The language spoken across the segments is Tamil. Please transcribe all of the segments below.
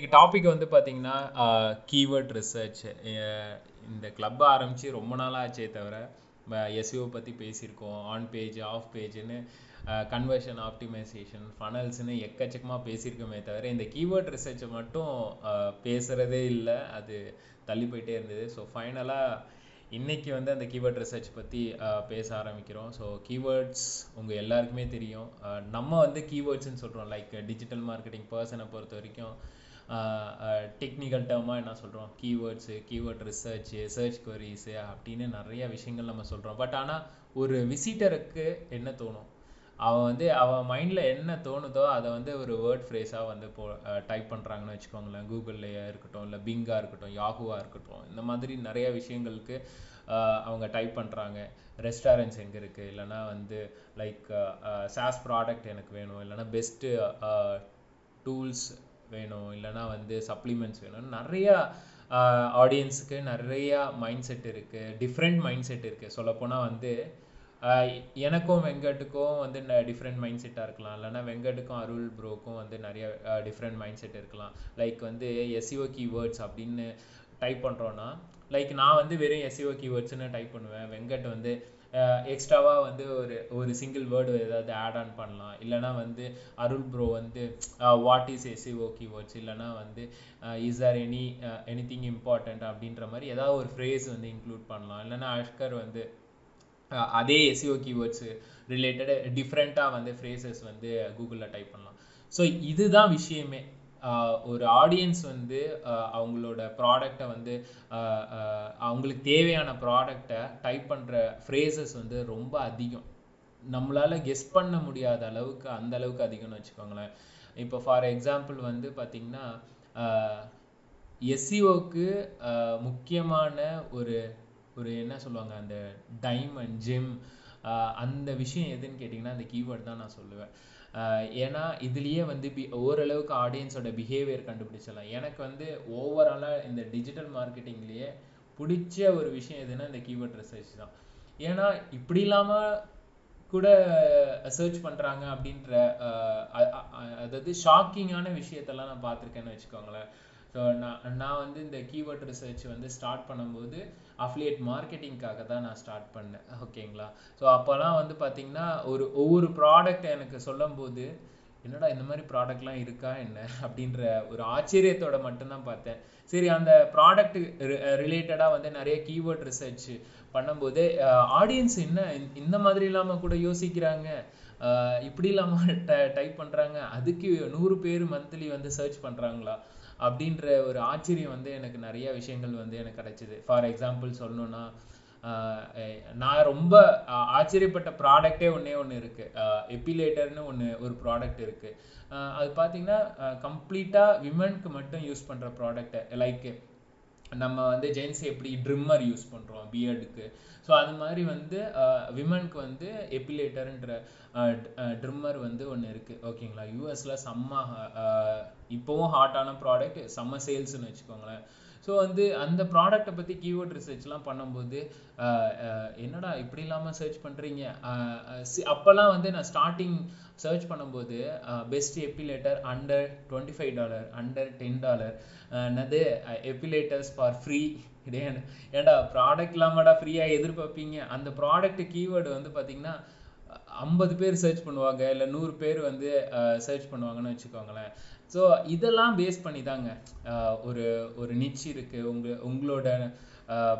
இன்னைக்கு டாபிக் வந்து பார்த்தீங்கன்னா கீவேர்ட் ரிசர்ச் இந்த கிளப் ஆரம்பித்து ரொம்ப நாளாக ஆச்சே தவிர எஸ்இஓ பற்றி பேசியிருக்கோம். ஆன் பேஜ் ஆஃப் பேஜ்னு கன்வர்ஷன் ஆப்டிமைசேஷன் ஃபனல்ஸ்னு எக்கச்சக்கமாக பேசியிருக்கோமே தவிர இந்த கீவேர்ட் ரிசர்ச்சை மட்டும் பேசுகிறதே இல்லை. அது தள்ளி போயிட்டே இருந்தது. ஸோ ஃபைனலாக இன்றைக்கி வந்து அந்த கீவேர்ட் ரிசர்ச் பற்றி பேச ஆரம்பிக்கிறோம். ஸோ கீவேர்ட்ஸ் உங்கள் எல்லாருக்குமே தெரியும். நம்ம வந்து கீவேர்ட்ஸ்னு சொல்கிறோம் லைக் டிஜிட்டல் மார்க்கெட்டிங் பர்சனை பொறுத்த வரைக்கும் டெக்னிக்கல் டேர்மாக என்ன சொல்கிறோம் keywords keyword research search queries அப்படின்னு நிறைய விஷயங்கள் நம்ம சொல்கிறோம் பட் ஆனால் ஒரு விசிட்டருக்கு என்ன தோணும்? அவன் வந்து அவன் மைண்டில் என்ன தோணுதோ அதை வந்து ஒரு வேர்ட் ஃப்ரேஸாக வந்து போ டைப் பண்ணுறாங்கன்னு வச்சுக்கோங்களேன். கூகுள்லையே இருக்கட்டும் இல்லை பிங்காக இருக்கட்டும் யாகுவாக இருக்கட்டும் இந்த மாதிரி நிறைய விஷயங்களுக்கு அவங்க டைப் பண்ணுறாங்க ரெஸ்டாரண்ட்ஸ் எங்கே இருக்குது இல்லைன்னா வந்து லைக் சாஸ் ப்ராடக்ட் எனக்கு வேணும். இல்லைன்னா பெஸ்ட்டு டூல்ஸ் வேணும் இல்லைன்னா வந்து சப்ளிமெண்ட்ஸ் வேணும். நிறையா ஆடியன்ஸுக்கு நிறையா மைண்ட் செட் இருக்குது டிஃப்ரெண்ட் மைண்ட் செட் இருக்குது சொல்லப்போனால் வந்து எனக்கும் வெங்கட்டுக்கும் வந்து டிஃப்ரெண்ட் மைண்ட் செட்டாக இருக்கலாம். இல்லைன்னா வெங்கட்டுக்கும் அருள் ப்ரோக்கும் வந்து நிறைய டிஃப்ரெண்ட் மைண்ட் செட் இருக்கலாம். லைக் வந்து எஸ்இஓ கீவேர்ட்ஸ் அப்படின்னு டைப் பண்ணுறோன்னா லைக் நான் வந்து வெறும் எஸ்இஓ கீவேர்ட்ஸ்னு டைப் பண்ணுவேன். வெங்கட் வந்து எக்ஸ்ட்ராவாக வந்து ஒரு ஒரு சிங்கிள் வேர்டு ஏதாவது ஆட் ஆன் பண்ணலாம். இல்லைனா வந்து அருள் ப்ரோ வந்து வாட் இஸ் எஸ்இஓ கீவேர்ட்ஸ் இல்லைனா வந்து is are any any thing important அப்படின்ற மாதிரி ஏதாவது ஒரு ஃப்ரேஸ் வந்து இன்க்ளூட் பண்ணலாம். இல்லைனா அஷ்கர் வந்து அதே எஸ்இஓ கீவேர்ட்ஸு ரிலேட்டட் டிஃப்ரெண்ட்டாக வந்து ஃப்ரேசஸ் வந்து கூகுளில் டைப் பண்ணலாம். ஸோ இதுதான் விஷயமே. ஒரு ஆடியன்ஸ் வந்து அவங்களோட ப்ராடக்டை வந்து அவங்களுக்கு தேவையான ப்ராடக்டை டைப் பண்ணுற ஃப்ரேசஸ் வந்து ரொம்ப அதிகம். நம்மளால கெஸ் பண்ண முடியாத அளவுக்கு அந்த அளவுக்கு அதிகம்னு வச்சுக்கோங்களேன். இப்போ ஃபார் எக்ஸாம்பிள் வந்து பார்த்திங்கன்னா எஸ்சிஓக்கு முக்கியமான ஒரு ஒரு என்ன சொல்லுவாங்க அந்த டைமண்ட் ஜிம் அந்த விஷயம் எதுன்னு கேட்டிங்கன்னா அந்த கீவேர்ட் தான் நான் சொல்லுவேன். ஏன்னா இதுலேயே வந்து பி ஓரளவுக்கு ஆடியன்ஸோட பிஹேவியர் கண்டுபிடிச்சிடலாம். எனக்கு வந்து ஓவராலாக இந்த டிஜிட்டல் மார்க்கெட்டிங்லேயே பிடிச்ச ஒரு விஷயம் எதுன்னா இந்த கீவேர்ட் ரிசர்ச் தான். ஏன்னா இப்படி இல்லாமல் கூட சர்ச் பண்ணுறாங்க அப்படின்ற அதாவது ஷாக்கிங்கான விஷயத்தெல்லாம் நான் பார்த்துருக்கேன்னு வச்சுக்கோங்களேன். ஸோ நான் நான் வந்து இந்த கீவேர்ட் ரிசர்ச் வந்து ஸ்டார்ட் பண்ணும்போது அஃப்லியேட் மார்க்கெட்டிங்காக தான் நான் ஸ்டார்ட் பண்ணேன். ஓகேங்களா ஸோ அப்போல்லாம் வந்து பார்த்தீங்கன்னா ஒரு ஒவ்வொரு ப்ராடக்ட் எனக்கு சொல்லும்போது என்னடா இந்த மாதிரி ப்ராடக்ட்லாம் இருக்கா என்ன? அப்படின்ற ஒரு ஆச்சரியத்தோட மட்டும்தான் பார்த்தேன். சரி அந்த ப்ராடக்ட் ரிலேட்டடாக வந்து நிறைய கீவேர்ட் ரிசர்ச் பண்ணும்போது ஆடியன்ஸ் என்ன? இந்த- இந்த மாதிரி இல்லாமல் கூட யோசிக்கிறாங்க. இப்படி இல்லாமல் டைப் பண்ணுறாங்க அதுக்கு நூறு பேர் மந்த்லி வந்து சர்ச் பண்ணுறாங்களா அப்படின்ற ஒரு ஆச்சரியம் வந்து எனக்கு நிறைய விஷயங்கள் வந்து எனக்கு கிடைச்சிது. ஃபார் எக்ஸாம்பிள் சொல்லணும்னா நான் ரொம்ப ஆச்சரியப்பட்ட ப்ராடக்டே ஒன்றே ஒன்று இருக்குது எப்பிலேட்டர்னு ஒன்று ஒரு ப்ராடக்ட் இருக்குது அது பார்த்தீங்கன்னா கம்ப்ளீட்டாக விமனுக்கு மட்டும் யூஸ் பண்ணுற ப்ராடக்ட் லைக் நம்ம வந்து ஜென்ஸ் எப்படி ட்ரிம்மர் யூஸ் பண்ணுறோம் பியர்டுக்கு ஸோ அது மாதிரி வந்து விமனுக்கு வந்து எபிலேட்டர்ன்ற ட்ரிம்மர் வந்து ஒன்று இருக்குது ஓகேங்களா? யூஎஸ்ல செம்ம இப்போவும் ஹாட்டான ப்ராடக்ட் செம்ம சேல்ஸ்னு வச்சுக்கோங்களேன். ஸோ வந்து அந்த ப்ராடக்ட்டை பற்றி கீவேர்ட் ரிசர்ச்லாம் பண்ணும்போது என்னடா இப்படி இல்லாமல் சர்ச் பண்ணுறீங்க அப்போல்லாம் வந்து நான் ஸ்டார்டிங் சர்ச் பண்ணும்போது best epilator under twenty five dollar under ten dollar என்னது எப்பிலேட்டர்ஸ் ஃபார் ஃப்ரீ இதே ஏன்டா ப்ராடக்ட் இல்லாமடா ஃப்ரீயாக எதிர்பார்ப்பீங்க? அந்த ப்ராடக்ட் கீவேர்டு வந்து பார்த்தீங்கன்னா ஐம்பது பேர் சர்ச் பண்ணுவாங்க இல்லை நூறு பேர் வந்து சர்ச் பண்ணுவாங்கன்னு வச்சுக்கோங்களேன். ஸோ இதெல்லாம் பேஸ் பண்ணி தாங்க ஒரு ஒரு நிச்சு இருக்குது உங்கள் உங்களோட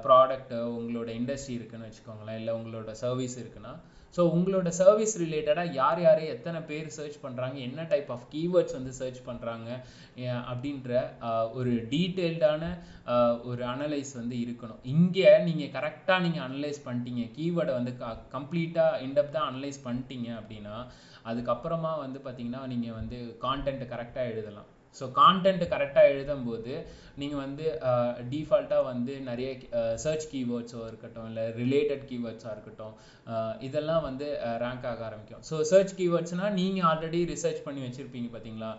ப்ராடக்ட்டு உங்களோட இண்டஸ்ட்ரி இருக்குன்னு வச்சுக்கோங்களேன். இல்லை உங்களோட சர்வீஸ் இருக்குன்னா ஸோ உங்களோட சர்வீஸ் ரிலேட்டடாக யார் யார் எத்தனை பேர் சர்ச் பண்ணுறாங்க என்ன டைப் ஆஃப் கீவேர்ட்ஸ் வந்து சர்ச் பண்ணுறாங்க அப்படின்ற ஒரு டீட்டெயில்டான ஒரு அனலைஸ் வந்து இருக்கணும். இங்கே நீங்கள் கரெக்டாக நீங்கள் அனலைஸ் பண்ணிட்டீங்க கீவேர்டை வந்து கம்ப்ளீட்டாக இன்டெப்த்தாக அனலைஸ் பண்ணிட்டீங்க அப்படின்னா அதுக்கப்புறமா வந்து பார்த்தீங்கன்னா நீங்கள் வந்து கான்டென்ட் கரெக்டாக எழுதலாம். ஸோ கான்டென்ட் கரெக்டாக எழுதும்போது நீங்கள் வந்து டிஃபால்ட்டாக வந்து நிறைய சர்ச் கீவேர்ட்ஸோ இருக்கட்டும் இல்லை ரிலேட்டட் கீவேர்ட்ஸாக இருக்கட்டும் இதெல்லாம் வந்து ரேங்க் ஆக ஆரம்பிக்கும். ஸோ சர்ச் கீவேர்ட்ஸ்னால் நீங்கள் ஆல்ரெடி ரிசர்ச் பண்ணி வச்சுருப்பீங்க பார்த்தீங்களா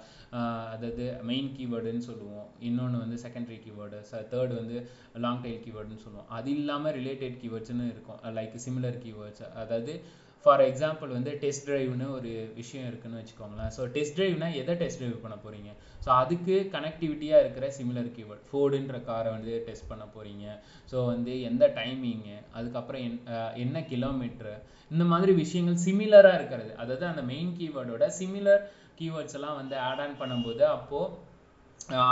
அதாவது மெயின் கீவேர்டுன்னு சொல்லுவோம். இன்னொன்று வந்து செகண்டரி கீவேர்டு தேர்ட் வந்து லாங் டைல் கீவேர்டுன்னு சொல்லுவோம். அது இல்லாமல் ரிலேட்டட் கீவேர்ட்ஸ்னு இருக்கும். லைக் சிமிலர் கீவேர்ட்ஸ் அதாவது ஃபார் எக்ஸாம்பிள் வந்து டெஸ்ட் ட்ரைவ்னு ஒரு விஷயம் இருக்குன்னு வச்சுக்கோங்களேன். ஸோ டெஸ்ட் ட்ரைவ்னா எதை டெஸ்ட் ட்ரைவ் பண்ண போகிறீங்க ஸோ அதுக்கு கனெக்டிவிட்டியாக இருக்கிற சிமிலர் கீவேர்ட் ஃபோர்டுன்ற காரை வந்து டெஸ்ட் பண்ண போகிறீங்க ஸோ வந்து எந்த டைமிங்கு அதுக்கப்புறம் என் என்ன கிலோமீட்ரு இந்த மாதிரி விஷயங்கள் சிமிலராக இருக்கிறது. அதாவது அந்த மெயின் கீவேர்டோட சிமிலர் கீவேர்ட்ஸ் எல்லாம் வந்து ஆட் ஆன் பண்ணும்போது அப்போது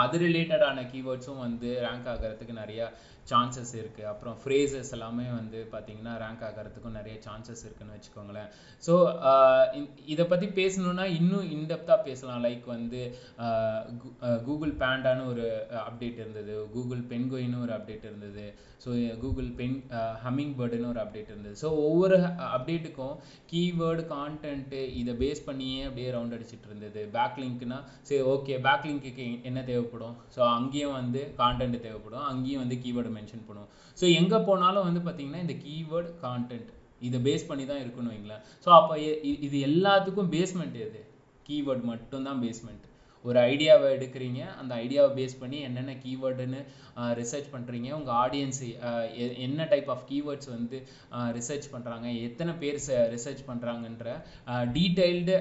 அது ரிலேட்டடான கீவேர்ட்ஸும் வந்து ரேங்க் ஆகிறதுக்கு நிறையா சான்சஸ் இருக்குது அப்புறம் ஃப்ரேசஸ் எல்லாமே வந்து பார்த்தீங்கன்னா ரேங்க் ஆகிறதுக்கும் நிறைய சான்சஸ் இருக்குன்னு வச்சுக்கோங்களேன். ஸோ இதை பற்றி பேசணுன்னா இன்னும் இன்டெப்த்தாக பேசலாம். லைக் வந்து கூகுள் பேண்டான்னு ஒரு அப்டேட் இருந்தது. கூகுள் பென்கோயின்னு ஒரு அப்டேட் இருந்தது. ஸோ கூகுள் பென் ஹம்மிங் பேர்டுன்னு ஒரு அப்டேட் இருந்தது. ஸோ ஒவ்வொரு அப்டேட்டுக்கும் கீவேர்டு கான்டென்ட்டு இதை பேஸ் பண்ணியே அப்படியே ரவுண்ட் அடிச்சிட்டு இருந்தது. பேக் லிங்க்னா சரி ஓகே பேக் என்ன தேவைப்படும்? ஸோ அங்கேயும் வந்து கான்டென்ட் தேவைப்படும். அங்கேயும் வந்து கீவேர்டு மென்ஷன் பண்ணுவோம். ஸோ எங்கே போனாலும் வந்து பார்த்தீங்கன்னா இந்த கீவேர்டு கான்டென்ட் இதை பேஸ் பண்ணி தான் இருக்குன்னு வைங்களேன். ஸோ அப்போ இது எல்லாத்துக்கும் பேஸ்மெண்ட் எது? கீவேர்டு மட்டும்தான் பேஸ்மெண்ட் ஒரு ஐடியாவை எடுக்கிறீங்க அந்த ஐடியாவை பேஸ் பண்ணி என்னென்ன கீவேர்டுன்னு ரிசர்ச் பண்ணுறீங்க உங்கள் ஆடியன்ஸ் என்ன டைப் ஆஃப் கீவேர்ட்ஸ் வந்து ரிசர்ச் பண்ணுறாங்க எத்தனை பேர் ரிசர்ச் பண்ணுறாங்கன்ற டீட்டெயில்டு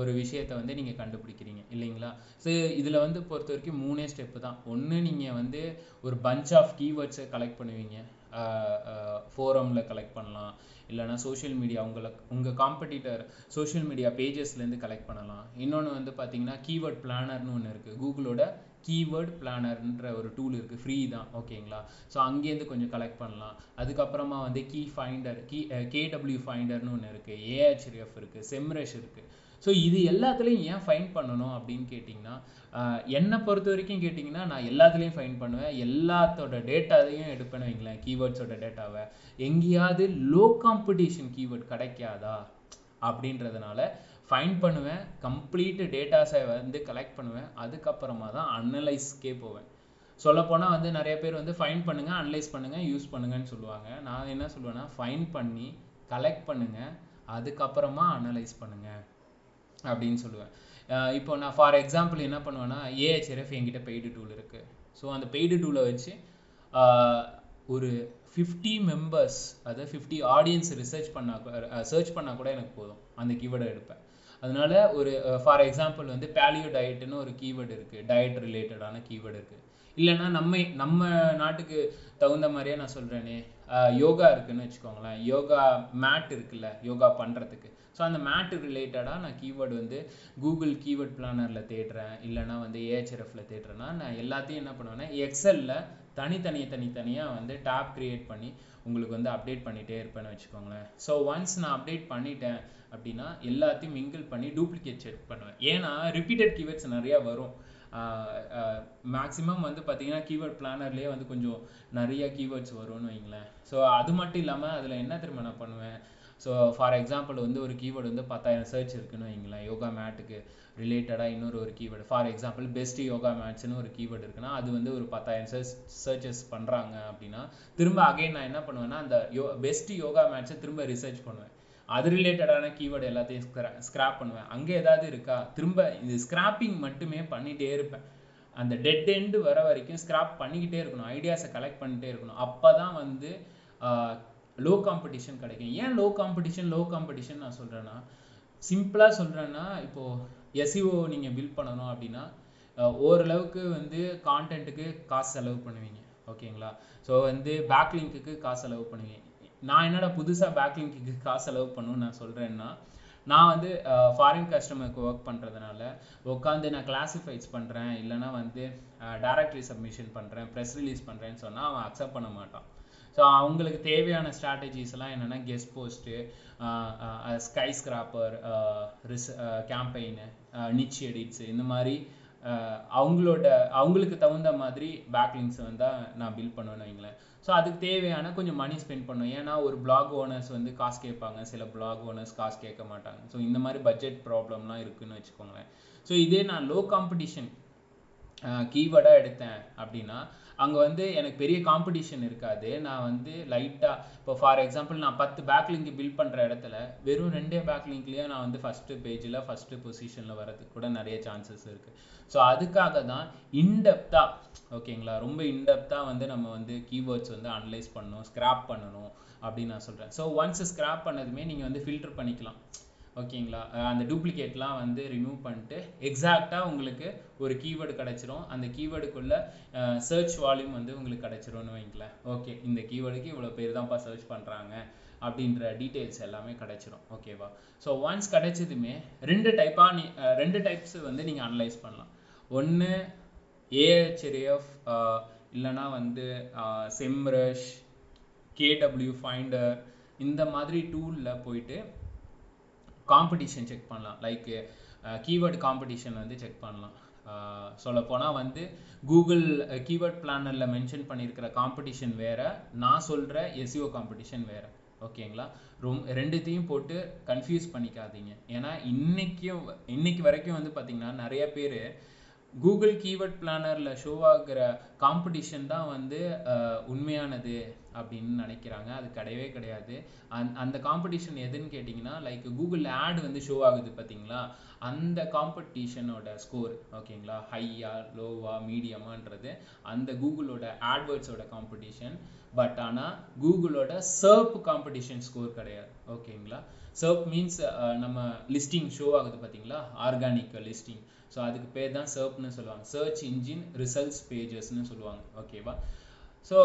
ஒரு விஷயத்தை வந்து நீங்கள் கண்டுபிடிக்கிறீங்க இல்லைங்களா? ஸோ இதில் வந்து பொறுத்த வரைக்கும் மூணே ஸ்டெப்பு தான். ஒன்று நீங்கள் வந்து ஒரு பஞ்ச் ஆஃப் கீவேர்ட்ஸை கலெக்ட் பண்ணுவீங்க ஃபோரமில் கலெக்ட் பண்ணலாம். இல்லைனா சோஷியல் மீடியா உங்களை உங்கள் காம்படிட்டர் சோஷியல் மீடியா பேஜஸ்லேருந்து கலெக்ட் பண்ணலாம். இன்னொன்று வந்து பார்த்தீங்கன்னா கீவேர்ட் பிளானர்னு ஒன்று இருக்குது கூகுளோட கீவேர்ட் பிளானர்ன்ற ஒரு டூல் இருக்குது ஃப்ரீ தான். ஓகேங்களா ஸோ அங்கேருந்து கொஞ்சம் கலெக்ட் பண்ணலாம். அதுக்கப்புறமா வந்து கீ ஃபைண்டர் கீ கேடபிள்யூ ஃபைண்டர்னு ஒன்று இருக்குது ஏஹெச்ரிஎஃப் இருக்குது செம்ரஷ் இருக்குது ஸோ இது எல்லாத்துலேயும் ஏன் ஃபைண்ட் பண்ணணும் அப்படின்னு கேட்டிங்கன்னா என்னை பொறுத்த வரைக்கும் கேட்டிங்கன்னா நான் எல்லாத்துலேயும் ஃபைன் பண்ணுவேன். எல்லாத்தோட டேட்டாவையும் எடுப்பேன்னு வைங்களேன் கீவேர்ட்ஸோட டேட்டாவை எங்கேயாவது லோ காம்படிஷன் கீவேர்ட் கிடைக்காதா? அப்படின்றதுனால ஃபைன் பண்ணுவேன். கம்ப்ளீட்டு டேட்டாஸை வந்து கலெக்ட் பண்ணுவேன். அதுக்கப்புறமா தான் அனலைஸ்க்கே போவேன். சொல்லப்போனால் வந்து நிறைய பேர் வந்து ஃபைன் பண்ணுங்கள் அனலைஸ் பண்ணுங்கள் யூஸ் பண்ணுங்கன்னு சொல்லுவாங்க. நான் என்ன சொல்லுவேன்னா ஃபைன் பண்ணி கலெக்ட் பண்ணுங்கள் அதுக்கப்புறமா அனலைஸ் பண்ணுங்கள் அப்படின்னு சொல்லுவேன். இப்போ நான் ஃபார் எக்ஸாம்பிள் என்ன பண்ணுவேன்னா ஏஹெச்எஃப் என்கிட்ட பெய்டு டூல் இருக்குது ஸோ அந்த பெய்டு டூலை வச்சு ஒரு ஃபிஃப்டி மெம்பர்ஸ் அதாவது ஃபிஃப்டி ஆடியன்ஸ் ரிசர்ச் பண்ணால் சர்ச் பண்ணால் கூட எனக்கு போதும். அந்த கீவேர்டை எடுப்பேன். அதனால ஒரு ஃபார் எக்ஸாம்பிள் வந்து பேலியோ டயட்னு ஒரு கீவேர்டு இருக்குது டயட் ரிலேட்டடான கீவேர்டு இருக்குது இல்லைன்னா நம்ம நம்ம நாட்டுக்கு தகுந்த மாதிரியே நான் சொல்கிறேனே யோகா இருக்குன்னு வச்சுக்கோங்களேன். யோகா மேட் இருக்குல்ல யோகா பண்ணுறதுக்கு ஸோ அந்த மேட் ரிலேட்டடாக நான் கீவேர்டு வந்து கூகுள் கீவேர்ட் பிளானரில் தேடுறேன். இல்லைனா வந்து ஏஹெச்எஃப்ல தேடுறேன்னா நான் எல்லாத்தையும் என்ன பண்ணுவேன்னா எக்ஸலில் தனித்தனியை தனித்தனியாக வந்து டேப் க்ரியேட் பண்ணி உங்களுக்கு வந்து அப்டேட் பண்ணிகிட்டே இருப்பேன்னு வச்சுக்கோங்களேன். ஸோ ஒன்ஸ் நான் அப்டேட் பண்ணிட்டேன் அப்படின்னா எல்லாத்தையும் மிங்கிள் பண்ணி டூப்ளிகேட் செக் பண்ணுவேன். ஏன்னா ரிப்பீட்டட் கீவேர்ட்ஸ் நிறையா வரும். மேக்ஸிமம் வந்து பார்த்தீங்கன்னா கீவேர்ட் பிளானர்லேயே வந்து கொஞ்சம் நிறைய கீவேர்ட்ஸ் வரும்னு வைங்களேன். ஸோ அது மட்டும் இல்லாமல் அதில் என்ன திரும்ப நான் பண்ணுவேன்? ஸோ ஃபார் எக்ஸாம்பிள் வந்து ஒரு கீவேர்டு வந்து பத்தாயிரம் சர்ச் இருக்குன்னு வைங்களேன். யோகா மேட்டுக்கு ரிலேட்டடாக இன்னொரு ஒரு keyword for example best yoga மேட்ச்னு ஒரு கீவேர்டு இருக்குன்னா அது வந்து ஒரு பத்தாயிரம் சர்ச் சர்ச்சஸ் பண்ணுறாங்க அப்படின்னா திரும்ப அகைன் நான் என்ன பண்ணுவேன்னா அந்த யோ பெஸ்ட் யோகா மேட்ச்சை திரும்ப ரிசர்ச் பண்ணுவேன். அது ரிலேட்டடான கீவேர்டு எல்லாத்தையும் ஸ்க்ராப் பண்ணுவேன். அங்கே ஏதாவது இருக்கா? திரும்ப இது ஸ்கிராப்பிங் மட்டுமே பண்ணிகிட்டே இருப்பேன். அந்த டெட் எண்டு வர வரைக்கும் ஸ்க்ராப் பண்ணிக்கிட்டே இருக்கணும். ஐடியாஸை கலெக்ட் பண்ணிகிட்டே இருக்கணும். அப்போ தான் வந்து லோ காம்படிஷன் கிடைக்கும். ஏன் லோ காம்படிஷன் லோ காம்படிஷன் நான் சொல்கிறேன்னா சிம்பிளாக சொல்கிறேன்னா இப்போது எஸ்இஓ நீங்கள் பில்ட் பண்ணணும் அப்படின்னா ஓரளவுக்கு வந்து கான்டென்ட்டுக்கு காசு செலவு பண்ணுவீங்க. ஓகேங்களா? ஸோ வந்து பேக்லிங்க்கு காசு செலவு பண்ணுவீங்க. நான் என்னடா புதுசாக பேக்லிங்க்கு காசு செலவு பண்ணணும்னு நான் சொல்கிறேன்னா நான் வந்து ஃபாரின் கஸ்டமருக்கு ஒர்க் பண்ணுறதுனால உட்காந்து நான் கிளாஸிஃபைட்ஸ் பண்ணுறேன் இல்லைனா வந்து டேரக்டரி சப்மிஷன் பண்ணுறேன் ப்ரெஸ் ரிலீஸ் பண்ணுறேன்னு சொன்னால் அவன் அக்செப்ட் பண்ண மாட்டான். ஸோ அவங்களுக்கு தேவையான ஸ்ட்ராட்டஜிஸ் எல்லாம் என்னென்னா கெஸ்ட் போஸ்ட்டு ஸ்கை ஸ்கிராப்பர் ரிஸ் கேம்பெயின் நிச் எடிட்ஸ் இந்த மாதிரி அவங்களோட அவங்களுக்கு தகுந்த மாதிரி பேக்லிங்ஸ் வந்தால் நான் பில்ட் பண்ணுவேன்னு வைங்களேன். ஸோ அதுக்கு தேவையான கொஞ்சம் மணி ஸ்பெண்ட் பண்ணுவேன். ஏன்னா ஒரு பிளாக் ஓனர்ஸ் வந்து காசு கேட்பாங்க. சில பிளாக் ஓனர்ஸ் காசு கேட்க மாட்டாங்க. ஸோ இந்த மாதிரி பட்ஜெட் ப்ராப்ளம்லாம் இருக்குன்னு வச்சுக்கோங்களேன். ஸோ இதே நான் லோ காம்படிஷன் கீவேர்டாக எடுத்தேன் அப்படின்னா அங்கே வந்து எனக்கு பெரிய காம்படிஷன் இருக்காது. நான் வந்து லைட்டாக இப்போ ஃபார் எக்ஸாம்பிள் நான் பத்து பேக் லிங்க் பில்ட் பண்ணுற இடத்துல வெறும் ரெண்டே பேக் லிங்க்லேயே நான் வந்து ஃபஸ்ட்டு பேஜில் ஃபஸ்ட்டு பொசிஷனில் வரதுக்கு கூட நிறைய சான்சஸ் இருக்குது ஸோ அதுக்காக தான் இன்டெப்த்தாக ஓகேங்களா? ரொம்ப இன்டெப்த்தாக வந்து நம்ம வந்து கீவேர்ட்ஸ் வந்து அனலைஸ் பண்ணணும் ஸ்க்ராப் பண்ணணும் அப்படின்னு நான் சொல்கிறேன் ஸோ ஒன்ஸ் ஸ்க்ராப் பண்ணதுமே நீங்கள் வந்து ஃபில்டர் பண்ணிக்கலாம். ஓகேங்களா? அந்த டூப்ளிகேட்லாம் வந்து ரிமூவ் பண்ணிட்டு எக்ஸாக்டாக உங்களுக்கு ஒரு கீவேர்டு கிடச்சிரும். அந்த கீவேர்டுக்குள்ளே சர்ச் வால்யூம் வந்து உங்களுக்கு கிடச்சிரும்னு வைங்களேன். ஓகே இந்த கீவேர்டுக்கு இவ்வளோ பேர் தான்ப்பா சர்ச் பண்ணுறாங்க அப்படின்ற டீட்டெயில்ஸ் எல்லாமே கிடச்சிரும். ஓகேவா ஸோ ஒன்ஸ் கிடைச்சதுமே ரெண்டு டைப்பாக நீ ரெண்டு டைப்ஸ் வந்து நீங்கள் அனலைஸ் பண்ணலாம். ஒன்று ஏஹெச்எஃப் இல்லைன்னா வந்து செம்ரஷ் கேடபிள்யூ ஃபைண்டர் இந்த மாதிரி டூலில் போயிட்டு காம்படிஷன் செக் பண்ணலாம். லைக் கீவேர்டு காம்படிஷன் வந்து செக் பண்ணலாம். Uh, சொல்லப்போனால் வந்து கூகுள் கீவேர்ட் பிளானரில் மென்ஷன் பண்ணியிருக்கிற காம்படிஷன் வேறு நான் சொல்கிற எஸ்இஓ காம்படிஷன் வேறு. ஓகேங்களா ரொம் ரெண்டுத்தையும் போட்டு கன்ஃபியூஸ் பண்ணிக்காதீங்க. ஏன்னா இன்றைக்கும் இன்னைக்கு வரைக்கும் வந்து பார்த்தீங்கன்னா நிறைய பேர் கூகுள் கீவேர்ட் பிளானரில் ஷோ ஆகிற காம்படிஷன் தான் வந்து uh, உண்மையானது. அப்படின்னு நினைக்கிறாங்க. அது கிடையவே கிடையாது. அந் அந்த காம்படிஷன் எதுன்னு கேட்டிங்கன்னா லைக் கூகுள் ஆட் வந்து ஷோ ஆகுது பார்த்தீங்களா அந்த காம்படிஷனோட ஸ்கோர் ஓகேங்களா ஹையா லோவா மீடியமான்றது அந்த கூகுளோட ஆட்வேர்ட்ஸோட காம்படிஷன் பட் ஆனால் கூகுளோட சர்ப் காம்படிஷன் ஸ்கோர் கிடையாது ஓகேங்களா சர்ப் மீன்ஸ் நம்ம லிஸ்டிங் ஷோ ஆகுது பார்த்தீங்களா ஆர்கானிக் லிஸ்டிங் ஸோ அதுக்கு பேர் தான் சர்ப்னு சொல்லுவாங்க. சர்ச் இன்ஜின் ரிசல்ட்ஸ் பேஜஸ்னு சொல்லுவாங்க ஓகேவா ஸோ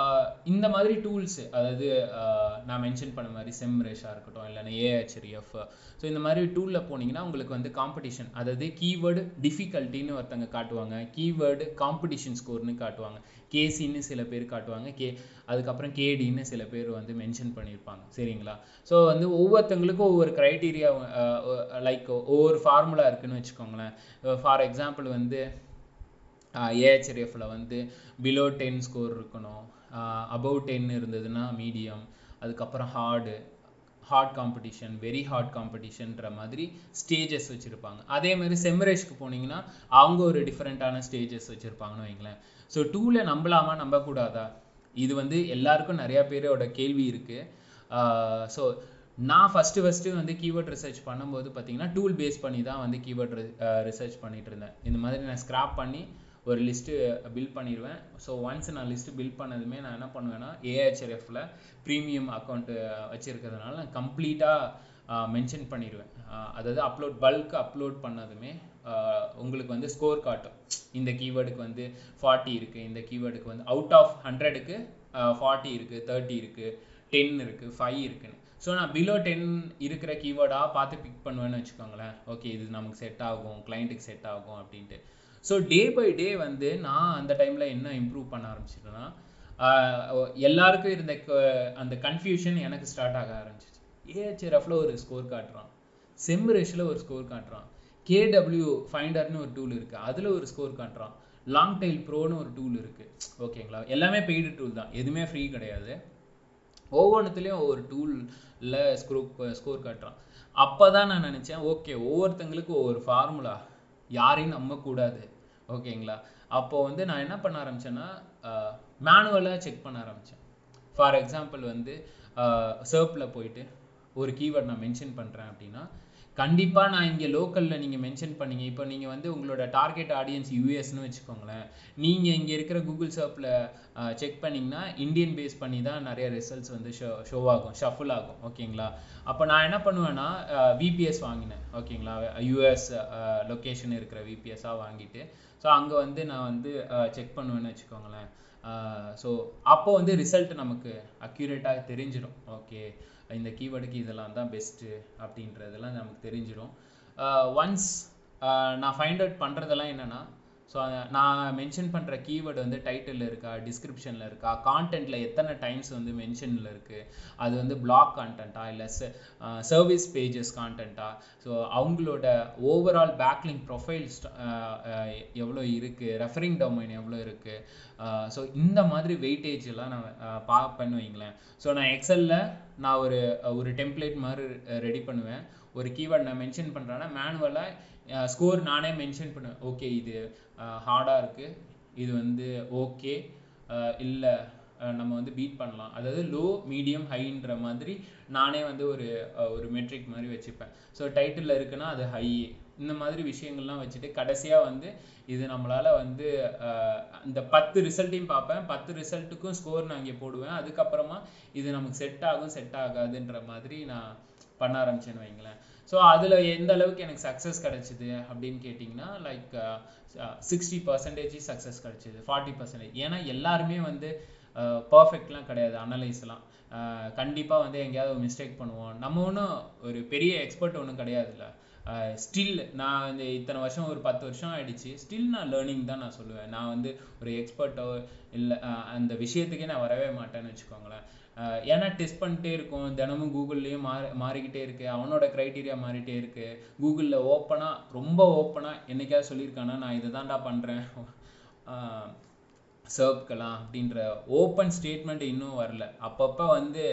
uh, இந்த மாதிரி டூல்ஸ் அதாவது uh, நான் மென்ஷன் பண்ண மாதிரி செம்ரேஷாக இருக்கட்டும் இல்லைன்னா ஏஹெச்ரிஎஃப் ஸோ uh, இந்த மாதிரி டூலில் போனீங்கன்னா உங்களுக்கு வந்து காம்படிஷன் அதாவது கீவேர்டு டிஃபிகல்ட்டின்னு ஒருத்தங்க காட்டுவாங்க கீவேர்டு காம்படிஷன் ஸ்கோர்னு காட்டுவாங்க கேசின்னு சில பேர் காட்டுவாங்க கே அதுக்கப்புறம் கேடின்னு சில பேர் வந்து மென்ஷன் பண்ணியிருப்பாங்க சரிங்களா? ஸோ வந்து ஒவ்வொருத்தங்களுக்கும் ஒவ்வொரு க்ரைட்டீரியா லைக் ஒவ்வொரு ஃபார்முலா இருக்குன்னு வச்சுக்கோங்களேன். ஃபார் எக்ஸாம்பிள் வந்து ஏஹெச்ஆர்எஃப்ல வந்து பிலோ டென் ஸ்கோர் இருக்கணும். அபவ் டென் இருந்ததுன்னா மீடியம் அதுக்கப்புறம் hard hard competition very hard காம்படிஷன்ற மாதிரி ஸ்டேஜஸ் வச்சுருப்பாங்க. அதே மாதிரி செமரேஷ்க்கு போனீங்கன்னா அவங்க ஒரு டிஃப்ரெண்ட்டான ஸ்டேஜஸ் வச்சுருப்பாங்கன்னு வைங்களேன். ஸோ டூவில் நம்பலாமா நம்பக்கூடாதா? இது வந்து எல்லாருக்கும் நிறையா பேரோட கேள்வி இருக்குது ஸோ நான் ஃபஸ்ட்டு ஃபஸ்ட்டு வந்து கீவேர்ட் ரிசர்ச் பண்ணும்போது பார்த்தீங்கன்னா டூல் பேஸ் பண்ணி தான் வந்து கீவேர்ட் ரிசர்ச் பண்ணிகிட்டு இருந்தேன். இந்த மாதிரி நான் ஸ்க்ராப் பண்ணி ஒரு லிஸ்ட்டு பில் பண்ணிடுவேன் ஸோ ஒன்ஸ் நான் லிஸ்ட்டு பில் பண்ணதுமே நான் என்ன பண்ணுவேன்னா ஏஹெச்ஆர்எஃப்ல ப்ரீமியம் அக்கௌண்ட்டு வச்சுருக்கிறதுனால நான் கம்ப்ளீட்டாக மென்ஷன் பண்ணிடுவேன் அதாவது அப்லோட் பல்க் அப்லோட் பண்ணதுமே உங்களுக்கு வந்து ஸ்கோர் காட்டும். இந்த கீவேர்டுக்கு வந்து ஃபார்ட்டி இருக்குது இந்த கீவேர்டுக்கு வந்து அவுட் ஆஃப் ஹண்ட்ரடுக்கு ஃபார்ட்டி இருக்குது தேர்ட்டி இருக்குது டென் இருக்குது ஃபைவ் இருக்குன்னு. ஸோ நான் பிலோ டென் இருக்கிற கீவேர்டாக பார்த்து பிக் பண்ணுவேன்னு வச்சுக்கோங்களேன். ஓகே இது நமக்கு செட் ஆகும் கிளைண்ட்டுக்கு செட் ஆகும் அப்படின்ட்டு. ஸோ டே பை டே வந்து நான் அந்த டைமில் என்ன இம்ப்ரூவ் பண்ண ஆரம்பிச்சிட்டேன்னா எல்லாருக்கும் இருந்த க- அந்த கன்ஃபியூஷன் எனக்கு ஸ்டார்ட் ஆக ஆரம்பிச்சிச்சு. ஏஹெச்ஆர்எஃப்ல ஒரு ஸ்கோர் காட்டுறான். செம் ரேஷில் ஒரு ஸ்கோர் காட்டுறான். கேடபிள்யூ ஃபைண்டர்னு ஒரு டூல் இருக்குது அதில் ஒரு ஸ்கோர் காட்டுறான். லாங் டைல் ப்ரோன்னு ஒரு டூல் இருக்குது ஓகேங்களா எல்லாமே பெய்டு டூல் தான். எதுவுமே ஃப்ரீ கிடையாது. ஒவ்வொன்றுத்துலேயும் ஒவ்வொரு டூலில் ஸ்கோர் ஸ்கோர் காட்டுறான். அப்போ தான் நான் நினச்சேன் ஓகே ஒவ்வொருத்தங்களுக்கும் ஒவ்வொரு ஃபார்முலா யாரையும் நம்பக்கூடாது. ஓகேங்களா? அப்போது வந்து நான் என்ன பண்ண ஆரம்பித்தேன்னா மேனுவலாக செக் பண்ண ஆரம்பித்தேன் ஃபார் எக்ஸாம்பிள் வந்து சர்ப்பில் போயிட்டு ஒரு கீவேர்ட் நான் மென்ஷன் பண்ணுறேன் அப்படின்னா கண்டிப்பாக நான் இங்கே லோக்கலில் நீங்கள் மென்ஷன் பண்ணீங்க. இப்போ நீங்கள் வந்து உங்களோட டார்கெட் ஆடியன்ஸ் யூஎஸ்னு வச்சுக்கோங்களேன். நீங்கள் இங்கே இருக்கிற கூகுள் சர்ப்பில் செக் பண்ணிங்கன்னா இந்தியன் பேஸ் பண்ணி தான் நிறைய ரிசல்ட்ஸ் வந்து ஷோ ஷோ ஆகும் ஷஃபுல் ஆகும். ஓகேங்களா? அப்போ நான் என்ன பண்ணுவேன்னா விபிஎஸ் வாங்கினேன். ஓகேங்களா? யூஎஸ் லொக்கேஷன் இருக்கிற விபிஎஸ்ஸாக வாங்கிட்டு ஸோ அங்கே வந்து நான் வந்து செக் பண்ணுவேன்னு வச்சுக்கோங்களேன். ஸோ அப்போ வந்து ரிசல்ட் நமக்கு அக்யூரேட்டாக தெரிஞ்சிடும். ஓகே இந்த கீவேர்டுக்கு இதெல்லாம் தான் பெஸ்ட்டு அப்படின்றதெல்லாம் நமக்கு தெரிஞ்சிடும். ஒன்ஸ் நான் ஃபைண்ட் அவுட் பண்ணுறதெல்லாம் என்னென்னா ஸோ நான் மென்ஷன் பண்ணுற கீவேர்டு வந்து டைட்டிலில் இருக்கா டிஸ்கிரிப்ஷனில் இருக்கா கான்டென்ட்டில் எத்தனை டைம்ஸ் வந்து மென்ஷனில் இருக்குது அது வந்து பிளாக் கான்டென்ட்டா இல்லை சர்வீஸ் பேஜஸ் கான்டென்ட்டா ஸோ அவங்களோட ஓவரால் பேக்லிங் ப்ரொஃபைல்ஸ் எவ்வளோ இருக்குது ரெஃபரிங் டொமைன் எவ்வளோ இருக்குது ஸோ இந்த மாதிரி வெயிட்டேஜ் எல்லாம் நான் பார்ப்பேன்னு வைங்களேன். ஸோ நான் எக்ஸலில் நான் ஒரு ஒரு டெம்ப்ளேட் மாதிரி ரெடி பண்ணுவேன். ஒரு கீவேர்ட் நான் மென்ஷன் பண்ணுறேன்னா மேனுவலாக ஸ்கோர் நானே மென்ஷன் பண்ணுவேன் ஓகே இது ஹார்டாக இருக்குது இது வந்து ஓகே இல்லை நம்ம வந்து பீட் பண்ணலாம். அதாவது லோ மீடியம் ஹைன்ற மாதிரி நானே வந்து ஒரு ஒரு மெட்ரிக் மாதிரி வச்சுப்பேன். ஸோ டைட்டில் இருக்குன்னா அது ஹை இந்த மாதிரி விஷயங்கள்லாம் வச்சுட்டு கடைசியாக வந்து இது நம்மளால் வந்து இந்த பத்து ரிசல்ட்டையும் பார்ப்பேன். பத்து ரிசல்ட்டுக்கும் ஸ்கோர் நான் இங்கே போடுவேன். அதுக்கப்புறமா இது நமக்கு செட் ஆகும் செட் ஆகாதுன்ற மாதிரி நான் பண்ண ஆரம்பிச்சேன்னு வைங்களேன். ஸோ அதில் எந்த அளவுக்கு எனக்கு சக்ஸஸ் கிடைச்சிது அப்படின்னு கேட்டிங்கன்னா லைக் சிக்ஸ்டி பர்சன்டேஜ் சக்ஸஸ் கிடைச்சிது ஃபார்ட்டி பர்சன்டேஜ் ஏன்னா எல்லாருமே வந்து uh, பர்ஃபெக்ட்லாம் கிடையாது அனலைஸ்லாம் uh, கண்டிப்பாக வந்து எங்கேயாவது மிஸ்டேக் பண்ணுவோம். நம்ம ஒன்றும் ஒரு பெரிய எக்ஸ்பர்ட் ஒன்றும் கிடையாதுல்ல. Uh, ஸ்டில் நான் இந்த இத்தனை வருஷம் ஒரு பத்து வருஷம் ஆயிடுச்சு. ஸ்டில் நான் லேர்னிங் தான் நான் சொல்லுவேன். நான் வந்து ஒரு எக்ஸ்பர்ட்டோ இல்லை அந்த விஷயத்துக்கே நான் வரவே மாட்டேன்னு வச்சுக்கோங்களேன். ஏன்னா டெஸ்ட் பண்ணிட்டே இருக்கும். தினமும் கூகுள்லேயும் மாறி மாறிக்கிட்டே இருக்குது அவனோட க்ரைட்டீரியா மாறிட்டே இருக்கு. கூகுளில் ஓப்பனாக ரொம்ப ஓப்பனாக என்னைக்காவது சொல்லியிருக்கானா நான் இதை தான்டா பண்ணுறேன் சர்ப்கலாம் அப்படின்ற ஓப்பன் ஸ்டேட்மெண்ட் இன்னும் வரல. அப்பப்போ வந்து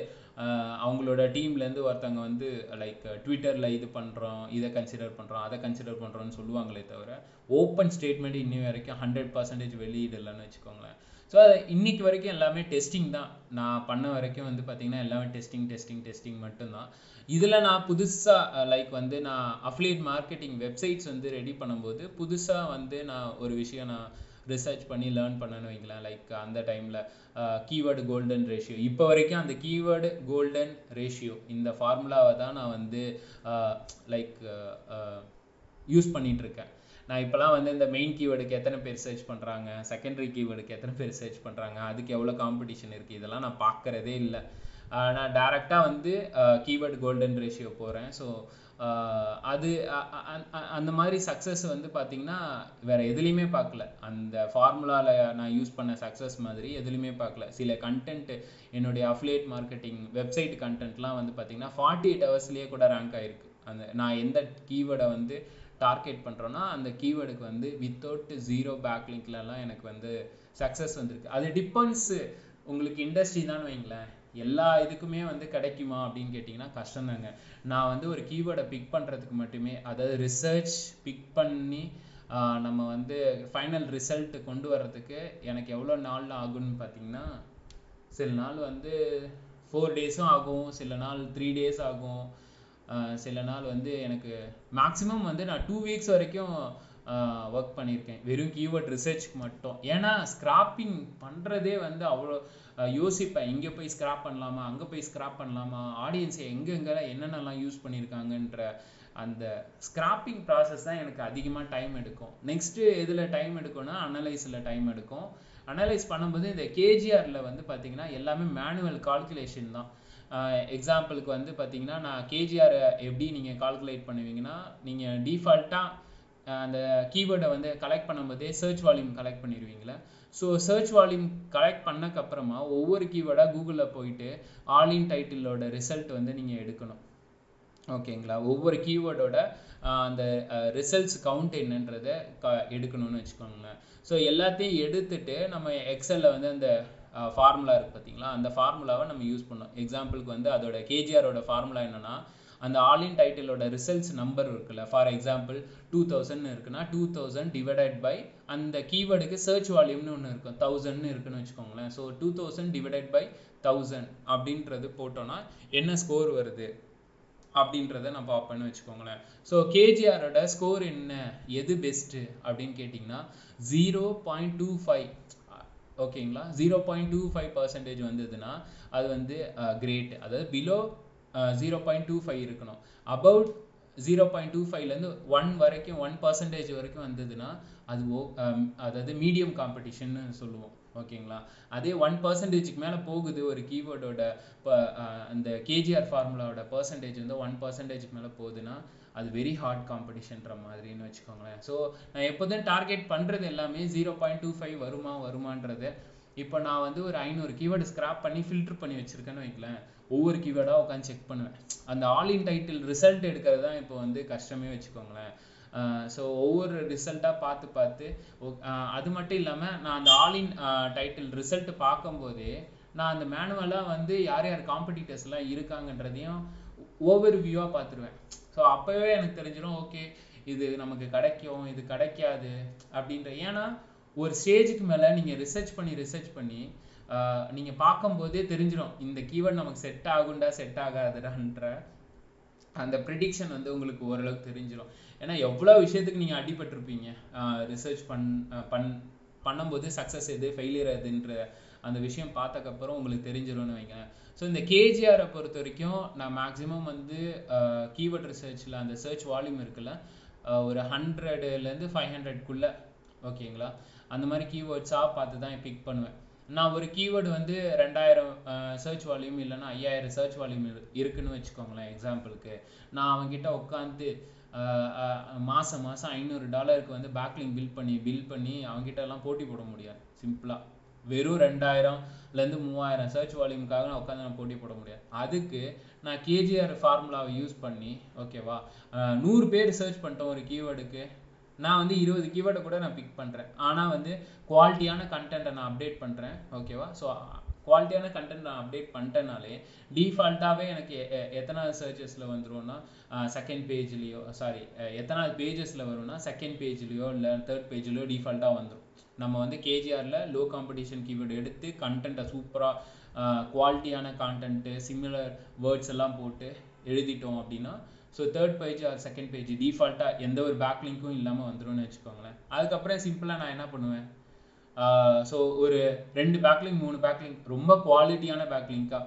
அவங்களோட டீம்லேருந்து ஒருத்தவங்க வந்து லைக் ட்விட்டரில் இது பண்ணுறோம் இதை கன்சிடர் பண்ணுறோம் அதை கன்சிடர் பண்ணுறோம்னு சொல்லுவாங்களே தவிர ஓப்பன் ஸ்டேட்மெண்ட் இன்னி வரைக்கும் ஹண்ட்ரட் பர்சன்டேஜ் வெளியிடலைன்னு வச்சுக்கோங்களேன். ஸோ அது இன்னைக்கு வரைக்கும் எல்லாமே டெஸ்டிங் தான். நான் பண்ண வரைக்கும் வந்து பார்த்திங்கன்னா எல்லாமே டெஸ்டிங் டெஸ்டிங் டெஸ்டிங் மட்டும்தான். இதில் நான் புதுசாக லைக் வந்து நான் அஃப்லேட் மார்க்கெட்டிங் வெப்சைட்ஸ் வந்து ரெடி பண்ணும்போது புதுசாக வந்து நான் ஒரு விஷயம் நான் ரிசர்ச் பண்ணி லேர்ன் பண்ணேன்னு வைங்களேன். லைக் அந்த டைமில் கீவேர்டு கோல்டன் ரேஷியோ இப்போ வரைக்கும் அந்த கீவேர்டு கோல்டன் ரேஷியோ இந்த ஃபார்முலாவை தான் நான் வந்து லைக் யூஸ் பண்ணிகிட்ருக்கேன் நான் இப்போலாம் வந்து இந்த மெயின் கீவேர்டுக்கு எத்தனை பேர் சர்ச் பண்ணுறாங்க செகண்டரி கீவேர்டுக்கு எத்தனை பேர் சர்ச் பண்ணுறாங்க அதுக்கு எவ்வளோ காம்படிஷன் இருக்குது இதெல்லாம் நான் பார்க்குறதே இல்லை. நான் டேரெக்டாக வந்து கீவேர்டு கோல்டன் ரேஷியோ போகிறேன் ஸோ அது அந்த மாதிரி சக்ஸஸ் வந்து பார்த்தீங்கன்னா வேறு எதுலேயுமே பார்க்கல. அந்த ஃபார்முலாவில் நான் யூஸ் பண்ண சக்ஸஸ் மாதிரி எதுலேயுமே பார்க்கல. சில கண்டென்ட் என்னுடைய அஃப்லேட் மார்க்கெட்டிங் வெப்சைட் கண்டென்ட்லாம் வந்து பார்த்தீங்கன்னா ஃபார்ட்டி எயிட் ஹவர்ஸ்லேயே கூட ரேங்க் ஆகிருக்கு அந்த நான் எந்த கீவேர்டை வந்து டார்கெட் பண்ணுறோன்னா அந்த கீவேர்டுக்கு வந்து வித்தவுட் ஜீரோ பேக்லிங்க்லலாம் எனக்கு வந்து சக்ஸஸ் வந்திருக்கு. அது டிபெண்ட்ஸு உங்களுக்கு இண்டஸ்ட்ரி தான் வைங்களேன். எல்லா இதுக்குமே வந்து கிடைக்குமா அப்படின்னு கேட்டிங்கன்னா கஷ்டம் தாங்க. நான் வந்து ஒரு கீவேர்டை பிக் பண்ணுறதுக்கு மட்டுமே அதாவது ரிசர்ச் பிக் பண்ணி நம்ம வந்து ஃபைனல் ரிசல்ட் கொண்டு வர்றதுக்கு எனக்கு எவ்வளோ நாள் ஆகும்னு பார்த்தீங்கன்னா சில நாள் வந்து ஃபோர் டேஸும் ஆகும். சில நாள் த்ரீ டேஸ் ஆகும். சில நாள் வந்து எனக்கு மேக்ஸிமம் வந்து நான் டூ வீக்ஸ் வரைக்கும் ஒர்க் பண்ணியிருக்கேன். வெறும் கீவேர்ட் ரிசர்ச்க்கு மட்டும். ஏன்னா ஸ்கிராப்பிங் பண்ணுறதே வந்து அவ்வளோ யோசிப்பேன். இங்கே போய் ஸ்கிராப் பண்ணலாமா? அங்கே போய் ஸ்க்ராப் பண்ணலாமா? ஆடியன்ஸை எங்கெங்கெல்லாம் என்னென்னலாம் யூஸ் பண்ணியிருக்காங்கன்ற அந்த ஸ்கிராப்பிங் ப்ராசஸ் தான் எனக்கு அதிகமாக டைம் எடுக்கும். நெக்ஸ்ட்டு எதில் டைம் எடுக்கும்னா அனலைஸில் டைம் எடுக்கும். அனலைஸ் பண்ணும்போது இந்த கேஜிஆரில் வந்து பார்த்திங்கன்னா எல்லாமே மேனுவல் கால்குலேஷன் தான். எக்ஸாம்பிளுக்கு வந்து பார்த்தீங்கன்னா நான் கேஜிஆர் எப்படி நீங்கள் கால்குலேட் பண்ணுவீங்கன்னா நீங்கள் டிஃபால்ட்டாக அந்த கீவேர்டை வந்து கலெக்ட் பண்ணும்போதே சர்ச் வால்யூம் கலெக்ட் பண்ணிடுவீங்களே. ஸோ சர்ச் வால்யூம் கலெக்ட் பண்ணக்கப்புறமா ஒவ்வொரு கீவேர்டாக கூகுளில் போயிட்டு ஆல் இன் டைட்டிலோட ரிசல்ட் வந்து நீங்கள் எடுக்கணும். ஓகேங்களா? ஒவ்வொரு கீவேர்டோட அந்த ரிசல்ட்ஸ் கவுண்ட் என்னன்றதை க எடுக்கணும்னு வச்சுக்கோங்களேன். ஸோ எல்லாத்தையும் எடுத்துட்டு நம்ம எக்ஸலில் வந்து அந்த ஃபார்முலா இருக்கு பார்த்தீங்களா அந்த ஃபார்முலாவை நம்ம யூஸ் பண்ணோம் எக்ஸாம்பிளுக்கு வந்து அதோட கேஜிஆரோட ஃபார்முலா என்னென்னா அந்த ஆல் இன் டைட்டிலோட ரிசல்ட்ஸ் நம்பர் இருக்குல்ல. ஃபார் எக்ஸாம்பிள் டூ தௌசண்ட் இருக்குன்னா டூ தௌசண்ட் டிவைடட் பை அந்த கீவேர்டுக்கு சர்ச் வால்யூம்னு ஒன்று இருக்கும். தௌசண்ட்னு இருக்குன்னு வச்சுக்கோங்களேன். So two thousand divided by thousand அப்படின்றது போட்டோன்னா என்ன ஸ்கோர் வருது? அப்படின்றத நான் பார்ப்பேன்னு வச்சுக்கோங்களேன். ஸோ கேஜிஆரோட ஸ்கோர் என்ன? எது பெஸ்ட்டு அப்படின்னு கேட்டிங்கன்னா ஜீரோ பாயிண்ட் டூ ஃபைவ் ஓகேங்களா? Zero point two five percentage வந்ததுன்னா அது வந்து கிரேட் அதாவது below zero point two five இருக்கணும். அபவுட் ஜீரோ பாயிண்ட் டூ ஃபைவ்லேருந்து ஒன் வரைக்கும் ஒன் பர்சன்டேஜ் வரைக்கும் வந்ததுன்னா அது ஓ அதாவது மீடியம் காம்படிஷன்னு சொல்லுவோம். ஓகேங்களா? அதே ஒன் பர்சன்டேஜுக்கு மேலே போகுது ஒரு கீபோர்டோட இப்போ அந்த கேஜிஆர் ஃபார்முலாவோட பர்சன்டேஜ் வந்து ஒன் பர்சன்டேஜுக்கு மேலே போகுதுன்னா அது வெரி ஹார்ட் காம்படிஷன்ற மாதிரின்னு வச்சுக்கோங்களேன். ஸோ நான் எப்போதும் டார்கெட் பண்ணுறது எல்லாமே ஜீரோ பாயிண்ட் டூ ஃபைவ் வருமா வருமான்றது இப்போ நான் வந்து ஒரு ஐநூறு கீவேர்டு ஸ்க்ராப் பண்ணி ஃபில்டர் பண்ணி வச்சுருக்கேன்னு வைக்கலேன் ஒவ்வொரு கீவேர்டாக உட்காந்து செக் பண்ணுவேன். அந்த ஆல் இன் டைட்டில் ரிசல்ட் எடுக்கிறது தான் இப்போ வந்து கஷ்டமே வச்சுக்கோங்களேன். ஸோ ஒவ்வொரு ரிசல்ட்டாக பார்த்து பார்த்து அது மட்டும் இல்லாமல் நான் அந்த ஆல் இன் டைட்டில் ரிசல்ட் பார்க்கும்போதே நான் அந்த மேனுவலாக வந்து யார் யார் காம்படிட்டர்ஸ்லாம் இருக்காங்கன்றதையும் ஓவர் வியூவாக பார்த்துருவேன். ஸோ அப்போவே எனக்கு தெரிஞ்சிடும் ஓகே இது நமக்கு கிடைக்கும் இது கிடைக்காது அப்படின்ற. ஏன்னா ஒரு ஸ்டேஜுக்கு மேலே நீங்கள் ரிசர்ச் பண்ணி ரிசர்ச் பண்ணி நீங்கள் பார்க்கும்போதே தெரிஞ்சிடும் இந்த கீவேர்ட் நமக்கு செட் ஆகுண்டா செட் ஆகாதுடான்ற அந்த ப்ரிடிக்ஷன் வந்து உங்களுக்கு ஓரளவுக்கு தெரிஞ்சிடும். ஏன்னா எவ்வளோ விஷயத்துக்கு நீங்கள் அடிபட்டிருப்பீங்க ரிசர்ச் பண் பண் பண்ணும்போது சக்ஸஸ் எது ஃபெயிலியர் எதுன்ற அந்த விஷயம் பார்த்தக்கப்புறம் உங்களுக்கு தெரிஞ்சிரும்னு வைங்க ஸோ இந்த கேஜிஆரை பொறுத்த வரைக்கும் நான் மேக்ஸிமம் வந்து கீவேர்ட் ரிசர்ச்சில் அந்த சர்ச் வால்யூம் இருக்குல்ல ஒரு ஹண்ட்ரட்லேருந்து ஃபைவ் ஹண்ட்ரட்குள்ளே ஓகேங்களா அந்த மாதிரி கீவேர்ட்ஸாக பார்த்து தான் பிக் பண்ணுவேன். நான் ஒரு கீவேர்டு வந்து ரெண்டாயிரம் சர்ச் வால்யூம் இல்லைன்னா ஐயாயிரம் சர்ச் வால்யூம் இருக்குன்னு வச்சுக்கோங்களேன் எக்ஸாம்பிளுக்கு நான் அவங்ககிட்ட உட்காந்து மாதம் மாதம் ஐநூறு டாலருக்கு வந்து பேக்லிங் பில் பண்ணி பில் பண்ணி அவங்ககிட்ட எல்லாம் போட்டி போட முடியாது சிம்பிளாக வெறும் ரெண்டாயிரம்லேருந்து மூவாயிரம் சர்ச் வால்யூமுக்காக நான் உட்காந்து நான் போட்டி போட முடியாது. அதுக்கு நான் கேஜிஆர் ஃபார்முலாவை யூஸ் பண்ணி ஓகேவா நூறு பேர் சர்ச் பண்ணிட்டோம் ஒரு கீவேர்டுக்கு நான் வந்து இருபது கீவேர்டை கூட நான் பிக் பண்ணுறேன் ஆனால் வந்து குவாலிட்டியான கண்டென்ட்டை நான் அப்டேட் பண்ணுறேன் ஓகேவா ஸோ குவாலிட்டியான கண்டென்ட் நான் அப்டேட் பண்ணிட்டேனாலே டிஃபால்ட்டாகவே எனக்கு எ- எத்தனாவது சர்ச்சஸில் வந்துரும்னா செகண்ட் பேஜ்லேயோ சாரி எத்தனாவது பேஜஸில் வரும்னா செகண்ட் பேஜ்லேயோ இல்லை தேர்ட் பேஜ்லேயோ டிஃபால்ட்டாக வந்துடும் நம்ம வந்து கேஜிஆரில் லோ காம்படிஷன் கீவேர்டு எடுத்து கண்டென்ட்டை சூப்பராக குவாலிட்டியான கான்டென்ட்டு சிமிலர் வேர்ட்ஸ் எல்லாம் போட்டு எழுதிட்டோம் அப்படின்னா so third page or second page டிஃபால்ட்டாக எந்த ஒரு பேக்லிங்க்கும் இல்லாமல் வந்துரும்னு வச்சுக்கோங்களேன். அதுக்கப்புறம் சிம்பிளாக நான் என்ன பண்ணுவேன்? ஸோ ஒரு ரெண்டு பேக்லிங் மூணு பேக்லிங் ரொம்ப குவாலிட்டியான பேக்லிங்காக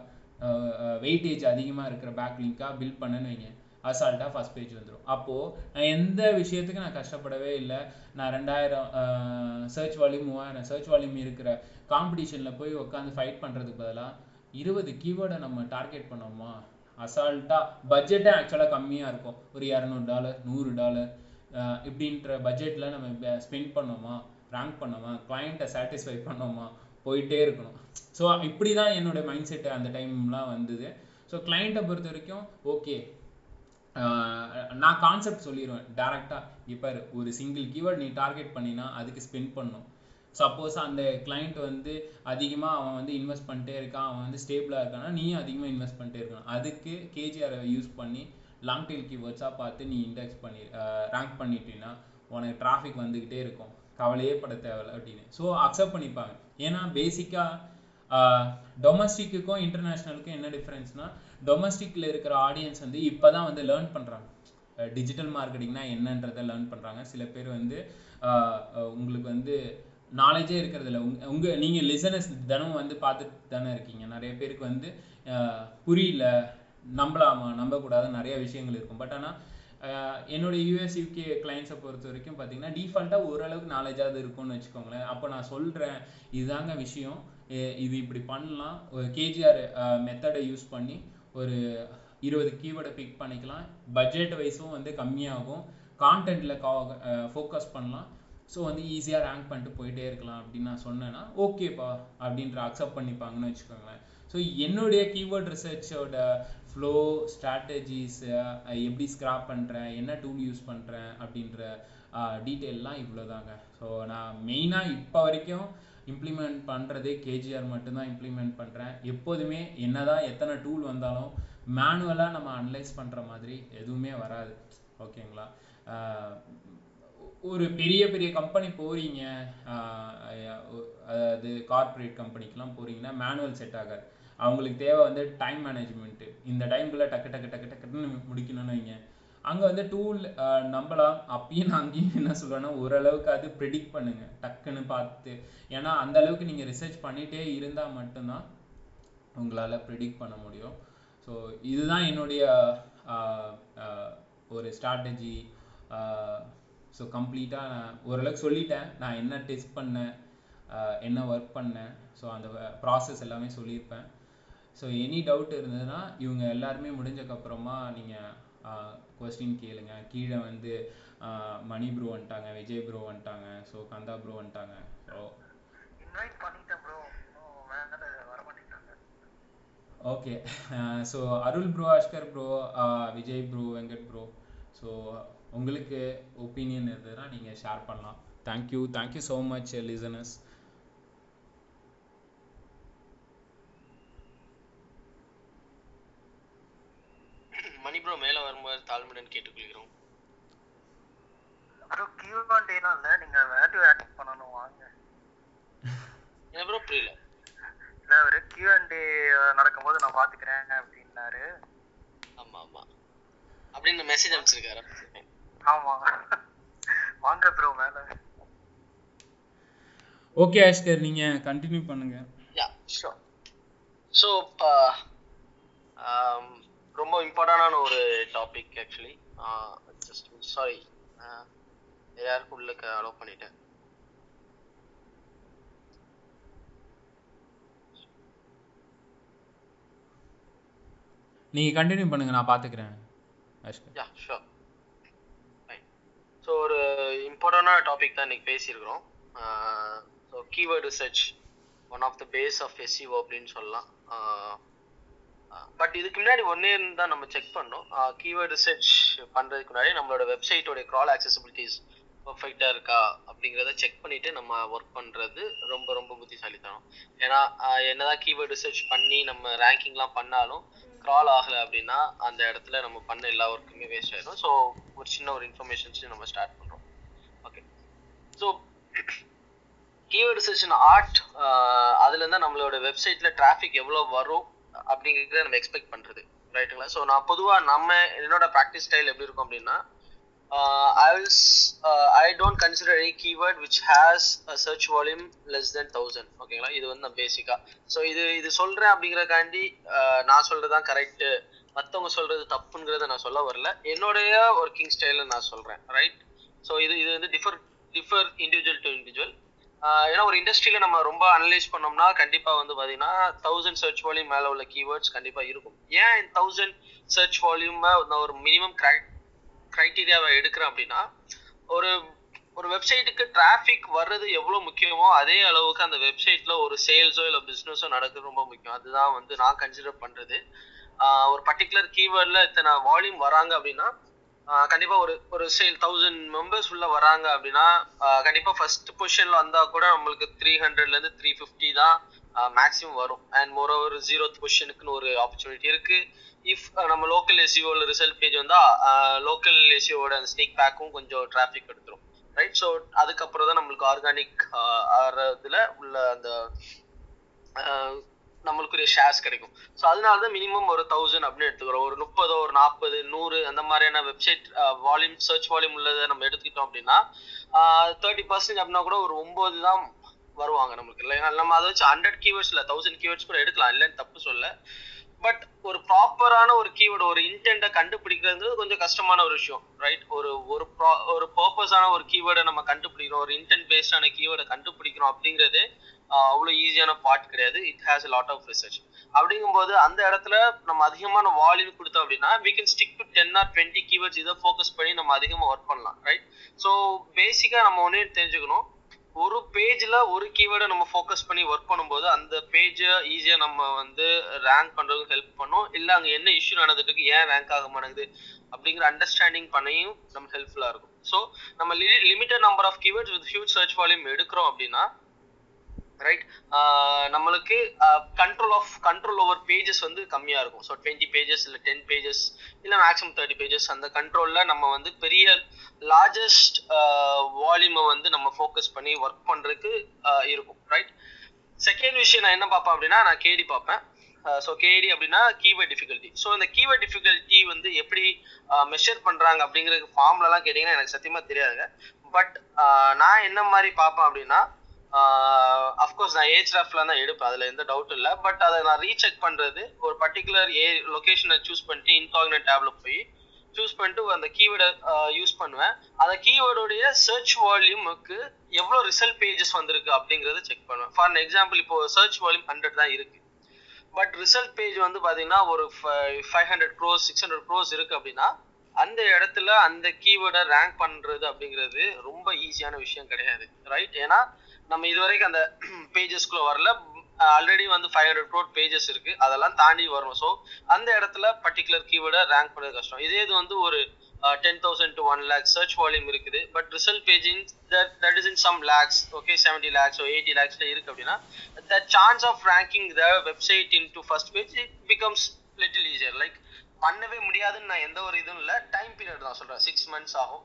வெயிட்டேஜ் அதிகமாக இருக்கிற பேக்லிங்காக பில்ட் பண்ணுன்னு வைங்க. அசால்ட்டாக ஃபஸ்ட் பேஜ் வந்துடும் அப்போது நான் எந்த விஷயத்துக்கு நான் கஷ்டப்படவே இல்லை. நான் ரெண்டாயிரம் சர்ச் வால்யூம் மூவாயிரம் சர்ச் வால்யூம் இருக்கிற காம்படிஷனில் போய் உட்காந்து ஃபைட் பண்ணுறதுக்கு பதிலாக இருபது கீவேர்டை நம்ம டார்கெட் பண்ணோமா? அசால்ட்டாக பட்ஜெட்டே ஆக்சுவலாக கம்மியாக இருக்கும். ஒரு இரநூறு டாலர் நூறு டாலர் இப்படின்ற பட்ஜெட்டில் நம்ம ஸ்பெண்ட் பண்ணோமா? ரேங்க் பண்ணோமா? கிளைண்ட்டை சாட்டிஸ்ஃபை பண்ணோமா? போயிட்டே இருக்கணும். ஸோ இப்படி தான் என்னுடைய மைண்ட் செட்டு அந்த டைம்லாம் வந்தது. ஸோ கிளைண்ட்டை பொறுத்த வரைக்கும் ஓகே நான் கான்செப்ட் சொல்லிடுவேன் டேரெக்டாக இப்போ ஒரு சிங்கிள் கீவேர்ட் நீ டார்கெட் பண்ணினா அதுக்கு ஸ்பெண்ட் பண்ணும். சப்போஸ் அந்த கிளைண்ட் வந்து அதிகமாக அவன் வந்து இன்வெஸ்ட் பண்ணிட்டே இருக்கான் அவன் வந்து ஸ்டேபிளாக இருக்கானா நீயும் அதிகமாக இன்வெஸ்ட் பண்ணிட்டே இருக்கான் அதுக்கு கேஜிஆரை யூஸ் பண்ணி லாங் டெயில் கீவேர்ட்ஸாக பார்த்து நீ இண்டெக்ஸ் பண்ணி ரேங்க் பண்ணிட்டீங்கன்னா உனக்கு டிராஃபிக் வந்துக்கிட்டே இருக்கும். கவலையே பட தேவையில்ல அப்படின்னு. ஸோ அக்செப்ட் பண்ணிப்பாங்க. ஏன்னா பேசிக்காக டொமஸ்டிக்குக்கும் இன்டர்நேஷ்னலுக்கும் என்ன டிஃப்ரென்ஸ்னா டொமஸ்டிக்கில் இருக்கிற ஆடியன்ஸ் வந்து இப்போ தான் வந்து லேர்ன் பண்ணுறாங்க டிஜிட்டல் மார்க்கெட்டிங்னா என்னன்றதை லேர்ன் பண்ணுறாங்க சில பேர் வந்து உங்களுக்கு வந்து நாலேஜே இருக்கிறதில்ல உங் உங்கள் நீங்கள் லிசனஸ் தினமும் வந்து பார்த்துட்டு தானே இருக்கீங்க. நிறைய பேருக்கு வந்து புரியல நம்பலாமா நம்பக்கூடாத நிறைய விஷயங்கள் இருக்கும். பட் ஆனால் என்னோட யூஎஸ் யூகே கிளைண்ட்ஸை பொறுத்த வரைக்கும் பார்த்தீங்கன்னா டிஃபால்ட்டாக ஓரளவுக்கு நாலேஜாவது இருக்கும்னு வச்சுக்கோங்களேன். அப்போ நான் சொல்கிறேன் இதுதாங்க விஷயம். இது இப்படி பண்ணலாம். ஒரு கேஜிஆர் மெத்தடை யூஸ் பண்ணி ஒரு இருபது கீவேர்டை பிக் பண்ணிக்கலாம். பட்ஜெட் வைஸும் வந்து கம்மியாகும். கான்டென்ட்டில் ஃபோக்கஸ் பண்ணலாம். ஸோ வந்து ஈஸியாக ரேங்க் பண்ணிட்டு போயிட்டே இருக்கலாம் அப்படின்னு நான் சொன்னேன்னா ஓகேப்பா அப்படின்ற அக்செப்ட் பண்ணிப்பாங்கன்னு வச்சுக்கோங்களேன். ஸோ என்னுடைய கீவேர்ட் ரிசர்ச்சோட ஃப்ளோ ஸ்ட்ராட்டஜிஸ் எப்படி ஸ்க்ராப் பண்ணுறேன் என்ன டூல் யூஸ் பண்ணுறேன் அப்படின்ற டீட்டெயிலெலாம் இவ்வளோதாங்க ஸோ நான் மெயினாக இப்போ வரைக்கும் இம்ப்ளிமெண்ட் பண்ணுறதே கேஜிஆர் மட்டும்தான் இம்ப்ளிமெண்ட் பண்ணுறேன் எப்போதுமே என்னதான் எத்தனை டூல் வந்தாலும் மேனுவலாக நம்ம அனலைஸ் பண்ணுற மாதிரி எதுவுமே வராது. ஓகேங்களா? ஒரு பெரிய பெரிய கம்பெனி போகிறீங்க அதாவது கார்ப்பரேட் கம்பெனிக்கெலாம் போகிறீங்கன்னா மேனுவல் செட் ஆகாது. அவங்களுக்கு தேவை வந்து டைம் மேனேஜ்மெண்ட்டு இந்த டைம்குள்ள டக்கு டக்கு டக்கு டக்குன்னு முடிக்கணும்னு வைங்க. அங்கே வந்து டூல் நம்பலாம் அப்பயும் நான் அங்கேயும் என்ன சொல்கிறேன்னா ஓரளவுக்கு அது ப்ரிடிக்ட் பண்ணுங்கள் டக்குன்னு பார்த்து. ஏன்னா அந்த அளவுக்கு நீங்கள் ரிசர்ச் பண்ணிகிட்டே இருந்தால் மட்டும்தான் உங்களால் ப்ரிடிக்ட் பண்ண முடியும். ஸோ இதுதான் என்னுடைய ஒரு ஸ்ட்ராட்டஜி ஸோ கம்ப்ளீட்டாக நான் ஓரளவுக்கு சொல்லிட்டேன். நான் என்ன டெஸ்ட் பண்ணேன் என்ன ஒர்க் பண்ணேன். ஸோ அந்த ப்ராசஸ் எல்லாமே சொல்லியிருப்பேன். ஸோ எனி டவுட் இருந்ததுன்னா இவங்க எல்லாருமே முடிஞ்சக்கப்புறமா நீங்கள் கொஸ்டின் கேளுங்க. கீழே வந்து மணி ப்ரோ வந்துட்டாங்க விஜய் ப்ரோ வந்துட்டாங்க ஸோ கந்தா ப்ரோ வந்துட்டாங்க. ஸோ இன்வைட் பண்ணிட்டேன் bro okay so Arul bro Ashkar bro Vijay bro Venkat bro so உங்களுக்கு ஒப்பீனியன் இருந்ததுன்னா நீங்கள் ஷேர் பண்ணலாம். Thank you thank you so much listeners Mani bro மேல வரும்போது தாழ்மையுடன் கேட்டுக்கொள்கிறோம். ப்ரோ கியூஆண்டேலாம் இல்லை நீங்க வேல்யூ ஆட் பண்ணணும் வாங்க. ஏன் ப்ரோ புரியல. இல்ல அவரு Q&A நடக்கும்போது நான் பாத்துக்கிறேன் அப்படின்னாரு. ஆமா ஆமா. அப்படின்னு மெசேஜ் அனுப்பிச்சிருக்காரு ஆமா. வாங்க ப்ரோ மேல. ஓகே ஆஷ்கர் நீங்க கண்டினியூ பண்ணுங்க. யா ஷோர் ஸோ ரொம்ப இம்பார்ட்டண்டான ஒரு டாபிக் ஆக்சுவலி ஜஸ்ட் சாரி யாருக்கு உள்ளக்க அலோவ் பண்ணிட்டேன். நீங்க கண்டினியூ பண்ணுங்க நான் பாத்துக்கிறேன். ஆஷ்கர் யா ஷோர் ஸோ ஒரு இம்பார்ட்டண்டான டாபிக் தான் இன்னைக்கு பேசியிருக்கிறோம். So keyword research one of the base of SEO அப்படின்னு சொல்லலாம். பட் இதுக்கு முன்னாடி ஒன்னே தான் நம்ம செக் பண்ணோம். கீவேர்ட் ரிசர்ச் பண்றதுக்கு முன்னாடி நம்மளோட வெப்சைட்டோட க்ரால் ஆக்சசிபிலிட்டிஸ் பர்ஃபெக்டா இருக்கா அப்படிங்கிறத செக் பண்ணிட்டு நம்ம ஒர்க் பண்றது ரொம்ப ரொம்ப புத்திசாலித்தனம். ஏன்னா என்னதான் கீவேர்ட் ரிசர்ச் பண்ணி நம்ம ரேங்கிங்லாம் பண்ணாலும் க்ரால் ஆகல அப்படின்னா அந்த இடத்துல நம்ம பண்ண எல்லா ஒர்க்குமே வேஸ்ட் ஆயிடும். ஸோ ஒரு சின்ன ஒரு இன்ஃபர்மேஷன்ஸ் நம்ம ஸ்டார்ட் பண்றோம். Okay so keyword research art அதுல இருந்தா நம்மளோட வெப்சைட்ல டிராஃபிக் எவ்வளவு வரும் அப்படிங்கறத நம்ம எக்ஸ்பெக்ட் பண்றது. ரைட்டுங்களா ஸோ நான் பொதுவா நம்ம என்னோட ப்ராக்டிஸ் ஸ்டைல் எப்படி இருக்கும் அப்படின்னா I will I don't consider any keyword which has a search volume less than thousand ஓகேங்களா இது வந்து நான் பேசிக்கா ஸோ இது இது சொல்றேன் அப்படிங்கறக்காண்டி uh, நான் சொல்றதுதான் கரெக்ட் மத்தவங்க சொல்றது தப்புங்கிறத நான் சொல்ல வரல. என்னுடைய ஒர்க்கிங் ஸ்டைல நான் சொல்றேன். ரைட் ஸோ இது இது வந்து differ differ individual to individual ஏன்னா ஒரு இண்டஸ்ட்ரியில நம்ம ரொம்ப அனலைஸ் பண்ணோம்னா கண்டிப்பா வந்து பாத்தீங்கன்னா தௌசண்ட் சர்ச் வால்யூம் மேல உள்ள கீவேர்ட்ஸ் கண்டிப்பா இருக்கும். ஏன் தௌசண்ட் சர்ச் வால்யூம் நான் ஒரு மினிமம் கிரைட்டீரியாவை எடுக்கிறேன் அப்படின்னா ஒரு ஒரு வெப்சைட்டுக்கு டிராஃபிக் வர்றது எவ்வளவு முக்கியமோ அதே அளவுக்கு அந்த வெப்சைட்ல ஒரு சேல்ஸோ இல்ல பிசினஸோ நடக்கிறது ரொம்ப முக்கியம். அதுதான் வந்து நான் கன்சிடர் பண்றது. ஒரு பர்டிகுலர் கீவேர்ட்ல இத்தனை வால்யூம் வராங்க அப்படின்னா கண்டிப்பா ஒரு ஒரு சேல் தௌசண்ட் மெம்பர்ஸ் உள்ள வராங்க அப்படின்னா கண்டிப்பா ஃபர்ஸ்ட் பொசிஷன்ல வந்தா கூட நம்மளுக்கு த்ரீ ஹண்ட்ரட்ல இருந்து த்ரீ ஃபிஃப்டி தான் மேக்ஸிமம் வரும். அண்ட் மோர் ஓவர் ஜீரோத் பொசிஷனுக்குன்னு ஒரு ஆப்பர்ச்சுனிட்டி இருக்கு. இஃப் நம்ம லோக்கல் எஸ்சிஓல ரிசல்ட் பேஜ் வந்தா லோக்கல் எஸ்சிஓட அந்த ஸ்னீக் பேக்கும் கொஞ்சம் டிராஃபிக் எடுத்துரும். ரைட் ஸோ அதுக்கப்புறம் தான் நம்மளுக்கு ஆர்கானிக் ஆறதுல உள்ள அந்த நம்மளுக்குரிய ஷேர்ஸ் கிடைக்கும். ஸோ அதனால தான் மினிமம் ஒரு தௌசண்ட் அப்படின்னு எடுத்துக்கிறோம். ஒரு முப்பதோ ஒரு நாற்பது நூறு அந்த மாதிரியான வெப்சைட் வால்யூம் சர்ச் வால்யூம் உள்ளதை நம்ம எடுத்துக்கிட்டோம் அப்படின்னா தேர்ட்டி பர்சன்ட் அப்படின்னா கூட ஒரு ஒம்பது தான் வருவாங்க நமக்கு இல்லை நம்ம அதை வச்சு ஹண்ட்ரட் கீவேர்ட்ஸ் இல்லை தௌசண்ட் கீவேர்ட்ஸ் கூட எடுக்கலாம். இல்லைன்னு தப்பு சொல்ல பட் ஒரு ப்ராப்பரான ஒரு கீவேர்டு ஒரு இன்டென்ட்டை கண்டுபிடிக்கிறது கொஞ்சம் கஷ்டமான ஒரு விஷயம் ரைட் ஒரு ஒரு ப்ரா ஒரு பர்பஸான ஒரு கீவேர்டை நம்ம கண்டுபிடிக்கிறோம். ஒரு இன்டென்ட் பேஸ்டான கீவேர்டை கண்டுபிடிக்கிறோம் அப்படிங்கிறது அவ்வளோ ஈஸியான பார்ட் கிடையாது. It has lot of research அப்படிங்கும்போது அந்த இடத்துல நம்ம அதிகமான வால்யூம் கொடுத்தோம் அப்படின்னா we can stick to ten or twenty keywords இதை ஃபோக்கஸ் பண்ணி நம்ம அதிகமாக ஒர்க் பண்ணலாம் ரைட் ஸோ பேசிக்காக நம்ம ஒன்றே தெரிஞ்சுக்கணும். ஒரு பேஜில் ஒரு கீவேர்டை நம்ம ஃபோக்கஸ் பண்ணி ஒர்க் பண்ணும்போது அந்த பேஜை ஈஸியாக நம்ம வந்து ரேங்க் பண்ணுறதுக்கு ஹெல்ப் பண்ணும். இல்லை அங்கே என்ன இஷ்யூ நடந்துட்டு இருக்கு ஏன் ரேங்க் ஆக மாட்டேங்குது அப்படிங்கிற அண்டர்ஸ்டாண்டிங் பண்ணியும் நம்ம ஹெல்ப்ஃபுல்லாக இருக்கும். ஸோ நம்ம limited number of keywords with huge search volume எடுக்கிறோம் அப்படின்னா ரைட் நம்மளுக்கு control of control over pages வந்து கம்மியா இருக்கும். ஸோ டுவெண்ட்டி பேஜஸ் இல்லை டென் பேஜஸ் இல்லை மேக்ஸிமம் தேர்ட்டி பேஜஸ் அந்த கண்ட்ரோலில் நம்ம வந்து பெரிய லார்ஜஸ்ட் வால்யூமை வந்து நம்ம ஃபோக்கஸ் பண்ணி ஒர்க் பண்ணுறதுக்கு இருக்கும் ரைட் செகண்ட் விஷயம் நான் என்ன பார்ப்பேன் அப்படின்னா நான் கேடி பார்ப்பேன். ஸோ கேடி அப்படின்னா கீவேர்ட் டிஃபிகல்ட்டி ஸோ இந்த கீவேர்ட் டிஃபிகல்ட்டி வந்து எப்படி மெஷர் பண்றாங்க அப்படிங்கிற ஃபார்ம்லலாம் கேட்டிங்கன்னா எனக்கு சத்தியமாக தெரியாதுங்க. பட் நான் என்ன மாதிரி பார்ப்பேன் அப்படின்னா அஃப்கோர்ஸ் நான் ஏஜ் ரஃப்ல தான் எடுப்பேன். அதுல எந்த டவுட் இல்லை. பட் அதை நான் ரீசெக் பண்றது ஒரு பர்டிகுலர் ஏ லொகேஷனை சூஸ் பண்ணிட்டு இன்காக்னட் டேப்ல போய் சூஸ் பண்ணிட்டு அந்த கீவேர்டை யூஸ் பண்ணுவேன். அந்த கீவேர்டுடைய சர்ச் வால்யூமுக்கு எவ்வளோ ரிசல்ட் பேஜஸ் வந்திருக்கு அப்படிங்கறத செக் பண்ணுவேன். ஃபார் எக்ஸாம்பிள் இப்போ சர்ச் வால்யூம் ஹண்ட்ரட் தான் இருக்கு. பட் ரிசல்ட் பேஜ் வந்து பாத்தீங்கன்னா ஒரு five hundred crores six hundred crores இருக்கு அப்படின்னா அந்த இடத்துல அந்த கீவேர்டை ரேங்க் பண்றது அப்படிங்கிறது ரொம்ப ஈஸியான விஷயம் கிடையாது. ரைட் ஏன்னா நம்ம இது வரைக்கும் அந்த பேஜஸ்க்குள்ள வரல. ஆல்ரெடி வந்து ஃபைவ் ஹண்ட்ரட் க்ரோட் பேஜஸ் இருக்கு. அதெல்லாம் தாண்டி வரணும். ஸோ அந்த இடத்துல பர்டிகுலர் கீவேர்டை ரேங்க் பண்ணுறது கஷ்டம். இதே இது வந்து ஒரு ten thousand to one lakhs search volume இருக்குது. But result paging that is in some lakhs okay seventy lakhs eighty லேக்ஸ்ல இருக்கு அப்படின்னா the chance of ranking the website in to first page it becomes little easier like பண்ணவே முடியாதுன்னு நான் எந்த ஒரு இதுவும் இல்லை. டைம் பீரியட் தான் சொல்கிறேன் சிக்ஸ் மந்த்ஸ் ஆகும்.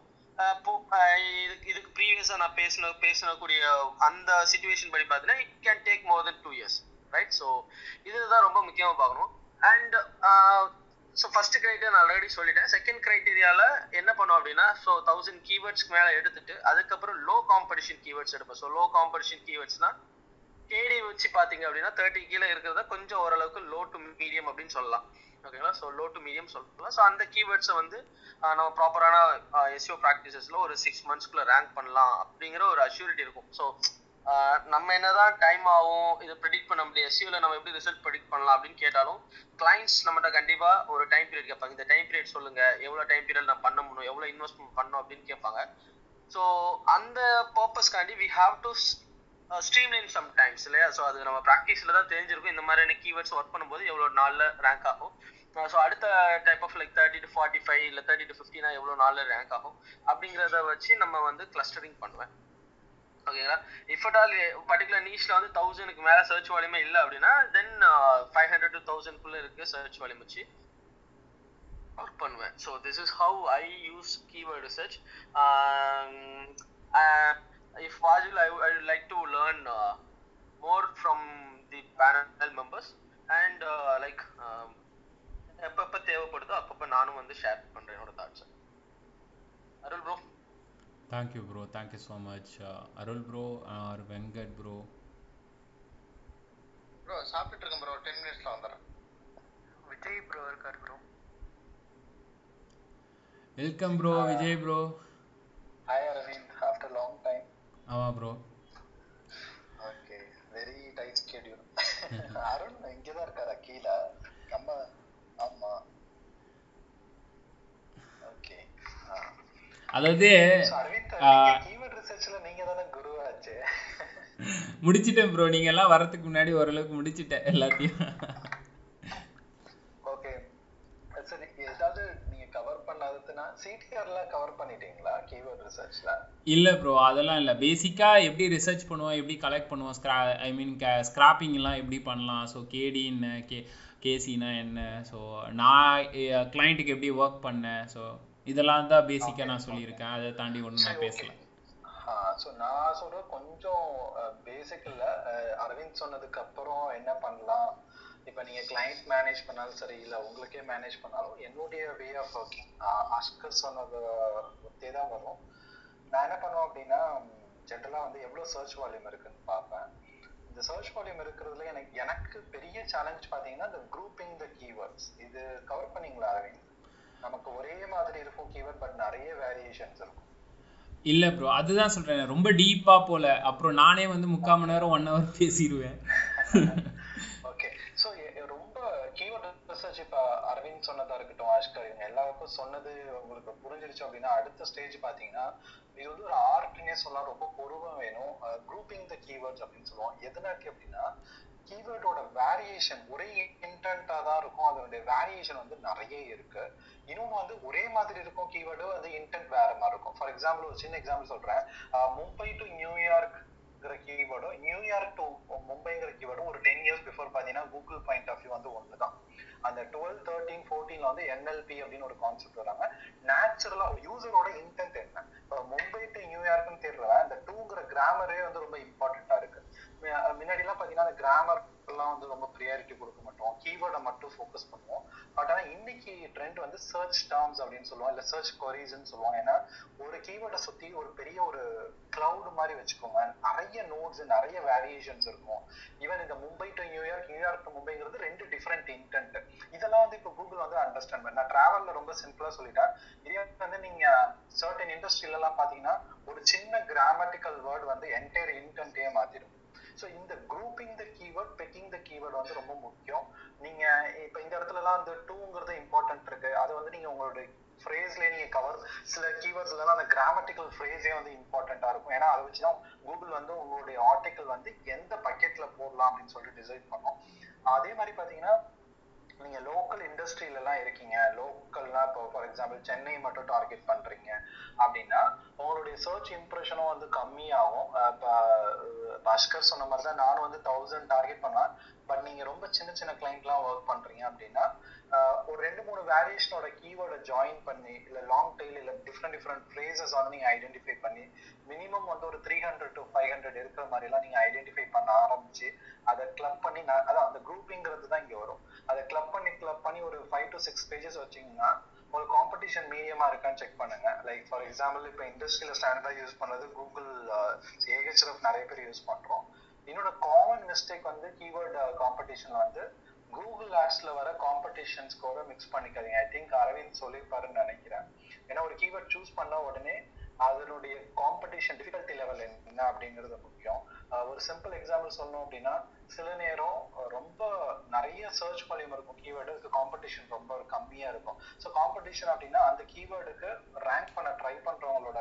இதுக்கு இதுக்கு ப்ரீவியஸா நான் பேசின பேசினக்கூடிய அந்த சுச்சுவேஷன் படி பார்த்தீங்கன்னா it can take more than two years right so இதுதான் ரொம்ப முக்கியமாக பார்க்கணும். அண்ட் ஸோ ஃபர்ஸ்ட் கிரைட்டீரியா நான் ஆல்ரெடி சொல்லிட்டேன். செகண்ட் கிரைட்டீரியாவில் என்ன பண்ணுவோம் அப்படின்னா ஸோ தௌசண்ட் கீவேர்ட்ஸ்க்கு மேலே எடுத்துட்டு அதுக்கப்புறம் லோ காம்படிஷன் கீவேர்ட்ஸ் எடுப்போம் ஸோ லோ காம்படிஷன் கீவேர்ட்ஸ்னா கேடி வச்சு பார்த்தீங்க அப்படின்னா தேர்ட்டி கீழே இருக்கிறத கொஞ்சம் ஓரளவுக்கு லோ டு மீடியம் அப்படின்னு சொல்லலாம். ஓகேங்களா ஸோ லோ டு மீடியம் சொல்லலாம் ஸோ அந்த கீவேர்ட்ஸை வந்து நம்ம ப்ராப்பரான எஸ்ஓ ப்ராக்டிசஸில் ஒரு சிக்ஸ் மந்த்ஸ்க்குள்ளே ரேங்க் பண்ணலாம் அப்படிங்கிற ஒரு அஷ்யூரிட்டி இருக்கும். ஸோ நம்ம என்னதான் டைம் ஆகும் இதை ப்ரெடிக்ட் பண்ண முடியும் எஸ்யூவில் நம்ம எப்படி ரிசல்ட் ப்ரெடிக்ட் பண்ணலாம் அப்படின்னு கேட்டாலும் கிளைண்ட்ஸ் நம்மகிட்ட கண்டிப்பா ஒரு டைம் பீரியட் கேட்பாங்க. இந்த டைம் பீரியட் சொல்லுங்க எவ்வளவு டைம் பீரியட் நான் பண்ண முடியும் எவ்வளோ இன்வெஸ்ட்மெண்ட் பண்ணணும் அப்படின்னு கேட்பாங்க. ஸோ அந்த பர்பஸ்க்காண்டி we have to streamline sometimes இல்லையா? ஸோ அது நம்ம ப்ராக்டிஸில் தான் தெரிஞ்சிருக்கும். இந்த மாதிரியான கீவேர்ட்ஸ் ஒர்க் பண்ணும்போது எவ்வளோ நாளில் ரேங்க் ஆகும். ஸோ அடுத்த type of like thirty to forty five இல்லை தேர்ட்டி டு ஃபிஃப்டினா எவ்வளோ நாளில் ரேங்க் ஆகும்? அப்படிங்கிறத வச்சு நம்ம வந்து கிளஸ்டரிங் பண்ணுவேன். ஓகேங்களா இஃப் அட் ஆல் பர்டிகுலர் நீஷ்ல வந்து தௌசண்ட்க்கு மேல சர்ச் வால்யூமே இல்லை அப்படின்னா தென் ஃபைவ் ஹண்ட்ரட் டு தௌசண்ட்குள்ள இருக்கு சர்ச் வால்யூம் வச்சு ஒர்க் பண்ணுவேன். So this is how I use keyword research if வாஜில் I I like to learn more from the panel members and like எப்பப்போ தேவைப்படுதோ அப்பப்போ நானும் வந்து ஷேர் பண்றேன். என்னோட தாட்ஸை Arul bro thank you bro thank you so much Arul bro or Venkat bro bro சாப்பிட்டுட்டு இருக்கேன் ப்ரோ டென் மினிட்ஸ்ல வந்துடுறேன். விஜய் ப்ரோ இருக்காரு bro welcome bro Vijay bro hi Aravind after long time ஆமாம் bro okay very tight schedule Arun இங்கே தான் இருக்காரா கீழே நம்ம ஆமா ஓகே அதாவது முடிச்சிட்டேன் ப்ரோ நீங்க எல்லாம் வரதுக்கு முன்னாடி ஓரளவுக்கு முடிச்சிட்டேன் எல்லாத்தையும். ஓகே சரி ஏதாவது நீங்க கவர் பண்ணாததுன்னா சிடிஆர்ல கவர் பண்ணிட்டீங்களா கீவேர்ட் ரிசர்ச்ல இல்ல ப்ரோ அதெல்லாம் இல்ல. பேசிக்கா எப்படி ரிசர்ச் பண்ணுவோம் எப்படி கலெக்ட் பண்ணுவோம்? ஸ்க்ரா ஐ மீன் ஸ்கிராப்பிங் எல்லாம் எப்படி பண்ணலாம்? ஸோ கேடி என்ன கே கேசினா என்ன? ஸோ நான் கிளைண்ட்டுக்கு எப்படி ஒர்க் பண்ணேன்? ஸோ இதெல்லாம் தான் பேசிக்கா நான் சொல்லியிருக்கேன். அதை தாண்டி ஒன்றும் நான் பேசல. ஸோ நான் சொல்ற கொஞ்சம் பேசிக் இல்ல. அஹ், அரவிந்த் சொன்னதுக்கு அப்புறம் என்ன பண்ணலாம்? இப்போ நீங்க கிளைண்ட் மேனேஜ் பண்ணாலும் சரி இல்ல உங்களுக்கே மேனேஜ் பண்ணாலும் என்னுடைய வே ஆஃப் ஒர்க்கிங் அஸ்கர் சொன்னது ஒத்தே தான் வரும். நான் என்ன பண்ணுவேன் அப்படின்னா ஜென்ரலா வந்து எவ்வளவு சர்ச் வால்யூம் இருக்குன்னு பார்ப்பேன். இந்த சர்ச் வால்யூம் இருக்கிறதுல எனக்கு எனக்கு பெரிய சேலஞ்ச் பாத்தீங்கன்னா இந்த குரூப்பிங் த கீவேர்ட்ஸ் இது கவர் பண்ணீங்களா அரவிந்த்? நமக்கு ஒரே மாதிரி இருக்கும் கீவேர்ட் பட் நிறைய வேரியேஷன்ஸ் இருக்கும். இல்ல ப்ரோ அதுதான் சொல்றேன். ரொம்ப டீப்பா போல. அப்புறம் நானே வந்து முக்கால் மணி நேரம் ஒன் ஹவர் பேசிடுவேன் ஓகே ஸோ ரொம்ப கீவேர்ட் ரிசர்ச் இப்போ அரவிந்த் சொன்னதா இருக்கட்டும் ஆஷ்கர் இவங்க எல்லாருக்கும் சொன்னது உங்களுக்கு புரிஞ்சிருச்சு அப்படின்னா அடுத்த ஸ்டேஜ் பார்த்தீங்கன்னா இது வந்து ஒரு ஆர்ட்னே சொல்லலாம் ரொம்ப பொறுமை வேணும். குரூப்பிங் த கீவேர்ட்ஸ் அப்படின்னு சொல்லுவோம். எதனாக்கு அப்படின்னா கீவேர்டோட வேரியேஷன் ஒரே இன்டென்ட்டாக தான் இருக்கும். அதனுடைய வேரியேஷன் வந்து நிறைய இருக்கு. இன்னொன்று வந்து ஒரே மாதிரி இருக்கும் கீவேர்டு அது இன்டென்ட் வேற மாதிரி இருக்கும். ஃபார் எக்ஸாம்பிள் ஒரு சின்ன எக்ஸாம்பிள் சொல்றேன். மும்பை டு நியூயார்க் கீவேர்டும் நியூயார்க் டு மும்பைங்கிற கீவேர்டும் ஒரு டென் இயர்ஸ் பிஃபோர் பார்த்தீங்கன்னா கூகுள் பாயிண்ட் ஆஃப் வியூ வந்து ஒன்று தான் அந்த டுவெல் தேர்ட்டீன் ஃபோர்டீன்ல வந்து என்எல்பி அப்படின்னு ஒரு கான்செப்ட் வராங்க. நேச்சுரலா யூசரோட இன்டென்ட் என்ன? இப்போ மும்பை டு நியூயார்க்னு தெரியல. அந்த டூங்கிற கிராமரே வந்து ரொம்ப இம்பார்ட்டண்டா இருக்கு. முன்னாடி முன்னாடிலாம் பார்த்தீங்கன்னா அந்த கிராமர் எல்லாம் வந்து ரொம்ப ப்ரியாரிட்டி கொடுக்க மாட்டோம். கீவேர்டை மட்டும் ஃபோக்கஸ் பண்ணுவோம். பட் ஆனா இன்னைக்கு ட்ரெண்ட் வந்து சர்ச் டேர்ம்ஸ் அப்படின்னு சொல்லுவோம் இல்ல சர்ச் கொரிஸ்ன்னு சொல்லுவோம் ஏன்னா ஒரு கீவேர்டை சுத்தி ஒரு பெரிய ஒரு கிளவுட் மாதிரி வச்சுக்கோங்க. நிறைய நோட்ஸ் நிறைய வேரியேஷன்ஸ் இருக்கும். ஈவன் இந்த Mumbai to New York New York to மும்பைங்கிறது ரெண்டு டிஃப்ரெண்ட் இன்டென்ட் இதெல்லாம் வந்து இப்போ கூகுள் வந்து அண்டர்ஸ்டாண்ட் பண்ண. நான் டிராவல்ல ரொம்ப சிம்பிளா சொல்லிட்டேன் இதே வந்து நீங்க சர்டன் இண்டஸ்ட்ரியில எல்லாம் பாத்தீங்கன்னா ஒரு சின்ன கிராமட்டிக்கல் வேர்டு வந்து என்டையர் இன்டென்ட்டே மாத்திடும். ஸோ இந்த grouping the keyword pegging the keyword வந்து ரொம்ப முக்கியம். நீங்க இப்போ இந்த இடத்துலலாம் அந்த டூங்கிறது இம்பார்ட்டன்ட் இருக்கு. அது வந்து நீங்க உங்களோட ஃப்ரேஸ்ல நீங்க கவர் சில கீவேர்ட்ஸ்லாம் அந்த கிராமட்டிக்கல் ஃப்ரேஸே வந்து இம்பார்ட்டண்டா இருக்கும். ஏன்னா அதை வச்சு தான் கூகுள் வந்து உங்களுடைய ஆர்டிக்கல் வந்து எந்த பக்கெட்ல போடலாம் அப்படின்னு சொல்லிட்டு டிசைட் பண்ணோம். அதே மாதிரி பாத்தீங்கன்னா நீங்க லோக்கல் இண்டஸ்ட்ரியில எல்லாம் இருக்கீங்க. லோக்கல்னா இப்போ ஃபார் எக்ஸாம்பிள் சென்னை மட்டும் டார்கெட் பண்றீங்க அப்படின்னா உங்களுடைய சர்ச் இம்ப்ரெஷனும் வந்து கம்மியாகும். அஹ் இப்ப பாஸ்கர் சொன்ன மாதிரி தான் நானும் வந்து தௌசண்ட் டார்கெட் பண்ணேன் பட் நீங்க ரொம்ப சின்ன சின்ன கிளைண்ட்லாம் ஒர்க் பண்றீங்க அப்படின்னா ஒரு ரெண்டு மூணு வேரியேஷனோட கீவேர்டை ஜாயின் பண்ணி இல்ல லாங் டெய்ல் இல்ல டிஃப்ரெண்ட் டிஃப்ரெண்ட் ஃப்ரேசஸ் வந்து நீங்க ஐடென்டிஃபை பண்ணி மினிமம் வந்து ஒரு three hundred to five hundred இருக்கிற மாதிரி எல்லாம் நீங்க ஐடென்டிஃபை பண்ண ஆரம்பிச்சு அதை கிளப் பண்ணி நான் அதான் அந்த குரூப்பிங்கிறது தான் இங்க வரும். அதை கிளப் பண்ணி கிளப் பண்ணி ஒரு ஃபைவ் டு சிக்ஸ் பேஜஸ் வச்சீங்கன்னா ஒரு காம்படிஷன் மீடியமா இருக்கான்னு செக் பண்ணுங்க. லைக் ஃபார் எக்ஸாம்பிள் இப்போ இண்டஸ்ட்ரியில் ஸ்டாண்டர்டா யூஸ் பண்ணது கூகுள் ஏஹெச்எஃப் நிறைய பேர் யூஸ் பண்றோம். என்னோட காமன் மிஸ்டேக் வந்து கீவேர்ட் காம்படிஷன்ல uh, வந்து கூகுள் ஆட்ஸ்ல வர காம்படிஷன் ஸ்கோரை மிக்ஸ் பண்ணிக்காதீங்க. ஐ திங்க் அரவிந்த் சொல்லியிருப்பாருன்னு நினைக்கிறேன். ஏன்னா ஒரு கீவேர்ட் சூஸ் பண்ண உடனே அதனுடைய காம்படிஷன் டிஃபிகல்ட்டி லெவல் என்ன அப்படிங்கிறது முக்கியம். Uh, ஒரு சிம்பிள் எக்ஸாம்பிள் சொல்லணும் அப்படின்னா சில நேரம் uh, ரொம்ப நிறைய சர்ச் வால்யூம் இருக்கும் கீவேர்டுக்கு காம்படிஷன் ரொம்ப கம்மியா இருக்கும். ஸோ காம்படிஷன் அப்படின்னா அந்த கீவேர்டுக்கு ரேங்க் பண்ண ட்ரை பண்றவங்களோட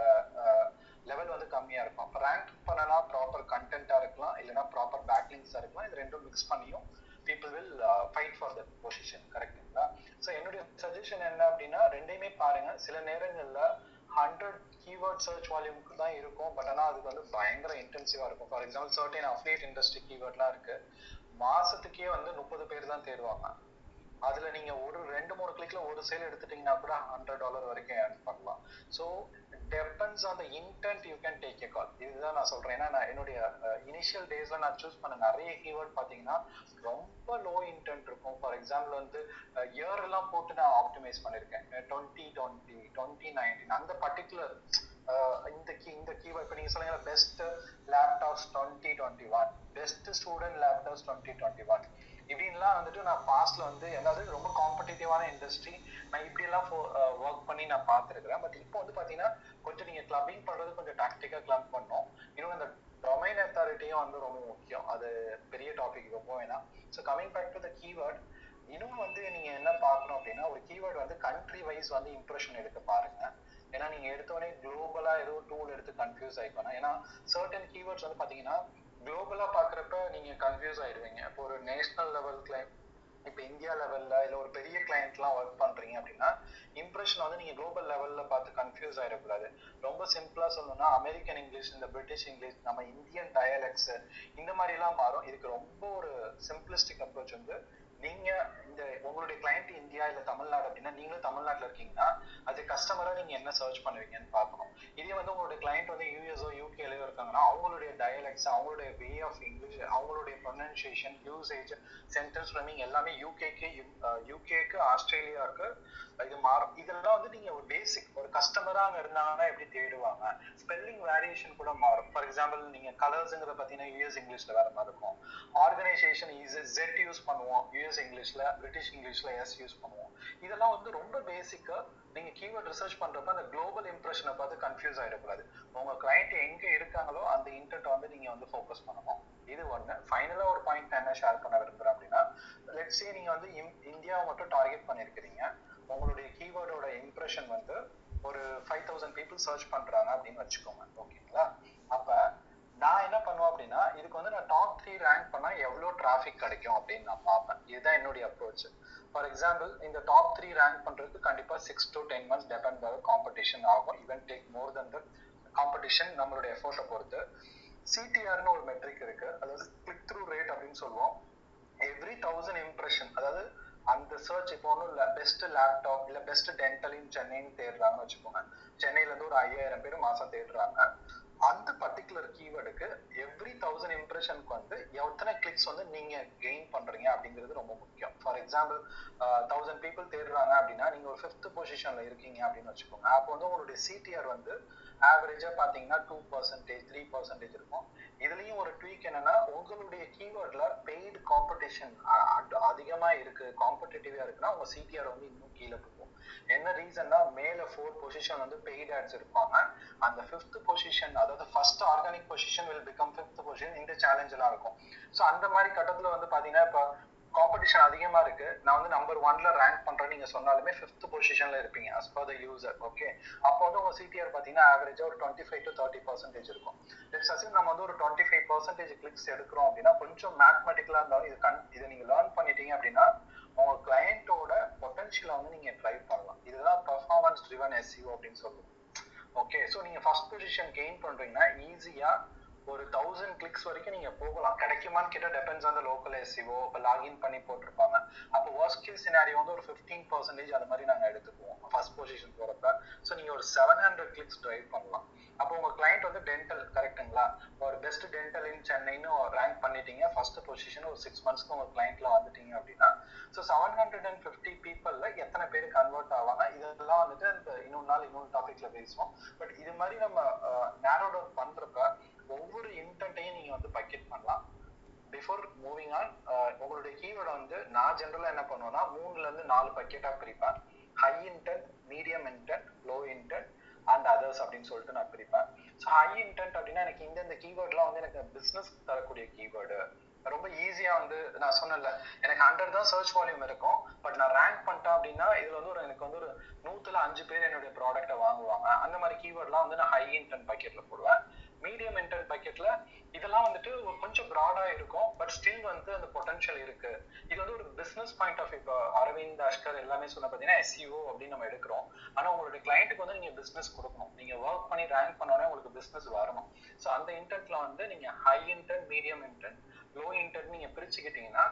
லெவல் வந்து கம்மியா இருக்கும். அப்போ ரேங்க் பண்ணனா ப்ராப்பர் கண்டென்ட்டா இருக்கலாம் இல்லைன்னா ப்ராப்பர் பேக்லிங்ஸா இருக்கலாம். இது ரெண்டும் மிக்ஸ் பண்ணியும் people will fight for that position கரெக்டுங்களா ஸோ என்னுடைய சஜஷன் என்ன அப்படின்னா ரெண்டையுமே பாருங்க. சில நேரங்களில் ஹண்ட்ரட் கீவேர்ட் சர்ச் வால்யூமுக்கு தான் இருக்கும். பட் ஆனால் அதுக்கு வந்து பயங்கர இன்டென்சிவாக இருக்கும். For example certain affiliate industry கீவேர்ட்லாம் இருக்கு. மாசத்துக்கே வந்து முப்பது பேர் தான் தேடுவாங்க. அதுல நீங்க ஒரு ரெண்டு மூணு கிளிக்ல ஒரு சேல் எடுத்துட்டீங்கன்னா கூட ஹண்ட்ரட் டாலர் வரைக்கும் ஏர்ன் பண்ணலாம். So depends on the intent you can take a call இதுதான் நான் சொல்றேன். ஏன்னா நான் என்னுடைய இனிஷியல் டேஸ்ல நான் சூஸ் பண்ண நிறைய கீவேர்ட் பாத்தீங்கன்னா ரொம்ப லோ இன்டென்ட் இருக்கும். ஃபார் எக்ஸாம்பிள் வந்து இயர் எல்லாம் போட்டு நான் ஆப்டிமைஸ் பண்ணிருக்கேன். டுவெண்ட்டி டுவெண்ட்டி டுவெண்ட்டி நைன்டீன் அந்த பர்டிகுலர் இந்த கீ இந்த கீவேர்ட் இப்போ நீங்க சொல்லுங்க best laptops twenty twenty one best student laptops twenty twenty one இப்படின்லாம் வந்துட்டு நான் பாஸ்ட்ல வந்து அதாவது ரொம்ப காம்படிட்டிவான இண்டஸ்ட்ரி நான் இப்படியெல்லாம் ஒர்க் பண்ணி நான் பார்த்துருக்கிறேன். பட் இப்போ வந்து பாத்தீங்கன்னா கொஞ்சம் நீங்க கிளப்பிங் பண்றது கொஞ்சம் டாக்டிக்கா கிளப் பண்ணோம் இன்னும் இந்த டொமைன் அத்தாரிட்டியும் வந்து ரொம்ப முக்கியம். அது பெரிய டாபிக் இப்போ வேணாம். So coming back to the keyword இன்னும் வந்து நீங்க என்ன பார்க்கணும் அப்படின்னா ஒரு கீவேர்டு வந்து கண்ட்ரி வைஸ் வந்து இம்ப்ரெஷன் எடுக்க பாருங்க. ஏன்னா நீங்க எடுத்தோடனே குளோபலா ஏதோ டூல் எடுத்து கன்ஃபியூஸ் ஆயிக்கணும் ஏன்னா சர்டன் கீவேர்ட்ஸ் வந்து பாத்தீங்கன்னா குளோபலா பாக்குறப்ப நீங்க கன்ஃபியூஸ் ஆயிடுவீங்க இப்போ ஒரு நேஷனல் லெவல் கிளைம் இப்போ இந்தியா லெவல்ல இல்ல ஒரு பெரிய கிளைண்ட்லாம் ஒர்க் பண்றீங்க அப்படின்னா இம்ப்ரெஷன் வந்து நீங்க குளோபல் லெவல்ல பார்த்து கன்ஃபியூஸ் ஆயிடக்கூடாது. ரொம்ப சிம்பிளா சொல்லணும்னா அமெரிக்கன் இங்கிலீஷ் இந்த பிரிட்டிஷ் இங்கிலீஷ் நம்ம இந்தியன் டயலெக்ட்ஸ் இந்த மாதிரி எல்லாம் மாறும். இதுக்கு ரொம்ப ஒரு சிம்பிளிஸ்டிக் அப்ரோச் வந்து நீங்க இந்த உங்களுடைய கிளைண்ட் இந்தியா இல்ல தமிழ்நாடு அப்படின்னா நீங்களும் தமிழ்நாட்டுல இருக்கீங்கன்னா அது கஸ்டமரா நீங்க என்ன சர்ச் பண்ணுவீங்கன்னு பார்க்கணும். இதே வந்து உங்களுடைய கிளைண்ட் வந்து யூஎஸ்ஓ யூகேலயோ இருக்காங்கன்னா அவங்களுடைய டயலெக்ட்ஸ் அவங்களுடைய வே ஆஃப் இங்கிலீஷ் அவங்களுடைய ப்ரொனன்சியேஷன் யூசேஜ் சென்டென்ஸ் ஃப்ரேமிங் எல்லாமே யூகேக்கு யூகேக்கு uh, ஆஸ்திரேலியாவுக்கு இது மாறும். இதெல்லாம் வந்து நீங்க ஒரு பேசிக் ஒரு கஸ்டமரா அங்க இருந்தாங்கன்னா எப்படி தேடுவாங்க? ஸ்பெல்லிங் வேரியேஷன் கூட மாறும். ஃபார் எக்ஸாம்பிள் நீங்க கலர்ஸ்ங்கிறத பாத்தீங்கன்னா யூஎஸ் இங்கிலீஷ்ல வேற மாதிரி இருக்கும். ஆர்கனைசேஷன் இஸ் ஜெட் யூஸ் பண்ணுவோம். யூஎஸ் இங்கிலீஷ்ல பிரிட்டிஷ் இங்கிலீஷ்ல எஸ் யூஸ் பண்ணுவோம். இதெல்லாம் வந்து ரொம்ப பேசிக்கா நீங்க கீவேர்ட் ரிசர்ச் பண்றப்ப அந்த குளோபல் இம்ப்ரெஷனை பார்த்து கன்ஃபியூஸ் ஆயிடக்கூடாது. உங்க கிளைண்ட் எங்க இருக்காங்களோ அந்த இன்டென்ட் வந்து நீங்க வந்து ஃபோக்கஸ் பண்ணணும். இது ஒண்ணு. ஃபைனலா ஒரு பாயிண்ட் என்ன ஷேர் பண்ண விரும்புறேன் அப்படின்னா லெட்ஸ் நீங்க வந்து இந்தியாவை மட்டும் டார்கெட் பண்ணிருக்கிறீங்க உங்களுடைய கீவேர்டோட இம்ப்ரெஷன் வந்து ஒரு ஃபைவ் தௌசண்ட் பீப்புள் சர்ச் பண்றாங்க அப்படின்னு வச்சுக்கோங்க. ஓகேங்களா அப்ப நான் என்ன பண்ணுவேன் அப்படின்னா இதுக்கு வந்து நான் டாப் த்ரீ ரேங்க் பண்ணா எவ்வளவு டிராஃபிக் கிடைக்கும் அப்படின்னு நான் பார்ப்பேன். இதுதான் என்னுடைய அப்ரோச் ஃபார் எக்ஸாம்பிள் இந்த டாப் த்ரீ ரேங்க் பண்றதுக்கு கண்டிப்பா six to ten months depend ஆகும் காம்படிஷன் ஆகும். Even take more than the competition நம்மளுடைய எஃபோர்ட்டை பொறுத்து. சிடிஆர்னு ஒரு மெட்ரிக் இருக்கு. அதாவது கிளிக் த்ரூ ரேட் அப்படின்னு சொல்லுவோம். எவ்ரி தௌசண்ட் இம்ப்ரெஷன் அதாவது அந்த சர்ச் இப்போ ஒன்றும் இல்லை பெஸ்ட் லேப்டாப் இல்லை பெஸ்ட் டென்டல் இன் சென்னைன்னு தேடுறாங்கன்னு வச்சுக்கோங்க. சென்னையில இருந்து ஒரு ஐயாயிரம் பேர் மாசம் தேடுறாங்க. அந்த பர்டிகுலர் கீவேர்டுக்கு எவ்ரி தௌசண்ட் இம்ப்ரெஷனுக்கு வந்து எத்தனை கிளிக்ஸ் வந்து நீங்க கெயின் பண்றீங்க அப்படிங்கிறது ரொம்ப முக்கியம். ஃபார் எக்ஸாம்பிள் தௌசண்ட் பீப்புள் தேடுறாங்க அப்படின்னா நீங்க ஒரு ஃபிஃப்த் பொசிஷன்ல இருக்கீங்க அப்படின்னு வச்சுக்கோங்க. அப்போ வந்து உங்களுடைய சிடிஆர் வந்து ஆவரேஜா பாத்தீங்கன்னா டூ பர்சன்டேஜ் த்ரீ பர்சன்டேஜ் இருக்கும். இதுலயும் ஒரு ட்வீக் என்னன்னா உங்களுடைய கீவேர்ட்ல பெய்டு காம்படிஷன் அதிகமா இருக்கு காம்படிட்டிவா இருக்குன்னா உங்க சிடிஆர் வந்து இன்னும் கீழே போகும். என்ன ரீசன்னா மேல ஃபோர் பொசிஷன் வந்து பெய்ட் ஆட்ஸ் இருப்பாங்க. அந்த ஃபிஃப்த் பொசிஷன் அதாவது first organic position will become fifth position இந்த சேலஞ்செல்லாம் இருக்கும். ஸோ அந்த மாதிரி கட்டத்துல வந்து பாத்தீங்கன்னா இப்போ காம்படிஷன் அதிகமா இருக்கு. நான் வந்து நம்பர் ஒன்ல ரேங்க் பண்றேன் நீங்க சொன்னாலுமே ஃபிஃப்த் பொசிஷன்ல இருப்பீங்க as per the user okay அப்போ வந்து உங்க சிடிஆர் பாத்தீங்கன்னா ஆவரேஜா ஒரு twenty five to thirty percentage இருக்கும். லெட்ஸ் அசிம் நம்ம வந்து ஒரு டுவெண்ட்டி ஃபைவ் பர்சன்டேஜ் கிளிக்ஸ் எடுக்கிறோம் அப்படின்னா கொஞ்சம் மேத்மெட்டிக்கலா இருந்தாலும் இது கண் இதை நீங்க லேர்ன் பண்ணிட்டீங்க அப்படின்னா உங்க கிளையண்டோட பொட்டன்ஷியலை வந்து நீங்க ட்ரைவ் பண்ணலாம். இதுதான் பெர்ஃபார்மன்ஸ் ட்ரிவன் எஸ்இஓ அப்படின்னு சொல்லுவோம். ஓகே ஸோ நீங்க ஃபர்ஸ்ட் பொசிஷன் கெயின் பண்றீங்கன்னா ஈஸியா ஒரு தௌசண்ட் கிளிக்ஸ் வரைக்கும் நீங்க போகலாம். கிடைக்குமான்னு கேட்டா depends on the local SEO இப்போ லாகின் பண்ணி போட்டிருப்பாங்க. அப்போ ஒர்ஸ்ட் கேஸ் சினாரியோ வந்து ஒரு ஃபிஃப்டீன் பர்சன்டேஜ் அந்த மாதிரி நாங்க எடுத்துக்குவோம். ஃபர்ஸ்ட் பொசிஷன் போறப்ப. ஸோ நீங்க ஒரு செவன் ஹண்ட்ரட் கிளிக்ஸ் ட்ரைவ் பண்ணலாம். அப்போ உங்க கிளைண்ட் வந்து டென்டல் கரெக்ட்டுங்களா ஒரு பெஸ்ட் டென்டல் இன் சென்னைன்னு ரேங்க் பண்ணிட்டீங்க. ஃபர்ஸ்ட் பொசிஷன் ஒரு சிக்ஸ் மந்த்ஸ்க்கு உங்க கிளைண்ட்ல வந்துட்டீங்க அப்படின்னா. So seven hundred and fifty பீப்புள்ல எத்தனை பேர் கன்வெர்ட் ஆவாங்க? இதெல்லாம் வந்துட்டு அந்த இன்னொரு நாள் இன்னொரு டாபிக்ல பேசுவோம். பட் இது மாதிரி நம்ம நேரோ டவுன் பண்றப்ப ஒவ்வொரு இன்டென்ட்டையும் நீங்க வந்து பக்கெட் பண்ணலாம். பிஃபோர் மூவிங் ஆன் உங்களுடைய கீவேர்டை வந்து நான் ஜென்ரலா என்ன பண்ணுவேன்னா மூணுல இருந்து நாலு பக்கெட்டா பிரிப்பேன். High intent medium intent low intent and others அப்படின்னு சொல்லிட்டு நான் பிரிப்பேன். ஸோ ஹை இன்டென்ட் அப்படின்னா எனக்கு இந்தந்த இந்த கீவேர்ட்லாம் வந்து எனக்கு பிஸ்னஸ் தரக்கூடிய கீவேர்டு ரொம்ப ஈஸியா வந்து நான் சொன்னேன்ல எனக்கு ஹண்ட்ரட் தான் சர்ச் வால்யூம் இருக்கும். பட் நான் ரேங்க் பண்ணிட்டேன் அப்படின்னா இதுல வந்து ஒரு எனக்கு வந்து ஒரு நூத்துல அஞ்சு பேர் என்னுடைய ப்ராடக்ட்டை வாங்குவாங்க. அந்த மாதிரி கீவேர்ட்லாம் வந்து நான் ஹை இன்டென்ட் பக்கெட்ல போடுவேன். மீடியம் என்டர் பக்கெட்ல இதெல்லாம் வந்துட்டு ஒரு கொஞ்சம் ப்ராடா இருக்கும் பட் ஸ்டில் வந்து அந்த பொட்டன்ஷியல் இருக்கு. இது வந்து ஒரு பிசினஸ் பாயிண்ட் ஆஃப் இப்போ அரவிந்த் அஷ்கர் எல்லாமே சொன்ன பார்த்தீங்கன்னா எஸ்இஓ அப்படின்னு நம்ம எடுக்கிறோம். ஆனா உங்களுடைய கிளைண்ட்டுக்கு வந்து நீங்க பிசினஸ் கொடுக்கணும். நீங்க ஒர்க் பண்ணி ரேங்க் பண்ணோன்னே உங்களுக்கு பிசினஸ் வரணும். ஸோ அந்த இன்டென்ட்ல வந்து நீங்க high intent medium intent low intent நீங்க பிரிச்சுக்கிட்டீங்கன்னா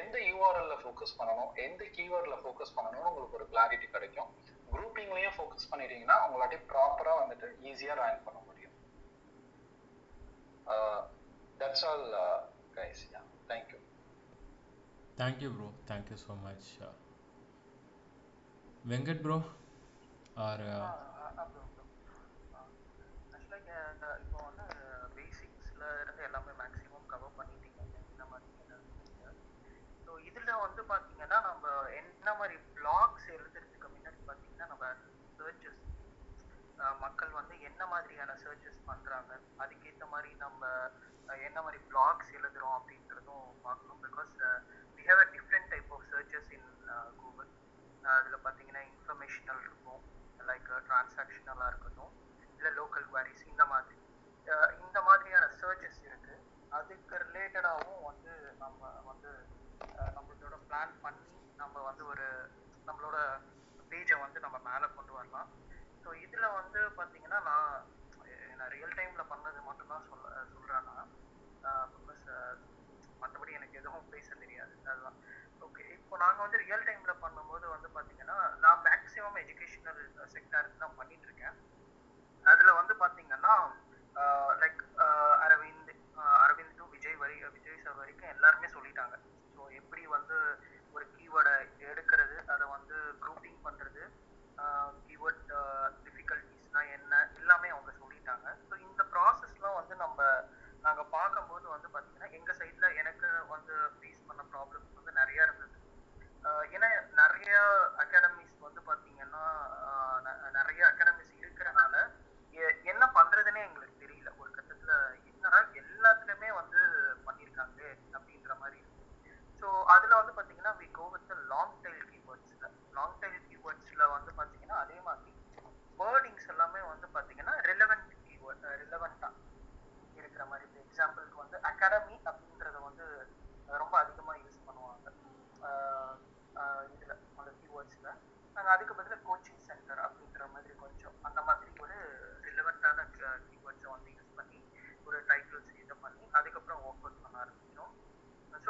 எந்த யூஆர்எல்ல ஃபோக்கஸ் பண்ணணும் எந்த கீவேர்ட்ல ஃபோக்கஸ் பண்ணணும்னு உங்களுக்கு ஒரு கிளாரிட்டி கிடைக்கும். குரூப்பிங்லயும் ஃபோக்கஸ் பண்ணிட்டீங்கன்னா உங்களாட்டி ப்ராப்பரா வந்துட்டு ஈஸியா rank பண்ண முடியும் that's all guys yeah thank you thank you bro thank you so much Venkat bro R ஆக்சுவலாக இப்போ வந்து பேசிக்ஸ்ல இருந்து எல்லாமே மேக்ஸிமம் கவர் பண்ணிட்டீங்க இந்த மாதிரி ஸோ இதில் வந்து பார்த்தீங்கன்னா நம்ம என்ன மாதிரி மக்கள் வந்து என்ன மாதிரியான சர்ச்சஸ் பண்ணுறாங்க அதுக்கேற்ற மாதிரி நம்ம என்ன மாதிரி பிளாக்ஸ் எழுதுறோம் அப்படின்றதும் பார்க்கணும். Because we have a different type of searches in Google அதில் பார்த்தீங்கன்னா இன்ஃபர்மேஷனல் இருக்கும். லைக் டிரான்சாக்ஷனலாக இருக்கட்டும். இல்லை லோக்கல் குவாரிஸ் இந்த மாதிரி. அஹ் இந்த மாதிரியான சர்ச்சஸ் இருக்கு. அதுக்கு ரிலேட்டடாகவும் வந்து நம்ம வந்து நம்மளோட பிளான் பண்ணி நம்ம வந்து ஒரு நம்மளோட பேஜை வந்து நம்ம மேலே கொண்டு வரலாம். இதுல வந்து பாத்தீங்கன்னா நான் அஹ் நான் ரியல் டைமில் பண்ணது மட்டும்தான் சொல்ல ஆஹ் பிகாஸ் மற்றபடி எனக்கு எதுவும் பேச தெரியாது. அதுதான். ஓகே இப்போ நாங்கள் வந்து ரியல் டைம்ல பண்ணும்போது வந்து பாத்தீங்கன்னா நான் மேக்சிமம் எஜுகேஷனல் செக்டாருக்கு தான் பண்ணிட்டு இருக்கேன். அதுல வந்து பாத்தீங்கன்னா ஆஹ் அரவிந்த் ஆஹ் அரவிந்த் டு விஜய் வரை விஜய் சார் வரைக்கும் எல்லாருமே சொல்லிட்டாங்க ஸோ எப்படி வந்து ஒரு கீவேர்டை எடுக்கிறது அதை வந்து குரூப்பிங் பண்றது கீவேர்ட் டிஃபிகல்ட்டிஸ்னா என்ன எல்லாமே அவங்க சொல்லிட்டாங்க ஸோ இந்த ப்ராசஸ்லாம் வந்து நம்ம நாங்க பார்க்கும்போது வந்து பாத்தீங்கன்னா எங்க சைட்ல எனக்கு வந்து ஃபேஸ் பண்ண ப்ராப்ளம்ஸ் வந்து நிறைய இருந்தது. ஆஹ் ஏன்னா நிறைய அகாடமிஸ் வந்து பாத்தீங்கன்னா ஆஹ் நிறைய அகாடமிஸ் இருக்கிறனால என்ன பண்றதுன்னே எங்களுக்கு தெரியல. ஒரு கட்டத்துல என்னடா எல்லாத்துலயுமே வந்து பண்ணிருக்காங்க அப்படின்ற மாதிரி ஸோ அதுல வந்து பாத்தீங்கன்னா வி கோ வித் லாங் கீவேர்ட்ஸ்ல லாங் டைல் கீவேர்ட்ஸ்ல வந்து பாத்தீங்கன்னா அதே மாதிரி வேர்டிங்ஸ் எல்லாமே வந்து பாத்தீங்கன்னா ரிலவெண்ட் கீவேர்ட் ரிலவெண்டா இருக்கிற மாதிரி இப்போ எக்ஸாம்பிளுக்கு வந்து அகாடமி அப்படின்றத வந்து அஹ் ரொம்ப அதிகமா யூஸ் பண்ணுவாங்க ஆஹ் ஆஹ் இதுல அந்த கீவேர்ட்ஸ்ல நாங்க அதுக்கு பதிலா கோச்சிங் சென்டர் அப்படின்ற மாதிரி கொஞ்சம் அந்த மாதிரி ஒரு ரிலவெண்டான கீவேர்ட்ஸை வந்து யூஸ் பண்ணி ஒரு டைட்டில்ஸ் இதை பண்ணி அதுக்கப்புறம் ஒர்க் அவுட் பண்ண ஆரம்பிச்சோம்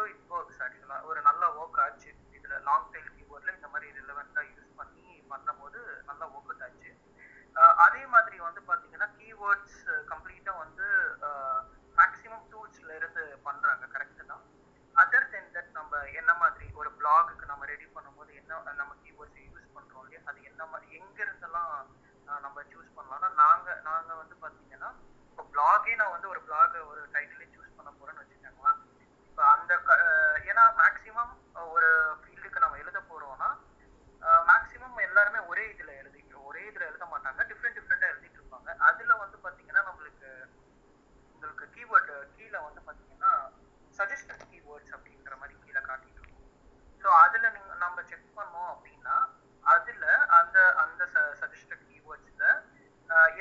ஸோ இப்போ ஆக்சுவலாக ஒரு நல்ல ஒர்க் ஆச்சு. இதுல லாங் டைல் கீபோர்டில் இந்த மாதிரி ரிலவெண்ட்டாக யூஸ் பண்ணி பண்ணும்போது நல்லா ஒர்க் ஆச்சு. அதே மாதிரி வந்து பாத்தீங்கன்னா கீவேர்ட்ஸ் கம்ப்ளீட்டாக வந்து மேக்ஸிமம் டூல்ஸ்ல இருந்து பண்றாங்க. கரெக்டு தான். அதர் தென் தட் நம்ம என்ன மாதிரி ஒரு பிளாகுக்கு நம்ம ரெடி பண்ணும்போது என்ன நம்ம கீவேர்ட்ஸ் யூஸ் பண்றோம் இல்லையா? அது என்ன மாதிரி எங்கேருந்தெல்லாம் ஆஹ் நம்ம சூஸ் பண்ணலாம்னா நாங்க நாங்க வந்து பாத்தீங்கன்னா இப்போ பிளாகே நான் வந்து ஒரு பிளாக் கீழே வந்து பார்த்தீங்கன்னா சஜஸ்டட் கீவேர்ட்ஸ் அப்படின்ற மாதிரி கீழே காட்டிட்டு இருக்கும். ஸோ அதில் நீங்கள் நம்ம செக் பண்ணோம் அப்படின்னா அதில் அந்த அந்த சஜஸ்டட் கீவேர்ட்ஸில்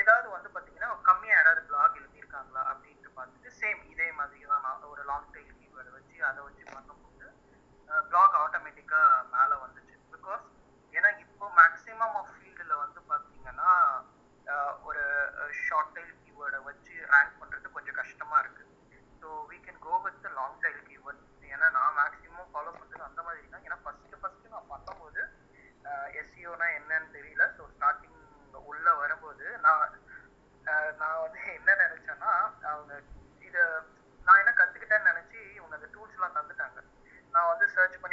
ஏதாவது வந்து பார்த்தீங்கன்னா கம்மியாக யாராவது பிளாக் எழுதியிருக்காங்களா அப்படின்ட்டு பார்த்துட்டு சேம் இதே மாதிரி தான் ஒரு லாங் டைம் கீவேர்டை வச்சு அதை வச்சு பண்ணும்போது பிளாக் ஆட்டோமேட்டிக்காக código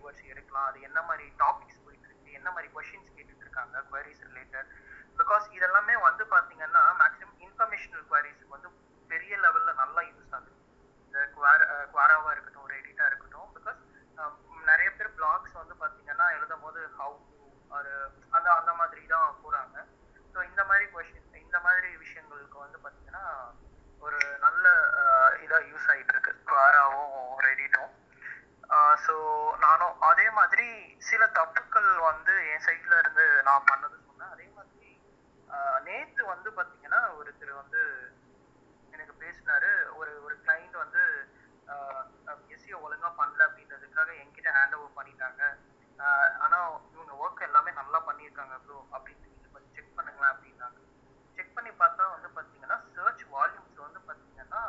நம்ம கீவேர்ட்ஸ் எடுக்கலாம். அது என்ன மாதிரி டாபிக்ஸ் போயிட்டு இருக்கு என்ன மாதிரி கொஷின்ஸ் கேட்டுட்டு இருக்காங்க குவரிஸ் ரிலேட்டட் பிகாஸ் இதெல்லாமே வந்து பாத்தீங்கன்னா மேக்ஸிமம் இன்ஃபர்மேஷனல் குவாரிஸ்க்கு வந்து பெரிய லெவல்ல நல்லா யூஸ் ஆகுது இந்த குவார குவாராவா இருக்கட்டும் ஒரு எடிட்டா இருக்கட்டும் பிகாஸ் நிறைய பேர் பிளாக்ஸ் வந்து பாத்தீங்கன்னா எழுதும் போது ஹவு ஒரு அந்த அந்த மாதிரி தான் போறாங்க ஸோ இந்த மாதிரி கொஷின் இந்த மாதிரி விஷயங்களுக்கு வந்து பாத்தீங்கன்னா ஒரு நல்ல அஹ், இதா யூஸ் ஆயிட்டு இருக்கு குவாராவும் ரெடிட்டும் ஸோ நானும் அதே மாதிரி சில தப்புக்கள் வந்து என் சைட்ல இருந்து நான் பண்ணது சொன்னேன். அதே மாதிரி நேத்து வந்து பாத்தீங்கன்னா ஒருத்தர் வந்து எனக்கு பேசினாரு. ஒரு ஒரு கிளைண்ட் வந்து எஸ்சிஓ ஒழுங்கா பண்ணல அப்படின்றதுக்காக என்கிட்ட ஹேண்ட் ஓவர் பண்ணிட்டாங்க ஆனா இவங்க ஒர்க் எல்லாமே நல்லா பண்ணியிருக்காங்க ப்ரோ அப்படின்னு நீங்க கொஞ்சம் செக் பண்ணுங்களேன் அப்படின்னாங்க. செக் பண்ணி பார்த்தா வந்து பாத்தீங்கன்னா சர்ச் வால்யூம்ஸ் வந்து பாத்தீங்கன்னா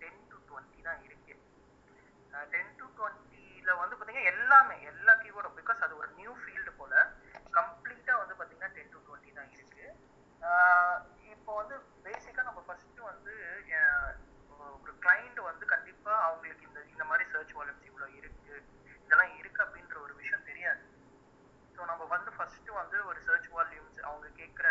டென் டு டுவெண்ட்டி தான் இருக்கு. டென் டு டுவெண்ட்டில வந்து பாத்தீங்கன்னா எல்லாமே எல்லா கீவேர்டும் பிகாஸ் அது ஒரு நியூ ஃபீல்டு போல கம்ப்ளீட்டா வந்து பாத்தீங்கன்னா டென் டு டுவெண்ட்டி தான் இருக்கு ஆஹ் இப்போ வந்து பேசிக்கா நம்ம ஃபர்ஸ்ட் வந்து ஒரு கிளைண்ட் வந்து கண்டிப்பா அவங்களுக்கு இந்த இந்த மாதிரி சர்ச் வால்யூம்ஸ் இவ்வளவு இருக்கு இதெல்லாம் இருக்கு அப்படின்ற ஒரு விஷயம் தெரியாது. ஸோ நம்ம வந்து ஃபர்ஸ்ட் வந்து ஒரு சர்ச் வால்யூம்ஸ் அவங்க கேட்குற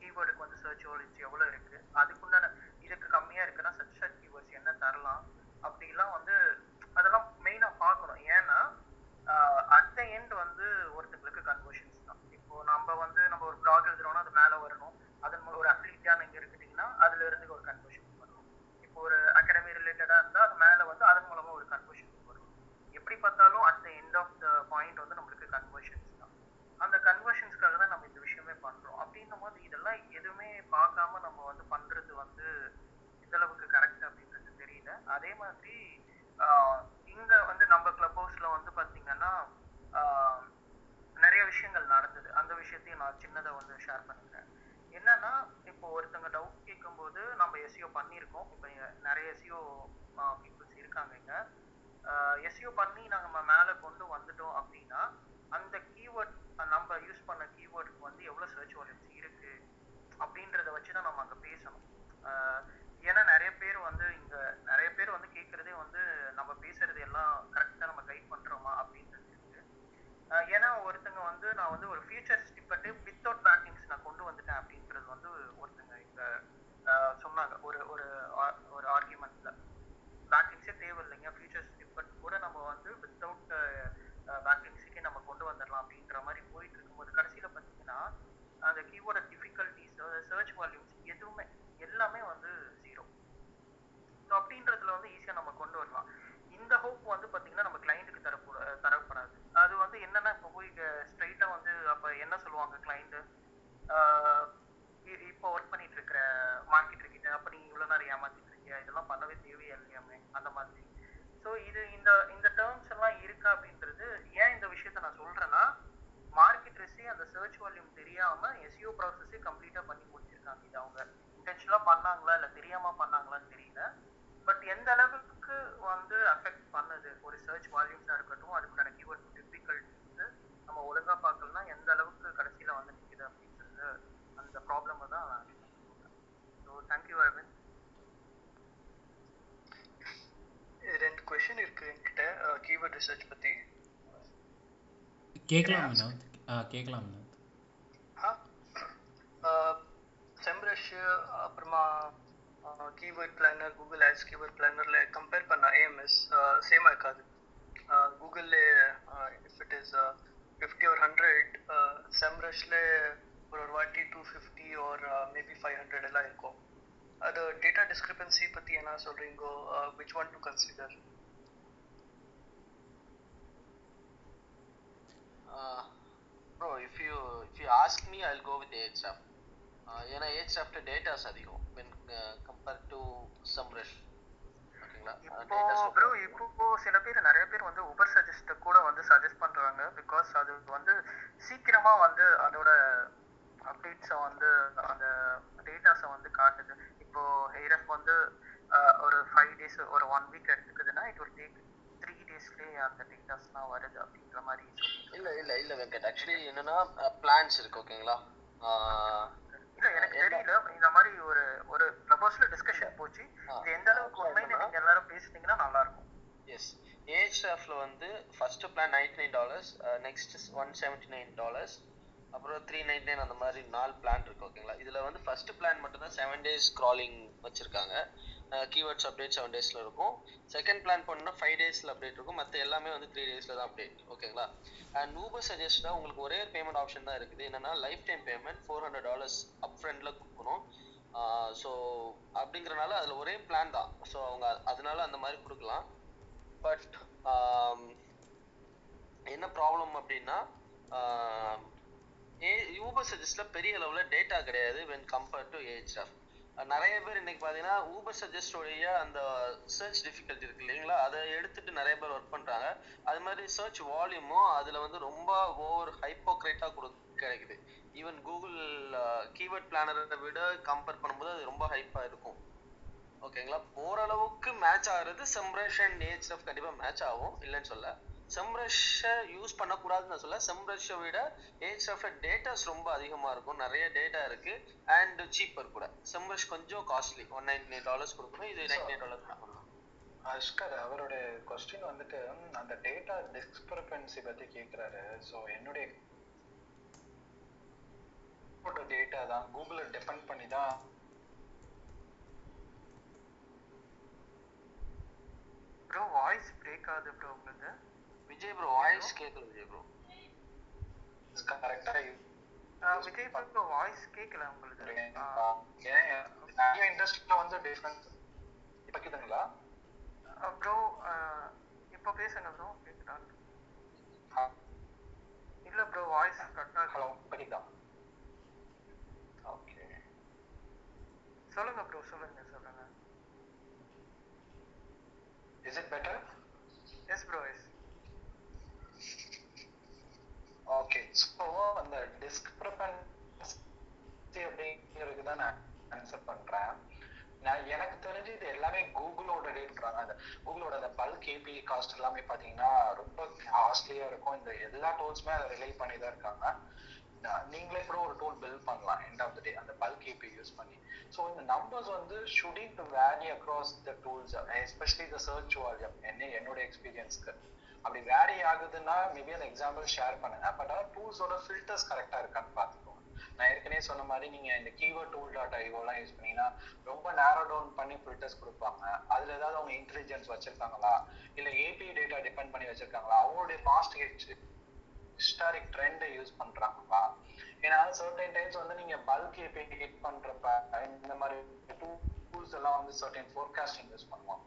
கீவேர்டுக்கு வந்து சர்ச் வால்யூம்ஸ் எவ்வளோ இருக்கு அதுக்குண்டான இதுக்கு கம்மியா இருக்குன்னா சர்ச் சர்ச் கீவேர்ட்ஸ் என்ன தரலாம் அப்படிலாம் வந்து அதெல்லாம் மெயினா பார்க்கணும். ஏன்னா அட் த எண்ட் வந்து ஒருத்தங்களுக்கு கன்வர்ஷன்ஸ் தான். இப்போ நம்ம வந்து நம்ம ஒரு பிளாக் எழுதுறோம்னா அது மேல வரணும் அதன் மூலம் ஒரு அத்லீட்டா நீங்க இருக்கீங்கன்னா அதுல இருந்து ஒரு கன்வர்ஷன் வரணும் இப்போ ஒரு அகாடமி இருந்தா அது மேல வந்து அதன் மூலமா ஒரு கன்வர்ஷன் வரும். எப்படி பார்த்தாலும் at the end of the point வந்து நம்மளுக்கு கன்வர்ஷன்ஸ் தான். அந்த கன்வர்ஷன்ஸ்க்காக தான் நம்ம இந்த விஷயமே பண்றோம். அப்படின்னும் போது இதெல்லாம் எதுவுமே பார்க்காம நம்ம வந்து பண்றது வந்து எந்த அளவுக்கு கரெக்ட் அப்படின்றது தெரியல. அதே மாதிரி ஆஹ் இங்க வந்து நம்ம கிளப் ஹவுஸ்ல வந்து பாத்தீங்கன்னா ஆஹ் நிறைய விஷயங்கள் நடந்தது. அந்த விஷயத்தையும் நான் சின்னதை வந்து ஷேர் பண்ணிக்கிறேன். என்னன்னா கேட்கும்போது எஸ்இஓ பண்ணியிருக்கோம். இப்போ நிறைய எஸ்இஓ பீப்புள்ஸ் இருக்காங்க இங்கே. எஸ்இஓ பண்ணி நம்ம மேலே கொண்டு வந்துட்டோம் அப்படின்னா அந்த கீவேர்ட் நம்ம யூஸ் பண்ண கீவேர்டுக்கு வந்து எவ்வளோ சர்ச் வால்யூம்ஸ் இருக்கு அப்படின்றத வச்சு தான் நம்ம அங்கே பேசணும். ஏன்னா நிறைய பேர் வந்து இங்கே நிறைய பேர் வந்து கேட்குறதே வந்து நம்ம பேசுறது எல்லாம் கரெக்டாக நம்ம கைட் பண்ணுறோமா அப்படின்றது இருக்கு. ஏன்னா ஒருத்தங்க வந்து நான் வந்து ஒரு ஃபியூச்சர் ஸ்டிப்பட்டு வித்தவுட் பேக்கிங்ஸ் நான் கொண்டு வந்துட்டேன் அப்படின்றது வந்து ஒருத்தங்க இங்கே சொன்னாங்க. ஒரு ஒரு ஒரு ஆர்குமெண்ட்ல பேக்கிங்ஸே தேவையில்லைங்க ஃபியூச்சர்ஸ் ஸ்டிப்பட் கூட நம்ம வந்து வித்தவுட் பேக்கிங்ஸுக்கே நம்ம கொண்டு வந்துடலாம் அப்படின்ற மாதிரி போயிட்டு இருக்கும்போது கடைசியில் பார்த்தீங்கன்னா அந்த கீவோட டிஃபிகல்ட்டிஸ் சர்ச் வால்யூம்ஸ் எதுவுமே எல்லாமே வந்து ஜீரோ ஸோ அப்படின்றதுல வந்து ஈஸியாக நம்ம கொண்டு வரலாம். இந்த ஹோப் வந்து பார்த்தீங்கன்னா நம்ம கிளைண்ட்டுக்கு தரப்போ தரப்படாது. அது வந்து என்னன்னா இப்போ போய் ஸ்ட்ரைட்டாக வந்து அப்போ என்ன சொல்லுவாங்க கிளைண்ட்டு இப்போ ஒர்க் பண்ணிட்டு இருக்கிற மார்க்கெட்டர் கிட்ட அப்போ நீங்க இவ்வளோ நேரம் ஏமாத்திட்டு இருக்கியா இதெல்லாம் பண்ணவே தேவையே இல்லையாமே அந்த மாதிரி ஸோ இது இந்த இந்த டேர்ம்ஸ் எல்லாம் இருக்கா அப்படின்றது ஏன் இந்த விஷயத்த நான் சொல்றேன்னா மார்க்கெட் மார்க்கெட்டர்ஸே அந்த சர்ச் வால்யூம் தெரியாம எஸ்யூ ப்ராசஸே கம்ப்ளீட்டா பண்ணி முடிச்சிருக்காங்க. இது அவங்க இன்டென்ஷனலா பண்ணாங்களா இல்ல தெரியாம பண்ணாங்களான்னு தெரியல. பட் எந்த அளவுக்கு வந்து அஃபெக்ட் பண்ணுது? ஒரு சர்ச் வால்யூம்ஸா இருக்கட்டும் அதுக்குண்டான கீவேர்ட் வந்து நம்ம ஒழுங்கா பார்க்கலன்னா எந்த அளவுக்கு கடைசியில வந்து நிக்குது அப்படின்றது அந்த ப்ராப்ளம் தான் ஸோ தேங்க்யூ அரவிந்த் ரெண்டு கொஷின் இருக்கு என்கிட்ட கீவேர்ட் ரிசர்ச் பத்தி கேட்கலாம் வினோத் ஆ கேட்கலாம் வினோத் செம்ரஷ் அப்புறமா keyword planner Google ads keyword பிளானர்ல compare பண்ண ஏஎம்எஸ் சேமா இருக்காது கூகுள்ல இஃப் இட் இஸ் ஃபிஃப்டி ஒரு ஹண்ட்ரட் செம்ரஷ்ல ஒரு ஒரு வாட்டி டூ ஃபிஃப்டி ஒரு மேபி ஃபைவ் ஹண்ட்ரட் எல்லாம் இருக்கும் அது டேட்டா டிஸ்கிரிபன்சி பத்தி என்ன சொல்றீங்கோ which one to consider Uh, bro, if you if you ask me, I'll go with the eight shaft. ஏன்னா ஏட் ஷாஃப்ட் டேட்டாஸ் அதிகம் வென் கம்பேர் டு சம்ரஷ் இப்போ ப்ரோ இப்போ சில பேர் நிறைய பேர் வந்து உபர் சஜஸ்ட் கூட வந்து சஜஸ்ட் பண்றாங்க பிகாஸ் அது வந்து சீக்கிரமா வந்து அதோட அப்டேட்ஸை வந்து அந்த டேட்டாஸை வந்து காட்டுது இப்போ ஹெய்ரஃப் வந்து ஒரு ஃபைவ் டேஸ் ஒரு ஒன் வீக் எடுத்துக்குதுன்னா இட் வில் டேக் அந்த வருது அப்படின்ற மாதிரி இல்ல இல்ல இல்ல வெங்கட். ஆக்சுவலி என்னன்னா பிளான்ஸ் இருக்கு ஓகேங்களா இல்ல எனக்கு தெரியல. இந்த மாதிரி ஒரு ஒரு ப்ரப்போஸ்ல டிஸ்கஷன் போச்சு. இது எந்த அளவுக்கு உண்மைன்னு நீங்க எல்லாரும் பேசுனீங்கன்னா நல்லா இருக்கும் எஸ் ஏஜ் ஸ்டாஃப்ல வந்து first plan ninety nine dollars next one seventy nine dollars அப்புறம் த்ரீ நைன்டி நைன் அந்த மாதிரி நாலு பிளான் இருக்கு ஓகேங்களா இதுல வந்து ஃபர்ஸ்ட் பிளான் மட்டும் தான் செவன் டேஸ் ஸ்க்ராலிங் வச்சிருக்காங்க. கீவேர்ட்ஸ் அப்டேட் செவன் டேஸில் இருக்கும். செகண்ட் பிளான் பண்ணா ஃபைவ் டேஸில் அப்டேட் இருக்கும். மற்ற எல்லாமே வந்து த்ரீ டேஸில் தான் அப்டேட் ஓகேங்களா அண்ட் ஊபர் சஜஸ்டா உங்களுக்கு ஒரே பேமெண்ட் ஆப்ஷன் தான் இருக்குது. என்னன்னா lifetime payment four hundred dollars அப் ஃப்ரெண்டில் கொடுக்கணும் ஸோ அப்படிங்கறனால அதில் ஒரே பிளான் தான். ஸோ அவங்க அதனால அந்த மாதிரி கொடுக்கலாம். பட் um, என்ன ப்ராப்ளம் அப்படின்னா ஏ யூபர் சஜஸ்ட்ல பெரிய அளவில் டேட்டா கிடையாது வென் கம்பேர்ட் டு ஏஜ் ஆஃப் நிறைய பேர் இன்னைக்கு பாத்தீங்கன்னா ஊபர் சஜஸ்டோடைய அந்த சர்ச் டிஃபிகல்ட்டி இருக்கு இல்லைங்களா? அதை எடுத்துட்டு நிறைய பேர் ஒர்க் பண்றாங்க. அது மாதிரி சர்ச் வால்யூமும் அதுல வந்து ரொம்ப ஓவர் ஹைப்போக்ரைட்டா கொடு கிடைக்குது. ஈவன் கூகுள் கீவேர்ட் பிளானரை விட கம்பேர் பண்ணும்போது அது ரொம்ப ஹைப்பா இருக்கும். ஓகேங்களா ஓரளவுக்கு மேட்ச் ஆகுறது செம்ரேஷன் ஏஜ் ஆஃப் கண்டிப்பா மேட்ச் ஆகும். இல்லைன்னு சொல்ல செம்ரஷை யூஸ் பண்ணக்கூடாதுன்னு சொல்ல செம்ரஷை விட ஏஜ் ஸ்டஃப்ல டேட்டாஸ் ரொம்ப அதிகமா இருக்கும். நிறைய டேட்டா இருக்கு. அண்ட் சீப்பர் கூட. செம்ரஷ் கொஞ்சம் costly one ninety nine dollars கொடுக்கணும். இது நைன்டி நைன் டாலர்ஸ் பண்ணலாம் அஷ்கர் அவரோட கொஸ்டின் வந்துட்டு அந்த டேட்டா டிஸ்கிரிபன்சி பத்தி கேக்குறாரு. ஸோ என்னுடைய டேட்டா தான் கூகுளை டிபெண்ட் பண்ணி தான் ப்ரோ வாய்ஸ் பிரேக் ஆகுது ப்ரோ உங்களுக்கு விஜய் ப்ரோ வாய்ஸ் கேட்கல விஜய் ப்ரோ கரெக்டா ஆஹ் விஜய் ப்ரோ வாய்ஸ் கேட்கல உங்களுக்கு. நிறைய இண்டஸ்ட்ரியில வந்து டிஃபரன்ஸ் இப்ப கேக்குதுங்களா? ப்ரோ இப்போ பேசுங்க ப்ரோ கேட்குதா இல்ல ப்ரோ வாய்ஸ் கரெக்டாக ஹலோ பண்ணிக்கா ஓகே. சொல்லுங்க ப்ரோ சொல்லுங்க சொல்லுங்க. Is it better yes bro yes okay so அந்த டிஸ்கிரிபன்சி அப்படிங்கிறதுக்கு தான் நான் ஆன்சர் பண்றேன். நான் எனக்கு தெரிஞ்சு இது எல்லாமே கூகுளோட டேட்றாங்க அந்த கூகுளோட அந்த பல்க் ஏபிஐ காஸ்ட் எல்லாமே பாத்தீங்கன்னா ரொம்ப காஸ்ட்லியா இருக்கும். இந்த எல்லா டூல்ஸுமே அதை ரிலே பண்ணி தான் இருக்காங்க. நான் நீங்களே கூட ஒரு டூல் பில்ட் பண்ணலாம் எண்ட் ஆஃப் த டே அந்த பல்க் ஏபிஐ யூஸ் பண்ணி. ஸோ இந்த நம்பர்ஸ் வந்து shooting to vary across the tools especially the search volume என்ன என்னோட எக்ஸ்பீரியன்ஸ்க்கு அப்படி வேரி ஆகுதுன்னா மேபி அந்த எக்ஸாம்பிள் ஷேர் பண்ணுங்க. பட் ஆனால் டூல்ஸோட ஃபில்டர்ஸ் கரெக்டாக இருக்கான்னு பார்த்துக்கோங்க. நான் ஏற்கனவே சொன்ன மாதிரி நீங்க இந்த கீவேர்ட் டூல் டாட் ஐஓலாம் யூஸ் பண்ணீங்கன்னா ரொம்ப நேரோ டவுன் பண்ணி ஃபில்டர்ஸ் கொடுப்பாங்க. அதுல ஏதாவது அவங்க இன்டெலிஜென்ஸ் வச்சிருக்காங்களா? இல்ல ஏபி டேட்டா டிபெண்ட் பண்ணி வச்சிருக்காங்களா? அவங்களுடைய பாஸ்ட் ஹிஸ்டாரிக் ட்ரெண்டை யூஸ் பண்றாங்களா? ஏன்னா சர்டைன் டைம்ஸ் வந்து நீங்க பல்க் ஏபி ஹிட் பண்றப்ப இந்த மாதிரி டூல்ஸ் எல்லாம் வந்து சர்டைன் ஃபோர்காஸ்டிங் யூஸ் பண்ணுவாங்க.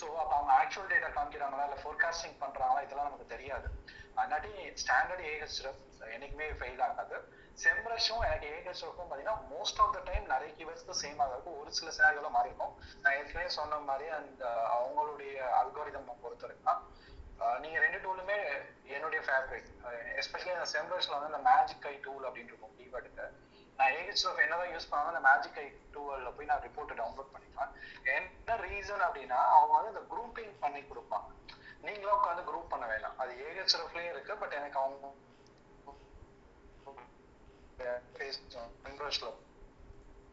ஸோ அப்போ அவங்க ஆக்சுவல் டேட்டா காமிக்கிறாங்களா? இல்லை ஃபோர்காஸ்டிங் பண்றாங்களா? இதெல்லாம் நமக்கு தெரியாது. அதனாட்டி ஸ்டாண்டர்ட் ஏஹெச்எஃப் என்னைக்குமே ஃபெயில் ஆகாது. செம்ரஷும் எனக்கு ஏஹெச்எஃப்பும் பார்த்தீங்கன்னா மோஸ்ட் ஆஃப் த டைம் நிறைய கீவேர்ட்ஸ்க்கு சேம் இருக்கும் ஒரு சில சேனல்கள மாறி இருக்கும். நான் ஏற்கனவே சொன்ன மாதிரி அந்த அவங்களுடைய அல்கோரிதம் பொறுத்த வரைக்கும் நீங்க ரெண்டு டூலுமே என்னுடைய ஃபேவரட் எஸ்பெஷலி அந்த செம்ரஷ்ல வந்து அந்த மேஜிக் ஐ டூல் அப்படின்னு இருக்கும் கீவேர்டுக்கு நான் ஏஹெச் ஆஃப் என்னதான் யூஸ் பண்ணாலும் அந்த மேஜிக் ஐ டூவல்ல போய் நான் ரிப்போர்ட்டை டவுன்லோட் பண்ணிக்கலாம். என்ன ரீசன் அப்படின்னா அவங்க வந்து இந்த குரூப்பிங் பண்ணி கொடுப்பாங்க. நீங்களும் உட்காந்து குரூப் பண்ண வேணாம். அது ஏஹெச்எஃப்லயும் இருக்கு பட் எனக்கு அவங்க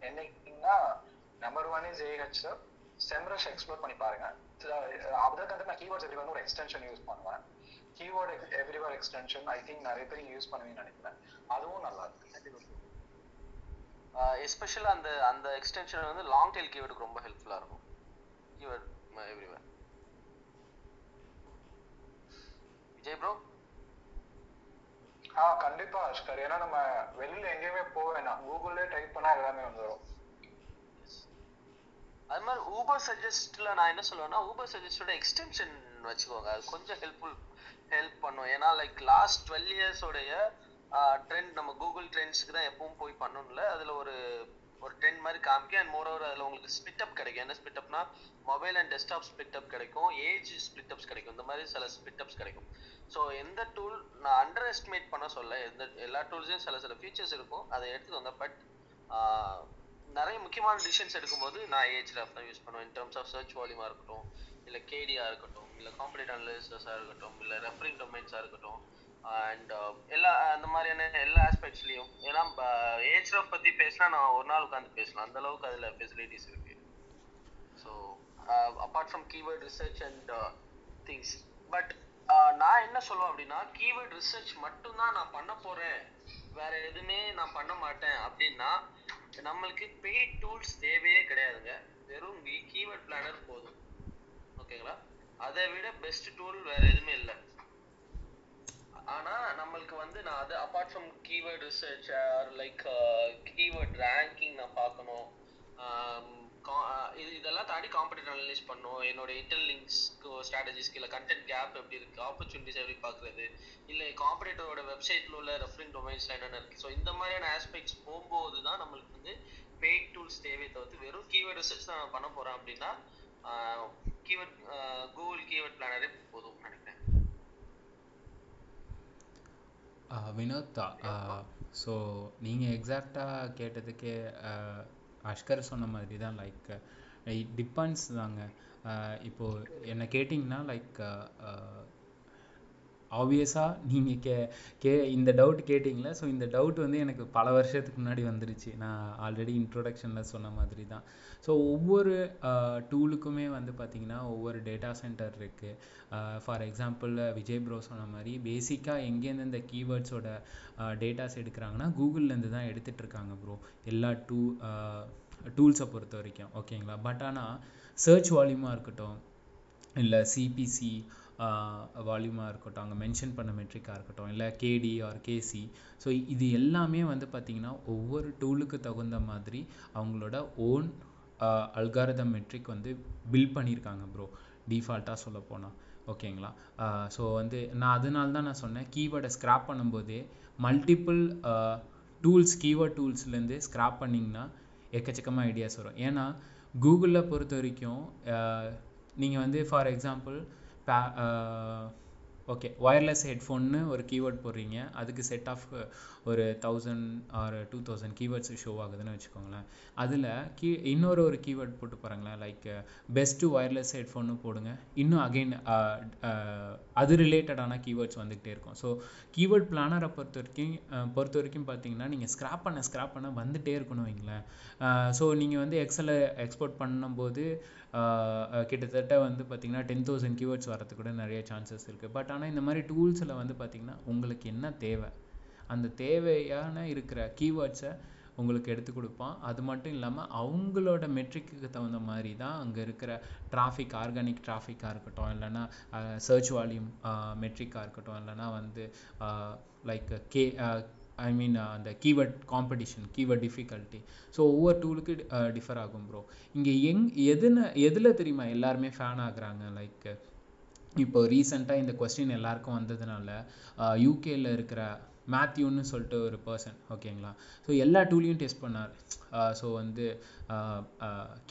என்னைக்குன்னா நம்பர் ஒன் இஸ் ஏஹெச்எஃப் செம்ரஷ் எக்ஸ்ப்ளோர் பண்ணி பாருங்க. அதுக்கு தன் நான் கீவேர்ட்ஸ் வந்து ஒரு எக்ஸ்டென்ஷன் யூஸ் பண்ணுவேன். Keyword everywhere extension I think நிறைய பேர் யூஸ் பண்ணுவீங்கன்னு நினைக்கிறேன். அதுவும் நல்லா இருக்கு. எஸ்பெஷலாக அந்த அந்த எக்ஸ்டென்ஷன் வந்து லாங் டெயில் கீவேர்டுக்கு ரொம்ப ஹெல்ப்ஃபுல்லாக இருக்கும். கீவேர்ட் எவ்ரிவேர் விஜய் ப்ரோ ஆ கண்டிப்பா அஷ்கர் ஏன்னா நம்ம வெளியில எங்கேயுமே போக வேணாம். கூகுள்லே டைப் பண்ணா எல்லாமே வந்துடும் அது மாதிரி ஊபர் சஜஸ்ட்ல நான் என்ன சொல்லுவேன்னா ஊபர் சஜஸ்டோட எக்ஸ்டென்ஷன் வச்சுக்கோங்க. அது கொஞ்சம் ஹெல்ப்ஃபுல் ஹெல்ப் பண்ணும். ஏன்னா லைக் லாஸ்ட் டுவெல் இயர்ஸோடைய ட்ரெண்ட் நம்ம கூகுள் ட்ரெண்ட்ஸ்க்கு தான் எப்பவும் போய் பண்ணணும்ல. அதுல ஒரு ஒரு ட்ரெண்ட் மாதிரி காமிக்க. அண்ட் மோரோவர் அதுல உங்களுக்கு ஸ்பிட் அப் கிடைக்கும். என்ன split Apna mobile and desktop split up கிடைக்கும். ஏஜ் ஸ்பிட் அப்ஸ் கிடைக்கும். இந்த மாதிரி சில ஸ்பிட் அப்ஸ் கிடைக்கும். ஸோ எந்த டூல் நான் அண்டர் எஸ்டிமேட் பண்ண சொல்ல. எந்த எல்லா டூல்ஸையும் சில சில ஃபீச்சர்ஸ் இருக்கும். அதை எடுத்துக்கோங்க பட் நிறைய முக்கியமான டிசிஷன்ஸ் எடுக்கும்போது நான் ஏஜ் ரஃப் தான் யூஸ் பண்ணுவேன். இன் டர்ம்ஸ் ஆஃப் சர்ச் வால்யூமாக இருக்கட்டும் இல்லை கேடியாக இருக்கட்டும் இல்லை காம்படிட் அனலிசஸாக இருக்கட்டும் இல்லை ரெஃபரிங் டொமைன்ஸாக இருக்கட்டும். அண்ட் uh, எல்லா அந்த மாதிரியான எல்லா ஆஸ்பெக்ட்ஸ்லையும் ஏன்னா ஏஜ் ரஃப் பற்றி பேசினா நான் ஒரு நாள் உட்காந்து பேசலாம். அந்த அளவுக்கு அதில் ஃபெசிலிட்டிஸ் இருக்கு. So apart from keyword research and things but நான் என்ன சொல்லுவேன் அப்படின்னா கீவேர்ட் ரிசர்ச் மட்டும்தான் நான் பண்ண போறேன். வேற எதுவுமே நான் பண்ண மாட்டேன். அப்படின்னா நம்மளுக்கு பெய்ட் டூல்ஸ் தேவையே கிடையாதுங்க. வெறும் கீவேர்ட் பிளானர் போதும். ஓகேங்களா அதை விட பெஸ்ட் டூல் வேற எதுவுமே இல்லை. ஆனா நம்மளுக்கு வந்து நான் அது apart from keyword research or like keyword ranking நான் பார்க்கணும். Um, uh, இது இதெல்லாம் தாண்டி காம்படிட்டிவ் அனலைஸ் பண்ணும் என்னோட இன்டர் லிங்க்ஸ்க்கு ஸ்ட்ராட்டஜிஸ்க்கு இல்லை கண்டென்ட் கேப் எப்படி இருக்கு ஆப்பர்ச்சுனிட்டிஸ் எப்படி பார்க்குறது இல்லை காம்படிட்டரோட வெப்சைட்ல உள்ள ரெஃபரிங் டொமைன்ஸ்ல என்னென்ன இருக்கு. ஸோ இந்த மாதிரியான ஆஸ்பெக்ட்ஸ் போகும்போது தான் நம்மளுக்கு வந்து பெய்ட் டூல்ஸ் தேவையை தவிர்த்து வெறும் கீவேர்ட் ரிசர்ச் தான் நான் பண்ண போறேன் அப்படின்னா கீவேர்ட் கூகுள் கீவேர்ட் பிளானரே போதும் நினைக்கிறேன். வினோத்தா ஸோ நீங்கள் எக்ஸாக்டாக கேட்டதுக்கே அஷ்கர் சொன்ன மாதிரி தான் லைக் இட் டிபெண்ட்ஸ் தாங்க. இப்போது என்னை கேட்டிங்கன்னா லைக் ஆப்வியஸாக நீங்கள் கே கே இந்த டவுட் கேட்டிங்களே? ஸோ இந்த டவுட் வந்து எனக்கு பல வருஷத்துக்கு முன்னாடி வந்துருச்சு. நான் ஆல்ரெடி இன்ட்ரொடக்ஷனில் சொன்ன மாதிரி தான் ஸோ ஒவ்வொரு டூலுக்குமே வந்து பார்த்திங்கன்னா ஒவ்வொரு டேட்டா சென்டர் இருக்குது ஃபார் எக்ஸாம்பிள் விஜய் ப்ரோ சொன்ன மாதிரி பேசிக்காக எங்கேருந்து இந்த கீவேர்ட்ஸோட டேட்டாஸ் எடுக்கிறாங்கன்னா கூகுள்லேருந்து தான் எடுத்துகிட்டு இருக்காங்க ப்ரோ எல்லா டூ டூல்ஸை பொறுத்த வரைக்கும். ஓகேங்களா பட் ஆனால் சர்ச் வால்யூமாக இருக்கட்டும் இல்லை சிபிசி வால்யூமாக இருக்கட்டும் அங்கே மென்ஷன் பண்ண மெட்ரிக்காக இருக்கட்டும் இல்லை கேடி ஆர் கேசி ஸோ இது எல்லாமே வந்து பார்த்திங்கன்னா ஒவ்வொரு டூலுக்கு தகுந்த மாதிரி அவங்களோட ஓன் அல்காரதம் மெட்ரிக் வந்து பில்ட் பண்ணியிருக்காங்க ப்ரோ டிஃபால்ட்டாக சொல்ல போனால் ஓகேங்களா ஸோ வந்து நான் அதனால தான் நான் சொன்னேன் கீவேர்டை ஸ்க்ராப் பண்ணும்போதே மல்டிபிள் டூல்ஸ் கீவேர்ட் டூல்ஸ்லேருந்து ஸ்க்ராப் பண்ணிங்கன்னா எக்கச்சக்கமாக ஐடியாஸ் வரும். ஏன்னா கூகுளில் பொறுத்த வரைக்கும் நீங்கள் வந்து ஃபார் எக்ஸாம்பிள் பே ஓகே ஒயர்லெஸ் ஹெட்ஃபோன்னு ஒரு கீவேர்ட் போடுறீங்க. அதுக்கு செட் ஆஃப் ஒரு thousand or two thousand keywords show ஆகுதுன்னு வச்சுக்கோங்களேன். அதில் கீ இன்னொரு ஒரு கீவேர்ட் போட்டு பாருங்களேன். லைக் பெஸ்ட்டு ஒயர்லெஸ் ஹெட்ஃபோன்னு போடுங்க. இன்னும் அகெயின் அது ரிலேட்டடான கீவேர்ட்ஸ் வந்துக்கிட்டே இருக்கும். ஸோ கீவேர்ட் பிளானரை பொறுத்த வரைக்கும் பொறுத்த வரைக்கும் பார்த்தீங்கன்னா நீங்கள் ஸ்க்ராப் பண்ண ஸ்க்ராப் பண்ண வந்துட்டே இருக்கணும் வைங்களேன். ஸோ நீங்கள் வந்து எக்ஸலை எக்ஸ்போர்ட் பண்ணும்போது கிட்டத்தட்ட வந்து பார்த்தீங்கன்னா டென் தௌசண்ட் கீவேர்ட்ஸ் வரதுக்கு கூட நிறைய சான்சஸ் இருக்குது பட் ஆனால் இந்த மாதிரி டூல்ஸில் வந்து பார்த்திங்கன்னா உங்களுக்கு என்ன தேவை? அந்த தேவையான இருக்கிற கீவேர்ட்ஸை உங்களுக்கு எடுத்து கொடுப்பான். அது மட்டும் இல்லாமல் அவங்களோட மெட்ரிக்கு தகுந்த மாதிரி தான் அங்கே இருக்கிற டிராஃபிக் ஆர்கானிக் டிராஃபிக்காக இருக்கட்டும் இல்லைன்னா சர்ச் வால்யூம் மெட்ரிக்காக இருக்கட்டும் இல்லைன்னா வந்து லைக் கே ஐ மீன் அந்த keyword competition keyword difficulty so ஒவ்வொரு டூலுக்கு டிஃபர் uh, ஆகும் ப்ரோ இங்கே எங் எதுன எதில் தெரியுமா எல்லாருமே ஃபேன் ஆகுறாங்க? லைக் இப்போ ரீசெண்டாக இந்த கொஸ்டின் எல்லாருக்கும் வந்ததுனால uh, யூகேயில் இருக்கிற மேத்யூன்னு சொல்லிட்டு ஒரு பர்சன் ஓகேங்களா? ஸோ எல்லா டூலையும் டெஸ்ட் பண்ணார். ஸோ uh, வந்து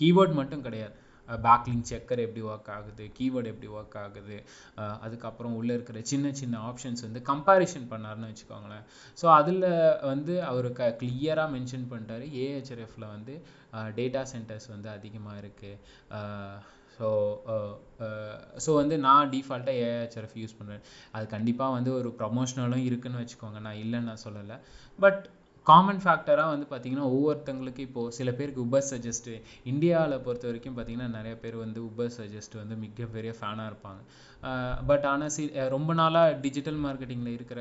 கீவேர்ட் மட்டும் கிடையாது. பேக்லிங் செக்கர் எப்படி ஒர்க் ஆகுது கீவேர்டு எப்படி ஒர்க் ஆகுது அதுக்கப்புறம் உள்ளே இருக்கிற சின்ன சின்ன ஆப்ஷன்ஸ் வந்து கம்பேரிஷன் பண்ணார்னு வச்சுக்கோங்களேன். ஸோ அதில் வந்து அவர் க கிளியராக மென்ஷன் பண்ணிட்டாரு. ஏஹெச்ஆர்எஃப்ல வந்து டேட்டா சென்டர்ஸ் வந்து அதிகமாக இருக்குது ஸோ ஸோ வந்து நான் டிஃபால்ட்டாக ஏஹெச்ஆர்எஃப் யூஸ் பண்ணுறேன் அது கண்டிப்பாக வந்து ஒரு ப்ரமோஷனலும் இருக்குதுன்னு வச்சுக்கோங்க. நான் இல்லைன்னு நான் சொல்லலை. பட் காமன் ஃபேக்டராக வந்து பார்த்தீங்கன்னா ஒவ்வொருத்தங்களுக்கு இப்போது சில பேருக்கு உபர் சஜஸ்ட்டு இந்தியாவில் பொறுத்த வரைக்கும் பார்த்தீங்கன்னா நிறைய பேர் வந்து உபர் சஜஸ்ட் வந்து மிகப்பெரிய ஃபேனாக இருப்பாங்க. பட் ஆனால் சி ரொம்ப நாளாக டிஜிட்டல் மார்க்கெட்டிங்கில் இருக்கிற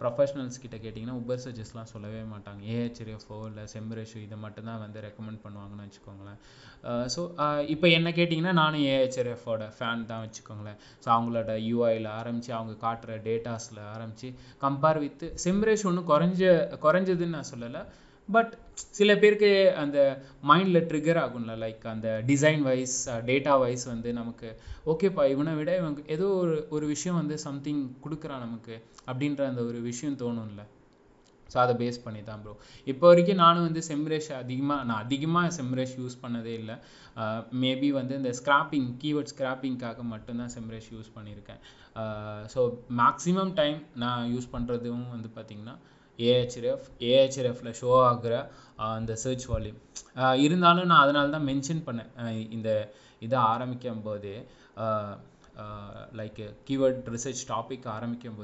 ப்ரொஃபஷனல்ஸ் கிட்ட கேட்டிங்கன்னா உபர் சஜஸ்ட்லாம் சொல்லவே மாட்டாங்க. ஏஹெச்எஃப்ஓ இல்லை செம்பரேஷு இதை மட்டும்தான் வந்து ரெக்கமெண்ட் பண்ணுவாங்கன்னு வச்சுக்கோங்களேன். ஸோ இப்போ என்ன கேட்டிங்கன்னா நானும் ஏஹெச்எஃப்ஓட ஃபேன் தான் வச்சுக்கோங்களேன். ஸோ அவங்களோட யூஐயில் ஆரம்பித்து அவங்க காட்டுற டேட்டாஸில் ஆரம்பித்து கம்பேர் வித் செம்பரேஷ் ஒன்றும் குறைஞ்ச குறைஞ்சதுன்னு நான் சொல்லலை. பட் சில பேருக்கு அந்த மைண்டில் ட்ரிகர் ஆகும்ல லைக் அந்த டிசைன் வைஸ் டேட்டா வைஸ் வந்து நமக்கு ஓகேப்பா இவனை விட இவங்க ஏதோ ஒரு ஒரு விஷயம் வந்து சம்திங் கொடுக்குறான் நமக்கு அப்படின்ற அந்த ஒரு விஷயம் தோணும்ல. ஸோ அதை பேஸ் பண்ணி தான் ப்ரோ இப்போ வரைக்கும் நானும் வந்து செம்ரேஷ் அதிகமாக நான் அதிகமாக செம்ரேஷ் யூஸ் பண்ணதே இல்லை. மேபி uh, வந்து இந்த ஸ்கிராப்பிங் கீவேர்ட் ஸ்கிராப்பிங்காக மட்டும்தான் செம்ரேஷ் யூஸ் பண்ணியிருக்கேன். ஸோ மேக்ஸிமம் டைம் நான் யூஸ் பண்ணுறதும் வந்து பார்த்திங்கன்னா ஏஹெச்எஃப் ஏஹெச்எஃப்ல ஷோ ஆகுற அந்த சர்ச் வால்யூம் இருந்தாலும் நான் அதனால தான் மென்ஷன் பண்ணேன். இந்த இதை ஆரம்பிக்கும் போது லைக் கீவேர்ட் ரிசர்ச் டாபிக் ஆரம்பிக்கும்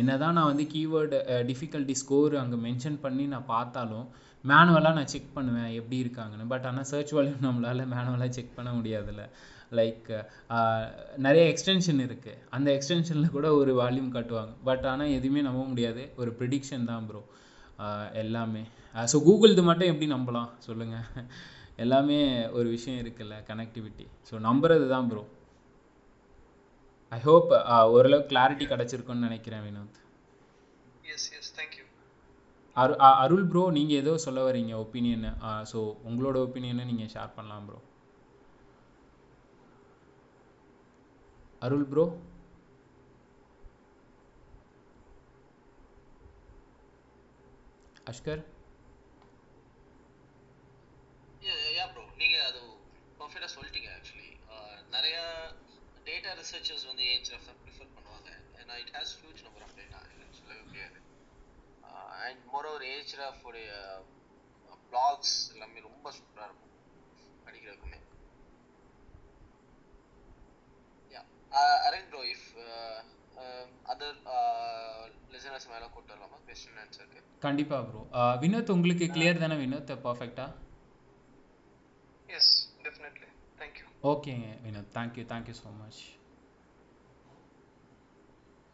என்ன தான் நான் வந்து கீவேர்டு டிஃபிகல்ட்டி ஸ்கோர் அங்கே மென்ஷன் பண்ணி நான் பார்த்தாலும் மேனுவலாக நான் செக் பண்ணுவேன் எப்படி இருக்காங்கன்னு. பட் ஆனால் சர்ச் வால்யூம் நம்மளால் மேனுவலாக செக் பண்ண முடியாதுல்ல. லைக் நிறைய எக்ஸ்டென்ஷன் இருக்குது அந்த எக்ஸ்டென்ஷனில் கூட ஒரு வால்யூம் காட்டுவாங்க. பட் ஆனால் எதுவுமே நம்ப முடியாது. ஒரு ப்ரிடிக்ஷன் தான் ப்ரோ எல்லாமே. ஸோ கூகுள்து மட்டும் எப்படி நம்பலாம்? சொல்லுங்கள் எல்லாமே ஒரு விஷயம் இருக்குல்ல கனெக்டிவிட்டி ஸோ நம்புறது தான் ப்ரோ ஐ ஹோப் ஓரளவுக்கு கிளாரிட்டி கிடச்சிருக்குன்னு நினைக்கிறேன் வினோத். எஸ் எஸ் தேங்க்யூ அரு அருள் ப்ரோ நீங்கள் ஏதோ சொல்ல வரீங்க ஒப்பீனியன் ஸோ உங்களோட ஒப்பீனியனை நீங்கள் ஷேர் பண்ணலாம் bro Arul bro Ashkar? Yeah bro நீங்க அது பர்ஃபெக்டா சொல்லிட்டீங்க ஆக்சுவலி நிறைய டேட்டா ரிசர்ச்சர்ஸ் வந்து ஏஹெச்எஃப் தான் ப்ரிஃபர் பண்ணுவாங்க. ஏன்னா it has huge number of data இல்லைன்னு சொல்லவே முடியாது. அண்ட் மோர் ஒரு ஏஹெச்எஃப் உடைய பிளாக்ஸ் எல்லாமே ரொம்ப சூப்பரா இருக்கும் படிக்கிறதுக்குமே. Yeah arrange bro if other listeners மேலே கூட்டு வரலாமா கொஸ்டின் ஆன்சருக்கு கண்டிப்பாக ப்ரோ வினோத் உங்களுக்கு கிளியர் தானே வினோத்? பர்ஃபெக்டா எஸ் டெஃபினெட்லி தேங்க்யூ ஓகேங்க Vinod. Thank you thank you so much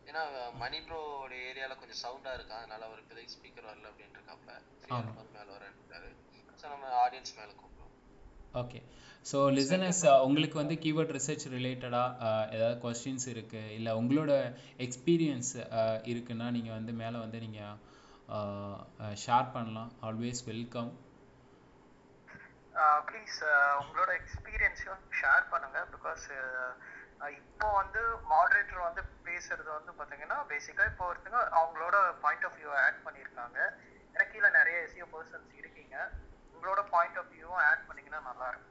ஏன்னா மணி ப்ரோட ஏரியால கொஞ்சம் சவுண்டா இருக்கா? அதனால அவர் இப்போதைக்கு ஸ்பீக்கர் வரல அப்படின்னு இருக்காப்ல. மேல வரேன்ட்டாரு. ஸோ நம்ம ஆடியன்ஸ் மேல கூப்பிடுவோம். ஓகே ஸோ லிசனர்ஸ் உங்களுக்கு வந்து கீவேர்ட் ரிசர்ச் ரிலேட்டடாக ஏதாவது கொஸ்டின்ஸ் இருக்குது இல்லை உங்களோட எக்ஸ்பீரியன்ஸ் இருக்குன்னா நீங்கள் வந்து மேலே வந்து நீங்கள் ஷேர் பண்ணலாம். ஆல்வேஸ் வெல்கம் ப்ளீஸ் உங்களோட எக்ஸ்பீரியன்ஸையும் ஷேர் பண்ணுங்க. பிகாஸ் இப்போ வந்து மாடரேட்டர் வந்து பேசுறது வந்து பார்த்தீங்கன்னா பேசிக்காக இப்போ ஒருத்தங்க அவங்களோட பாயிண்ட் ஆஃப் வியூ ஆட் பண்ணியிருக்காங்க எனக்கு கீழே நிறைய எஸ்இஓ பர்சன்ஸ் இருக்கீங்க. உங்களோட பாயிண்ட் ஆஃப் வியூவும் ஆட் பண்ணீங்கன்னா நல்லா இருக்கும்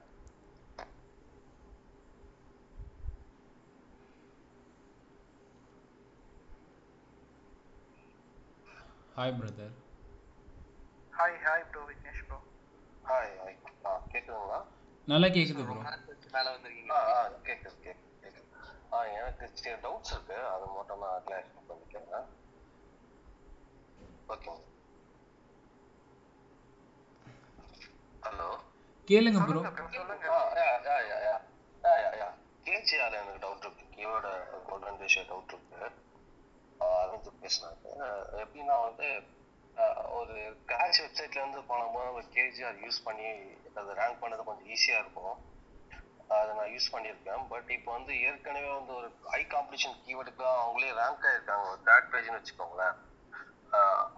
hi brother hi hi bro Vignesh bro hi hi ஆ கேட்குதுங்களா நல்லா கேட்குது ப்ரோ ரொம்ப நேரத்துக்கு மேல வந்திருக்கீங்க ஆ ஆ கேட்குது கேட்குது கேட்குது ஆ எனக்கு சில டவுட்ஸ் இருக்கு. அது மட்டும் நான் கிளாரிஃபை பண்ணிக்கிறேன். ஓகே ஹலோ கேளுங்க ப்ரோ கேஜிஆர் எனக்கு டவுட் இருக்கு. கீவோட கோல்டன் ரேஷியோ டவுட் இருக்கு. அரவிந்த் பேசினாங்க எப்படின்னா வந்து ஒரு கிராஷ் வெப்சைட்ல இருந்து பண்ணும்போது நம்ம கேஜிஆர் யூஸ் பண்ணி அதை ரேங்க் பண்ணது கொஞ்சம் ஈஸியா இருக்கும். அதை நான் யூஸ் பண்ணியிருக்கேன். பட் இப்போ வந்து ஏற்கனவே வந்து ஒரு ஹை காம்படிஷன் கீவேர்டுக்கு அவங்களே ரேங்க் ஆயிருக்காங்க. ஒரு தேர்ட் பேஜ்னு வச்சுக்கோங்களேன்.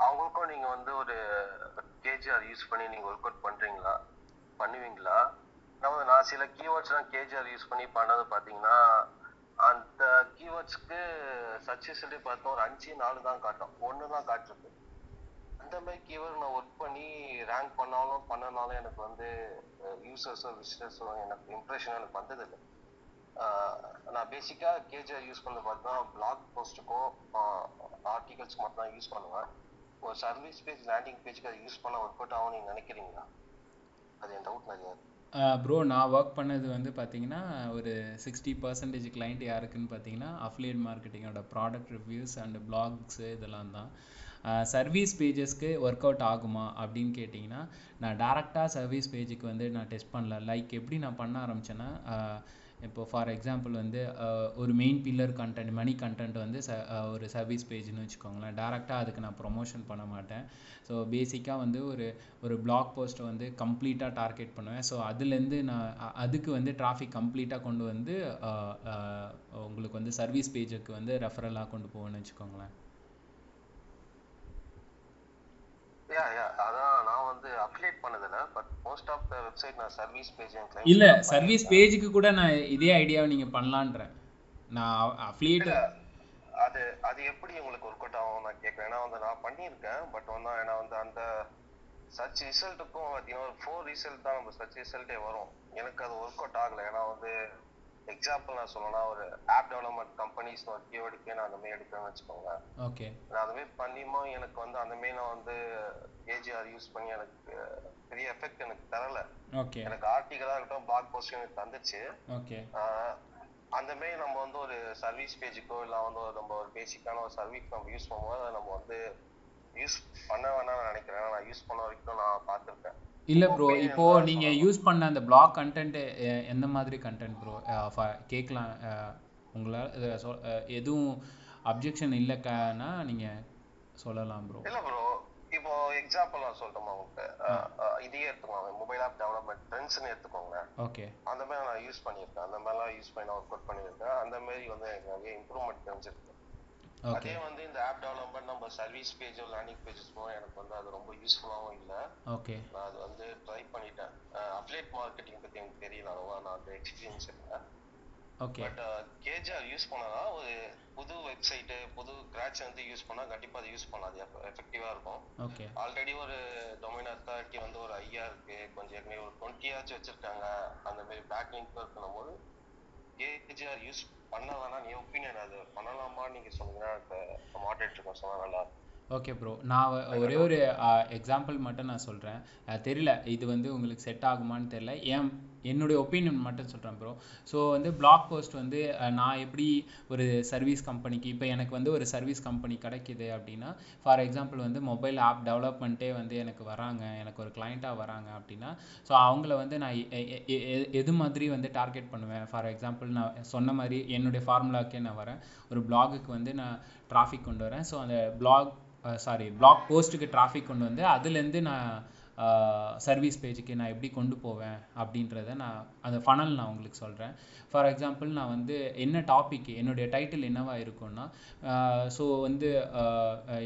அவங்களுக்கும் நீங்க வந்து ஒரு கேஜிஆர் யூஸ் பண்ணி நீங்க ஒர்க் அவுட் பண்றீங்களா? பண்ணுவீங்களா? நம்ம நான் சில கீவேர்ட்ஸ்லாம் கேஜிஆர் யூஸ் பண்ணி பண்ணது பார்த்தீங்கன்னா அந்த கீவேர்ட்ஸ்க்கு சக்ஸஸ்ஃபுல்லி பார்த்தோம் ஒரு அஞ்சு நாலு தான் காட்டும். ஒன்று தான் காட்டுறது அந்த மாதிரி கீவேர்ட் நான் ஒர்க் பண்ணி ரேங்க் பண்ணாலும் பண்ணனாலும் எனக்கு வந்து யூசர்ஸோ விசிட்டர்ஸோ எனக்கு இம்ப்ரெஷன் எனக்கு வந்ததில்லை. நான் பேசிக்காக கேஜிஆர் யூஸ் பண்ண பார்த்தா பிளாக் போஸ்ட்டுக்கும் ஆர்டிகல்ஸ் மட்டும் தான் யூஸ் பண்ணுவேன். ஒரு சர்வீஸ் பேஜ் லேண்டிங் பேஜ்க்கு அதை யூஸ் பண்ண ஒர்க் அவுட் ஆகும் நீங்கள் நினைக்கிறீங்களா? அது என் டவுட் நிறையா ப்ரோ நான் ஒர்க் பண்ணது வந்து பார்த்தீங்கன்னா ஒரு சிக்ஸ்டி பர்சன்டேஜ் கிளைண்ட் யாருக்குன்னு பார்த்தீங்கன்னா அஃப்லியேட் மார்க்கெட்டிங்கோட ப்ராடக்ட் ரிவ்யூஸ் அண்ட் பிளாக்ஸு இதெல்லாம் தான். சர்வீஸ் பேஜஸ்க்கு ஒர்க் அவுட் ஆகுமா அப்படின்னு கேட்டிங்கன்னா நான் டேரெக்டாக சர்வீஸ் பேஜுக்கு வந்து நான் டெஸ்ட் பண்ணல. லைக் எப்படி நான் பண்ண ஆரம்பிச்சேன்னா இப்போ ஃபார் எக்ஸாம்பிள் வந்து ஒரு main pillar content money content வந்து ச ஒரு சர்வீஸ் பேஜ்னு வச்சுக்கோங்களேன். டேரெக்டாக அதுக்கு நான் ப்ரொமோஷன் பண்ண மாட்டேன். ஸோ பேசிக்காக வந்து ஒரு ஒரு பிளாக் போஸ்ட்டை வந்து கம்ப்ளீட்டாக டார்கெட் பண்ணுவேன். ஸோ அதுலேருந்து நான் அதுக்கு வந்து டிராஃபிக் கம்ப்ளீட்டாக கொண்டு வந்து உங்களுக்கு வந்து சர்வீஸ் பேஜுக்கு வந்து ரெஃபரலாக கொண்டு போவேன்னு வச்சுக்கோங்களேன். யா யா அதான் இல்லை சர்வீஸ் பேஜுக்கு கூட நான் இதே ஐடியாவை நீங்கள் பண்ணலான்றேன். நான் அஃப்லியேட் அது அது எப்படி உங்களுக்கு ஒர்க் அவுட் ஆகும் நான் கேட்குறேன். ஏன்னா வந்து நான் பண்ணியிருக்கேன் பட் வந்து ஏன்னா வந்து அந்த சர்ச் ரிசல்ட்டுக்கும் பார்த்தீங்கன்னா ஒரு ஃபோர் ரிசல்ட் தான் நம்ம சர்ச் ரிசல்ட்டே வரும். எனக்கு அது ஒர்க் அவுட் ஆகலை. ஏன்னா வந்து எக்ஸாம்பிள் நான் சொல்லணும்னா ஒரு ஆப் டெவலப்மெண்ட் கம்பெனிஸ் ஒரு கீவேர்டுக்கே நான் அந்த மாதிரி எடுக்கிறேன்னு வச்சுக்கோங்க. ஓகே நான் அந்த மாதிரி பண்ணியுமோ எனக்கு வந்து அந்த மாதிரி நான் வந்து ஏஜிஆர் யூஸ் பண்ணி எனக்கு பெரிய எஃபெக்ட் எனக்கு தரல. ஓகே எனக்கு ஆர்டிகலாக இருக்கட்டும் பிளாக் போஸ்ட் எனக்கு தந்துச்சு. ஓகே அந்த மாதிரி நம்ம வந்து ஒரு சர்வீஸ் பேஜுக்கோ இல்லை வந்து நம்ம ஒரு பேசிக்கான ஒரு சர்வீஸ் நம்ம யூஸ் பண்ணும்போது அதை நம்ம வந்து யூஸ் பண்ண வேணாம்னு நினைக்கிறேன். நான் யூஸ் பண்ண வரைக்கும் நான் பார்த்துருக்கேன். இல்லை ப்ரோ இப்போ தான் நீங்க சொல்லணும். யூஸ் பண்ண அந்த பிளாக் கண்டென்ட் எந்த மாதிரி கண்டென்ட் ப்ரோ கேட்கலாம் உங்களால் எதுவும் அப்ஜெக்ஷன் இல்லைக்கானா நீங்க சொல்லலாம் ப்ரோ இல்ல ப்ரோ இப்போ எக்ஸாம்பிள் நான் சொல்லட்டுமா உங்களுக்கு? இதையே எடுத்துக்கோங்க. மொபைல் ஆப் டெவலப்மெண்ட் ட்ரெண்ட்ஸ்னு எடுத்துக்கோங்க. ஓகே. அந்த மாதிரி நான் யூஸ் பண்ணியிருக்கேன். அந்த மாதிரிலாம் யூஸ் பண்ணி நான் ஒர்க் அவுட் பண்ணியிருக்கேன். அந்த மாதிரி வந்து எனக்கு நிறைய இம்ப்ரூவ்மெண்ட் தெரிஞ்சிருக்கு. அதே வந்து இந்த ஆப் டெவலப்மெண்ட் நம்ம சர்வீஸ் பேஜோ லேண்டிங் பேஜஸ்மோ எனக்கு வந்து அது ரொம்ப யூஸ்ஃபுல்லாகவும் இல்லை. ஓகே நான் அது வந்து ட்ரை பண்ணிட்டேன். அப்லேட் மார்க்கெட்டிங் பற்றி எனக்கு தெரியல அவ்வளோவா நான் அந்த எக்ஸ்பீரியன்ஸ் இல்லை. ஓகே பட் கேஜிஆர் யூஸ் பண்ணனா ஒரு புது வெப்சைட்டு புது கிராச் வந்து யூஸ் பண்ணால் கண்டிப்பாக அதை யூஸ் பண்ணலாம். அது எஃபெக்டிவாக இருக்கும். ஓகே ஆல்ரெடி ஒரு டொமைன் அத்தாரிட்டி வந்து ஒரு ஐயா இருக்கு. கொஞ்சம் ஏற்கனவே ஒரு டுவெண்ட்டியாச்சும் வச்சிருக்காங்க. அந்த மாதிரி பேக் லிங்க் இருக்கணும் போது கேஜிஆர் யூஸ் பண்ண வேணாம் நீ ஒப்பீனியன் அது. பண்ணலாமா? நீங்க சொன்னீங்கன்னா மாடரேட்டர் சொன்னா நல்லா இருக்கும். ஓகே ப்ரோ நான் ஒரே ஒரு எக்ஸாம்பிள் மட்டும் நான் சொல்கிறேன் தெரியல. இது வந்து உங்களுக்கு செட் ஆகுமான்னு தெரியல. ஏன் என்னுடைய ஒப்பீனியன் மட்டும் சொல்கிறேன் ப்ரோ ஸோ வந்து பிளாக் போஸ்ட் வந்து நான் எப்படி ஒரு சர்வீஸ் கம்பெனிக்கு இப்போ எனக்கு வந்து ஒரு சர்வீஸ் கம்பெனி கிடைக்குது அப்படின்னா ஃபார் எக்ஸாம்பிள் வந்து மொபைல் ஆப் டெவலப்மெண்ட்டே வந்து எனக்கு வராங்க எனக்கு ஒரு கிளைண்ட்டாக வராங்க அப்படின்னா ஸோ அவங்கள வந்து நான் எது மாதிரி வந்து டார்கெட் பண்ணுவேன்? ஃபார் எக்ஸாம்பிள் நான் சொன்ன மாதிரி என்னுடைய ஃபார்முலாக்கே நான் வரேன். ஒரு பிளாகுக்கு வந்து நான் டிராஃபிக் கொண்டு வரேன். ஸோ அந்த பிளாக் சாரி பிளாக் போஸ்ட்டுக்கு டிராஃபிக் கொண்டு வந்து அதுலேருந்து நான் சர்வீஸ் பேஜுக்கு நான் எப்படி கொண்டு போவேன் அப்படின்றத நான் அந்த ஃபனல் நான் உங்களுக்கு சொல்கிறேன் ஃபார் எக்ஸாம்பிள் நான் வந்து என்ன டாபிக் என்னுடைய டைட்டில் என்னவாக இருக்கும்னா ஸோ வந்து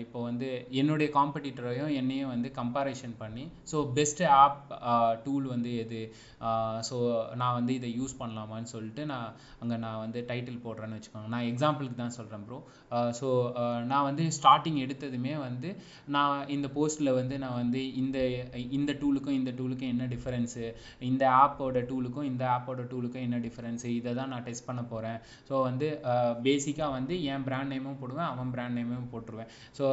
இப்போ வந்து என்னுடைய காம்படிட்டரையும் என்னையும் வந்து கம்பேரிஷன் பண்ணி ஸோ பெஸ்ட் ஆப் டூல் வந்து எது? ஸோ நான் வந்து இதை யூஸ் பண்ணலாமான்னு சொல்லிட்டு நான் அங்கே நான் வந்து டைட்டில் போடுறேன்னு வச்சுக்கோங்க. நான் எக்ஸாம்பிளுக்கு தான் சொல்கிறேன் ப்ரோ ஸோ நான் வந்து ஸ்டார்டிங் எடுத்ததுமே வந்து நான் இந்த போஸ்ட்டில் வந்து நான் வந்து இந்த இந்த டூலுக்கும் இந்த டூலுக்கும் என்ன டிஃப்ரென்ஸு இந்த ஆப்போட டூலுக்கும் இந்த ஆப்போட டூலுக்கும் என்ன டிஃப்ரென்ஸு இதை தான் நான் டெஸ்ட் பண்ண போகிறேன் ஸோ வந்து பேசிக்காக வந்து என் பிராண்ட் நேமும் போடுவேன் அவன் பிராண்ட் நேமும் போட்டுருவேன். ஸோ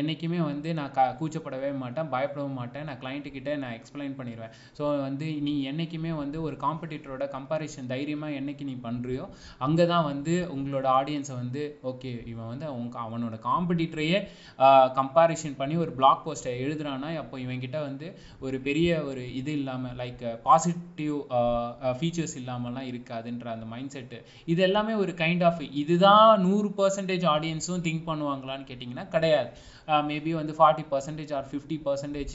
என்றைக்குமே வந்து நான் க கூச்சப்படவே மாட்டேன் பயப்படவும் மாட்டேன். நான் client நான் எக்ஸ்பிளைன் பண்ணிடுவேன் ஸோ வந்து நீ என்றைக்குமே வந்து ஒரு காம்படிட்டரோட கம்பாரிஷன் தைரியமாக என்னைக்கு நீ பண்ணுறியோ அங்கே தான் வந்து உங்களோட ஆடியன்ஸை வந்து ஓகே இவன் வந்து அவங்க அவனோட காம்படிட்டரையே கம்பாரிஷன் பண்ணி ஒரு பிளாக் போஸ்ட்டை எழுதுறான்னா அப்போ இவன்கிட்ட வந்து ஒரு பெரிய ஒரு இது இல்லாமல் லைக் பாசிட்டிவ் ஃபீச்சர்ஸ் இல்லாமலாம் இருக்காதுன்ற அந்த மைண்ட் செட்டு இது எல்லாமே ஒரு கைண்ட் ஆஃப் இதுதான் நூறு பர்சன்டேஜ் ஆடியன்ஸும் திங்க் பண்ணுவாங்களான்னு கேட்டிங்கன்னா கிடையாது. Uh, மேபி வந்து forty percentage or fifty percentage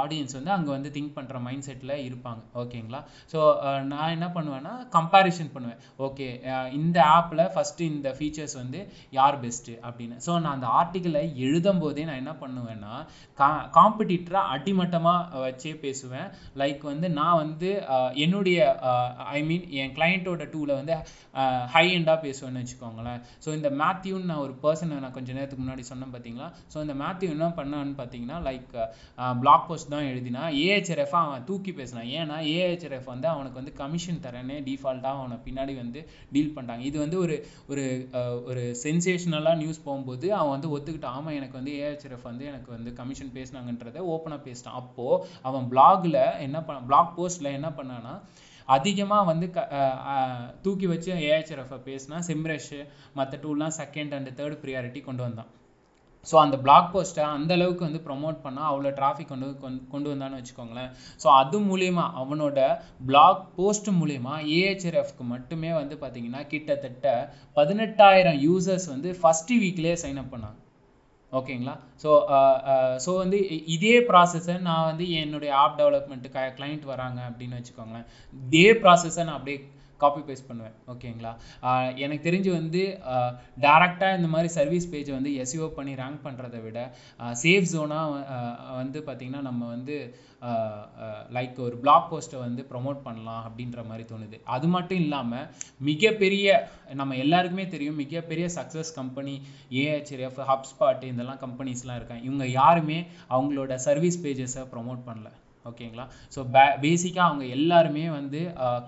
audience வந்து அங்கே வந்து திங்க் பண்ணுற மைண்ட் செட்டில் இருப்பாங்க. ஓகேங்களா ஸோ uh, நான் என்ன பண்ணுவேன்னா கம்பேரிஷன் பண்ணுவேன். ஓகே uh, இந்த ஆப்பில் ஃபஸ்ட்டு இந்த ஃபீச்சர்ஸ் வந்து யார் பெஸ்ட்டு அப்படின்னு. ஸோ நான் அந்த ஆர்டிக்கலை எழுதும் போதே நான் என்ன பண்ணுவேன்னா கா காம்படிட்டரை அடிமட்டமாக வச்சே பேசுவேன். லைக் வந்து நான் வந்து என்னுடைய ஐ மீன் என் கிளைண்ட்டோட டூவில் வந்து ஹை எண்டாக பேசுவேன்னு வச்சுக்கோங்களேன். ஸோ இந்த மேத்யூன்னு நான் ஒரு பர்சனை நான் கொஞ்ச நேரத்துக்கு முன்னாடி சொன்னேன் பார்த்தீங்களா ஸோ இந்த மேத்யூ என்ன பண்ணான்னு பார்த்தீங்கன்னா லைக் பிளாக் போஸ்ட் தான் எழுதினா ஏஹெச்ஆர்எஃப் அவன் தூக்கி பேசினான். ஏன்னா ஏஹெச்ஆர்எஃப் வந்து அவனுக்கு வந்து கமிஷன் தரேன்னு டிஃபால்ட்டாக அவனை பின்னாடி வந்து டீல் பண்ணிட்டாங்க இது வந்து ஒரு ஒரு ஒரு சென்சேஷனலாக நியூஸ் போகும்போது அவன் வந்து ஒத்துக்கிட்டான். ஆமாம் எனக்கு வந்து ஏஹெச்ஆர்எஃப் வந்து எனக்கு வந்து கமிஷன் பேசினாங்கன்றதை ஓப்பனாக பேசிட்டான். அப்போது அவன் பிளாகில் என்ன பண்ண பிளாக் போஸ்ட்டில் என்ன பண்ணான்னா அதிகமாக வந்து க தூக்கி வச்சு ஏஹெச்ஆர்எஃப் பேசினா சிம்ரஷ் மற்ற டூல்லாம் செகண்ட் அண்ட் தேர்ட் ப்ரியாரிட்டி கொண்டு வந்தான். ஸோ அந்த பிளாக் போஸ்ட்டை அந்த அளவுக்கு வந்து ப்ரொமோட் பண்ணால் அவ்வளோ டிராஃபிக் கொண்டு கொண்டு- கொண்டு வந்தான்னு வச்சுக்கோங்களேன். ஸோ அது மூலிமா அவனோட பிளாக் போஸ்ட் மூலிமா ஏஹெச்ஆர்எஃப்க்கு மட்டுமே வந்து பார்த்தீங்கன்னா கிட்டத்தட்ட பதினெட்டாயிரம் யூசர்ஸ் வந்து ஃபஸ்ட்டு வீக்லேயே சைன் அப் பண்ணாங்க. ஓகேங்களா? ஸோ ஸோ வந்து இதே ப்ராசஸை நான் வந்து என்னுடைய ஆப் டெவலப்மெண்ட்டு க கிளைண்ட் வராங்க அப்படின்னு வச்சுக்கோங்களேன். இதே ப்ராசஸை நான் அப்படியே காப்பி பேஸ்ட் பண்ணுவேன். ஓகேங்களா எனக்கு தெரிஞ்சு வந்து டேரெக்டாக இந்த மாதிரி சர்வீஸ் பேஜை வந்து எஸ்இஓ பண்ணி ரேங்க் பண்ணுறதை விட சேஃப் ஜோனாக வந்து பார்த்திங்கன்னா நம்ம வந்து லைக் ஒரு பிளாக் போஸ்ட்டை வந்து ப்ரொமோட் பண்ணலாம் அப்படின்ற மாதிரி தோணுது. அது மட்டும் இல்லாமல் மிகப்பெரிய நம்ம எல்லாருக்குமே தெரியும் மிகப்பெரிய சக்ஸஸ் கம்பெனி ஏஹெச்எஃப் ஹப்ஸ்பாட் இதெல்லாம் கம்பெனிஸ்லாம் இருக்காங்க. இவங்க யாருமே அவங்களோட சர்வீஸ் பேஜஸை ப்ரொமோட் பண்ணல. ஓகேங்களா? ஸோ பே பேசிக்காக அவங்க எல்லாருமே வந்து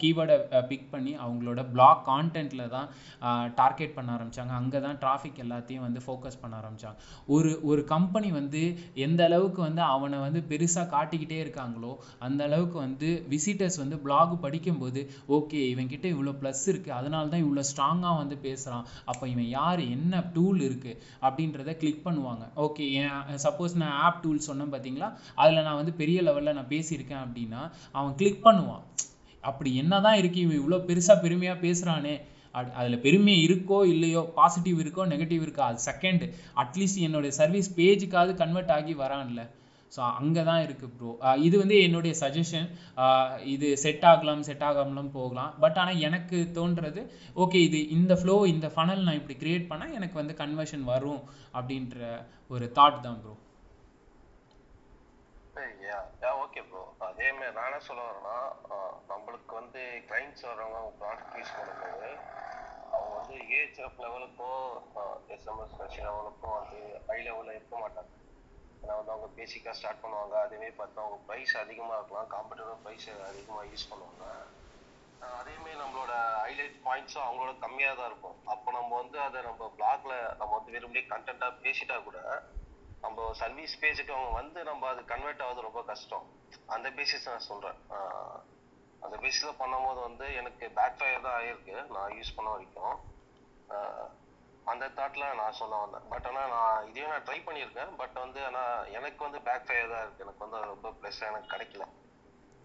கீவேர்டை பிக் பண்ணி அவங்களோட பிளாக் கான்டென்ட்டில் தான் டார்கெட் பண்ண ஆரம்பிச்சாங்க. அங்கே தான் டிராஃபிக் எல்லாத்தையும் வந்து ஃபோக்கஸ் பண்ண ஆரம்பித்தாங்க ஒரு ஒரு கம்பெனி வந்து எந்த அளவுக்கு வந்து அவனை வந்து பெருசாக காட்டிக்கிட்டே இருக்காங்களோ அந்த அளவுக்கு வந்து விசிட்டர்ஸ் வந்து பிளாக் படிக்கும்போது ஓகே இவன்கிட்ட இவ்வளோ ப்ளஸ் இருக்குது அதனால தான் இவ்வளோ ஸ்ட்ராங்காக வந்து பேசுகிறான் அப்போ இவன் யார்? என்ன டூல் இருக்குது அப்படின்றத கிளிக் பண்ணுவாங்க. ஓகே சப்போஸ் நான் ஆப் டூல் சொன்னேன் பார்த்தீங்களா அதில் நான் வந்து பெரிய லெவலில் நான் பேசியிருக்கேன் அப்படின்னா அவன் கிளிக் பண்ணுவான். அப்படி என்னதான் இருக்கு இவன் இவ்வளோ பெருசாக பெருமையாக பேசுகிறானே அது அதில் பெருமை இருக்கோ இல்லையோ பாசிட்டிவ் இருக்கோ நெகட்டிவ் இருக்கோ அது செகண்ட் அட்லீஸ்ட் என்னுடைய சர்வீஸ் பேஜுக்காவது கன்வெர்ட் ஆகி வரான்ல. ஸோ அங்கே தான் இருக்குது ப்ரோ இது வந்து என்னுடைய சஜஷன் இது செட் ஆகலாம் செட் ஆகாமலாம் போகலாம். பட் ஆனால் எனக்கு தோன்றது ஓகே இது இந்த ஃப்ளோ இந்த ஃபனல் நான் இப்படி கிரியேட் பண்ணால் எனக்கு வந்து கன்வர்ஷன் வரும் அப்படின்ற ஒரு தாட் தான் ப்ரோ ஓகே ப்ரோ அதே மாதிரி நான் என்ன சொல்ல வரேன்னா ஆஹ் நம்மளுக்கு வந்து கிளைண்ட்ஸ் வர்றவங்க அவங்க ப்ராடக்ட் யூஸ் பண்ணும்போது அவங்க வந்து ஏஹெச்எஃப் லெவலுக்கோ எஸ்எம்எஸ் மெஷின் லெவலுக்கோ வந்து ஹை லெவலில் இருக்க மாட்டாங்க. ஏன்னா வந்து அவங்க பேசிக்காக ஸ்டார்ட் பண்ணுவாங்க. அதேமாரி பார்த்தா அவங்க ப்ரைஸ் அதிகமாக இருக்கலாம். காம்படிட்டிவ் ப்ரைஸ் அதிகமாக யூஸ் பண்ணுவாங்க. ஆஹ் அதேமாரி நம்மளோட ஹைலைட் பாயிண்ட்ஸும் அவங்களோட கம்மியாக தான் இருக்கும். அப்போ நம்ம வந்து அதை நம்ம பிளாக்ல நம்ம வந்து வெறுமனே கண்டென்ட்டாக பேசிட்டா கூட நம்ம சர்வீஸ் பேஜுக்கு அவங்க வந்து நம்ம அது கன்வெர்ட் ஆகுது ரொம்ப கஷ்டம். அந்த பேசிஸ் நான் சொல்றேன். ஆஹ் அந்த பண்ணும் பண்ணும்போது வந்து எனக்கு பேக் ஃபயர் தான் ஆயிருக்கு. நான் யூஸ் பண்ண வரைக்கும். ஆஹ் அந்த தாட்ல நான் சொல்ல வந்தேன். பட் ஆனா நான் இதையும் நான் ட்ரை பண்ணியிருக்கேன். பட் வந்து ஆனா எனக்கு வந்து பேக் ஃபயர் தான் இருக்கு. எனக்கு வந்து அது ரொம்ப ப்ளஸ் எனக்கு கிடைக்கல.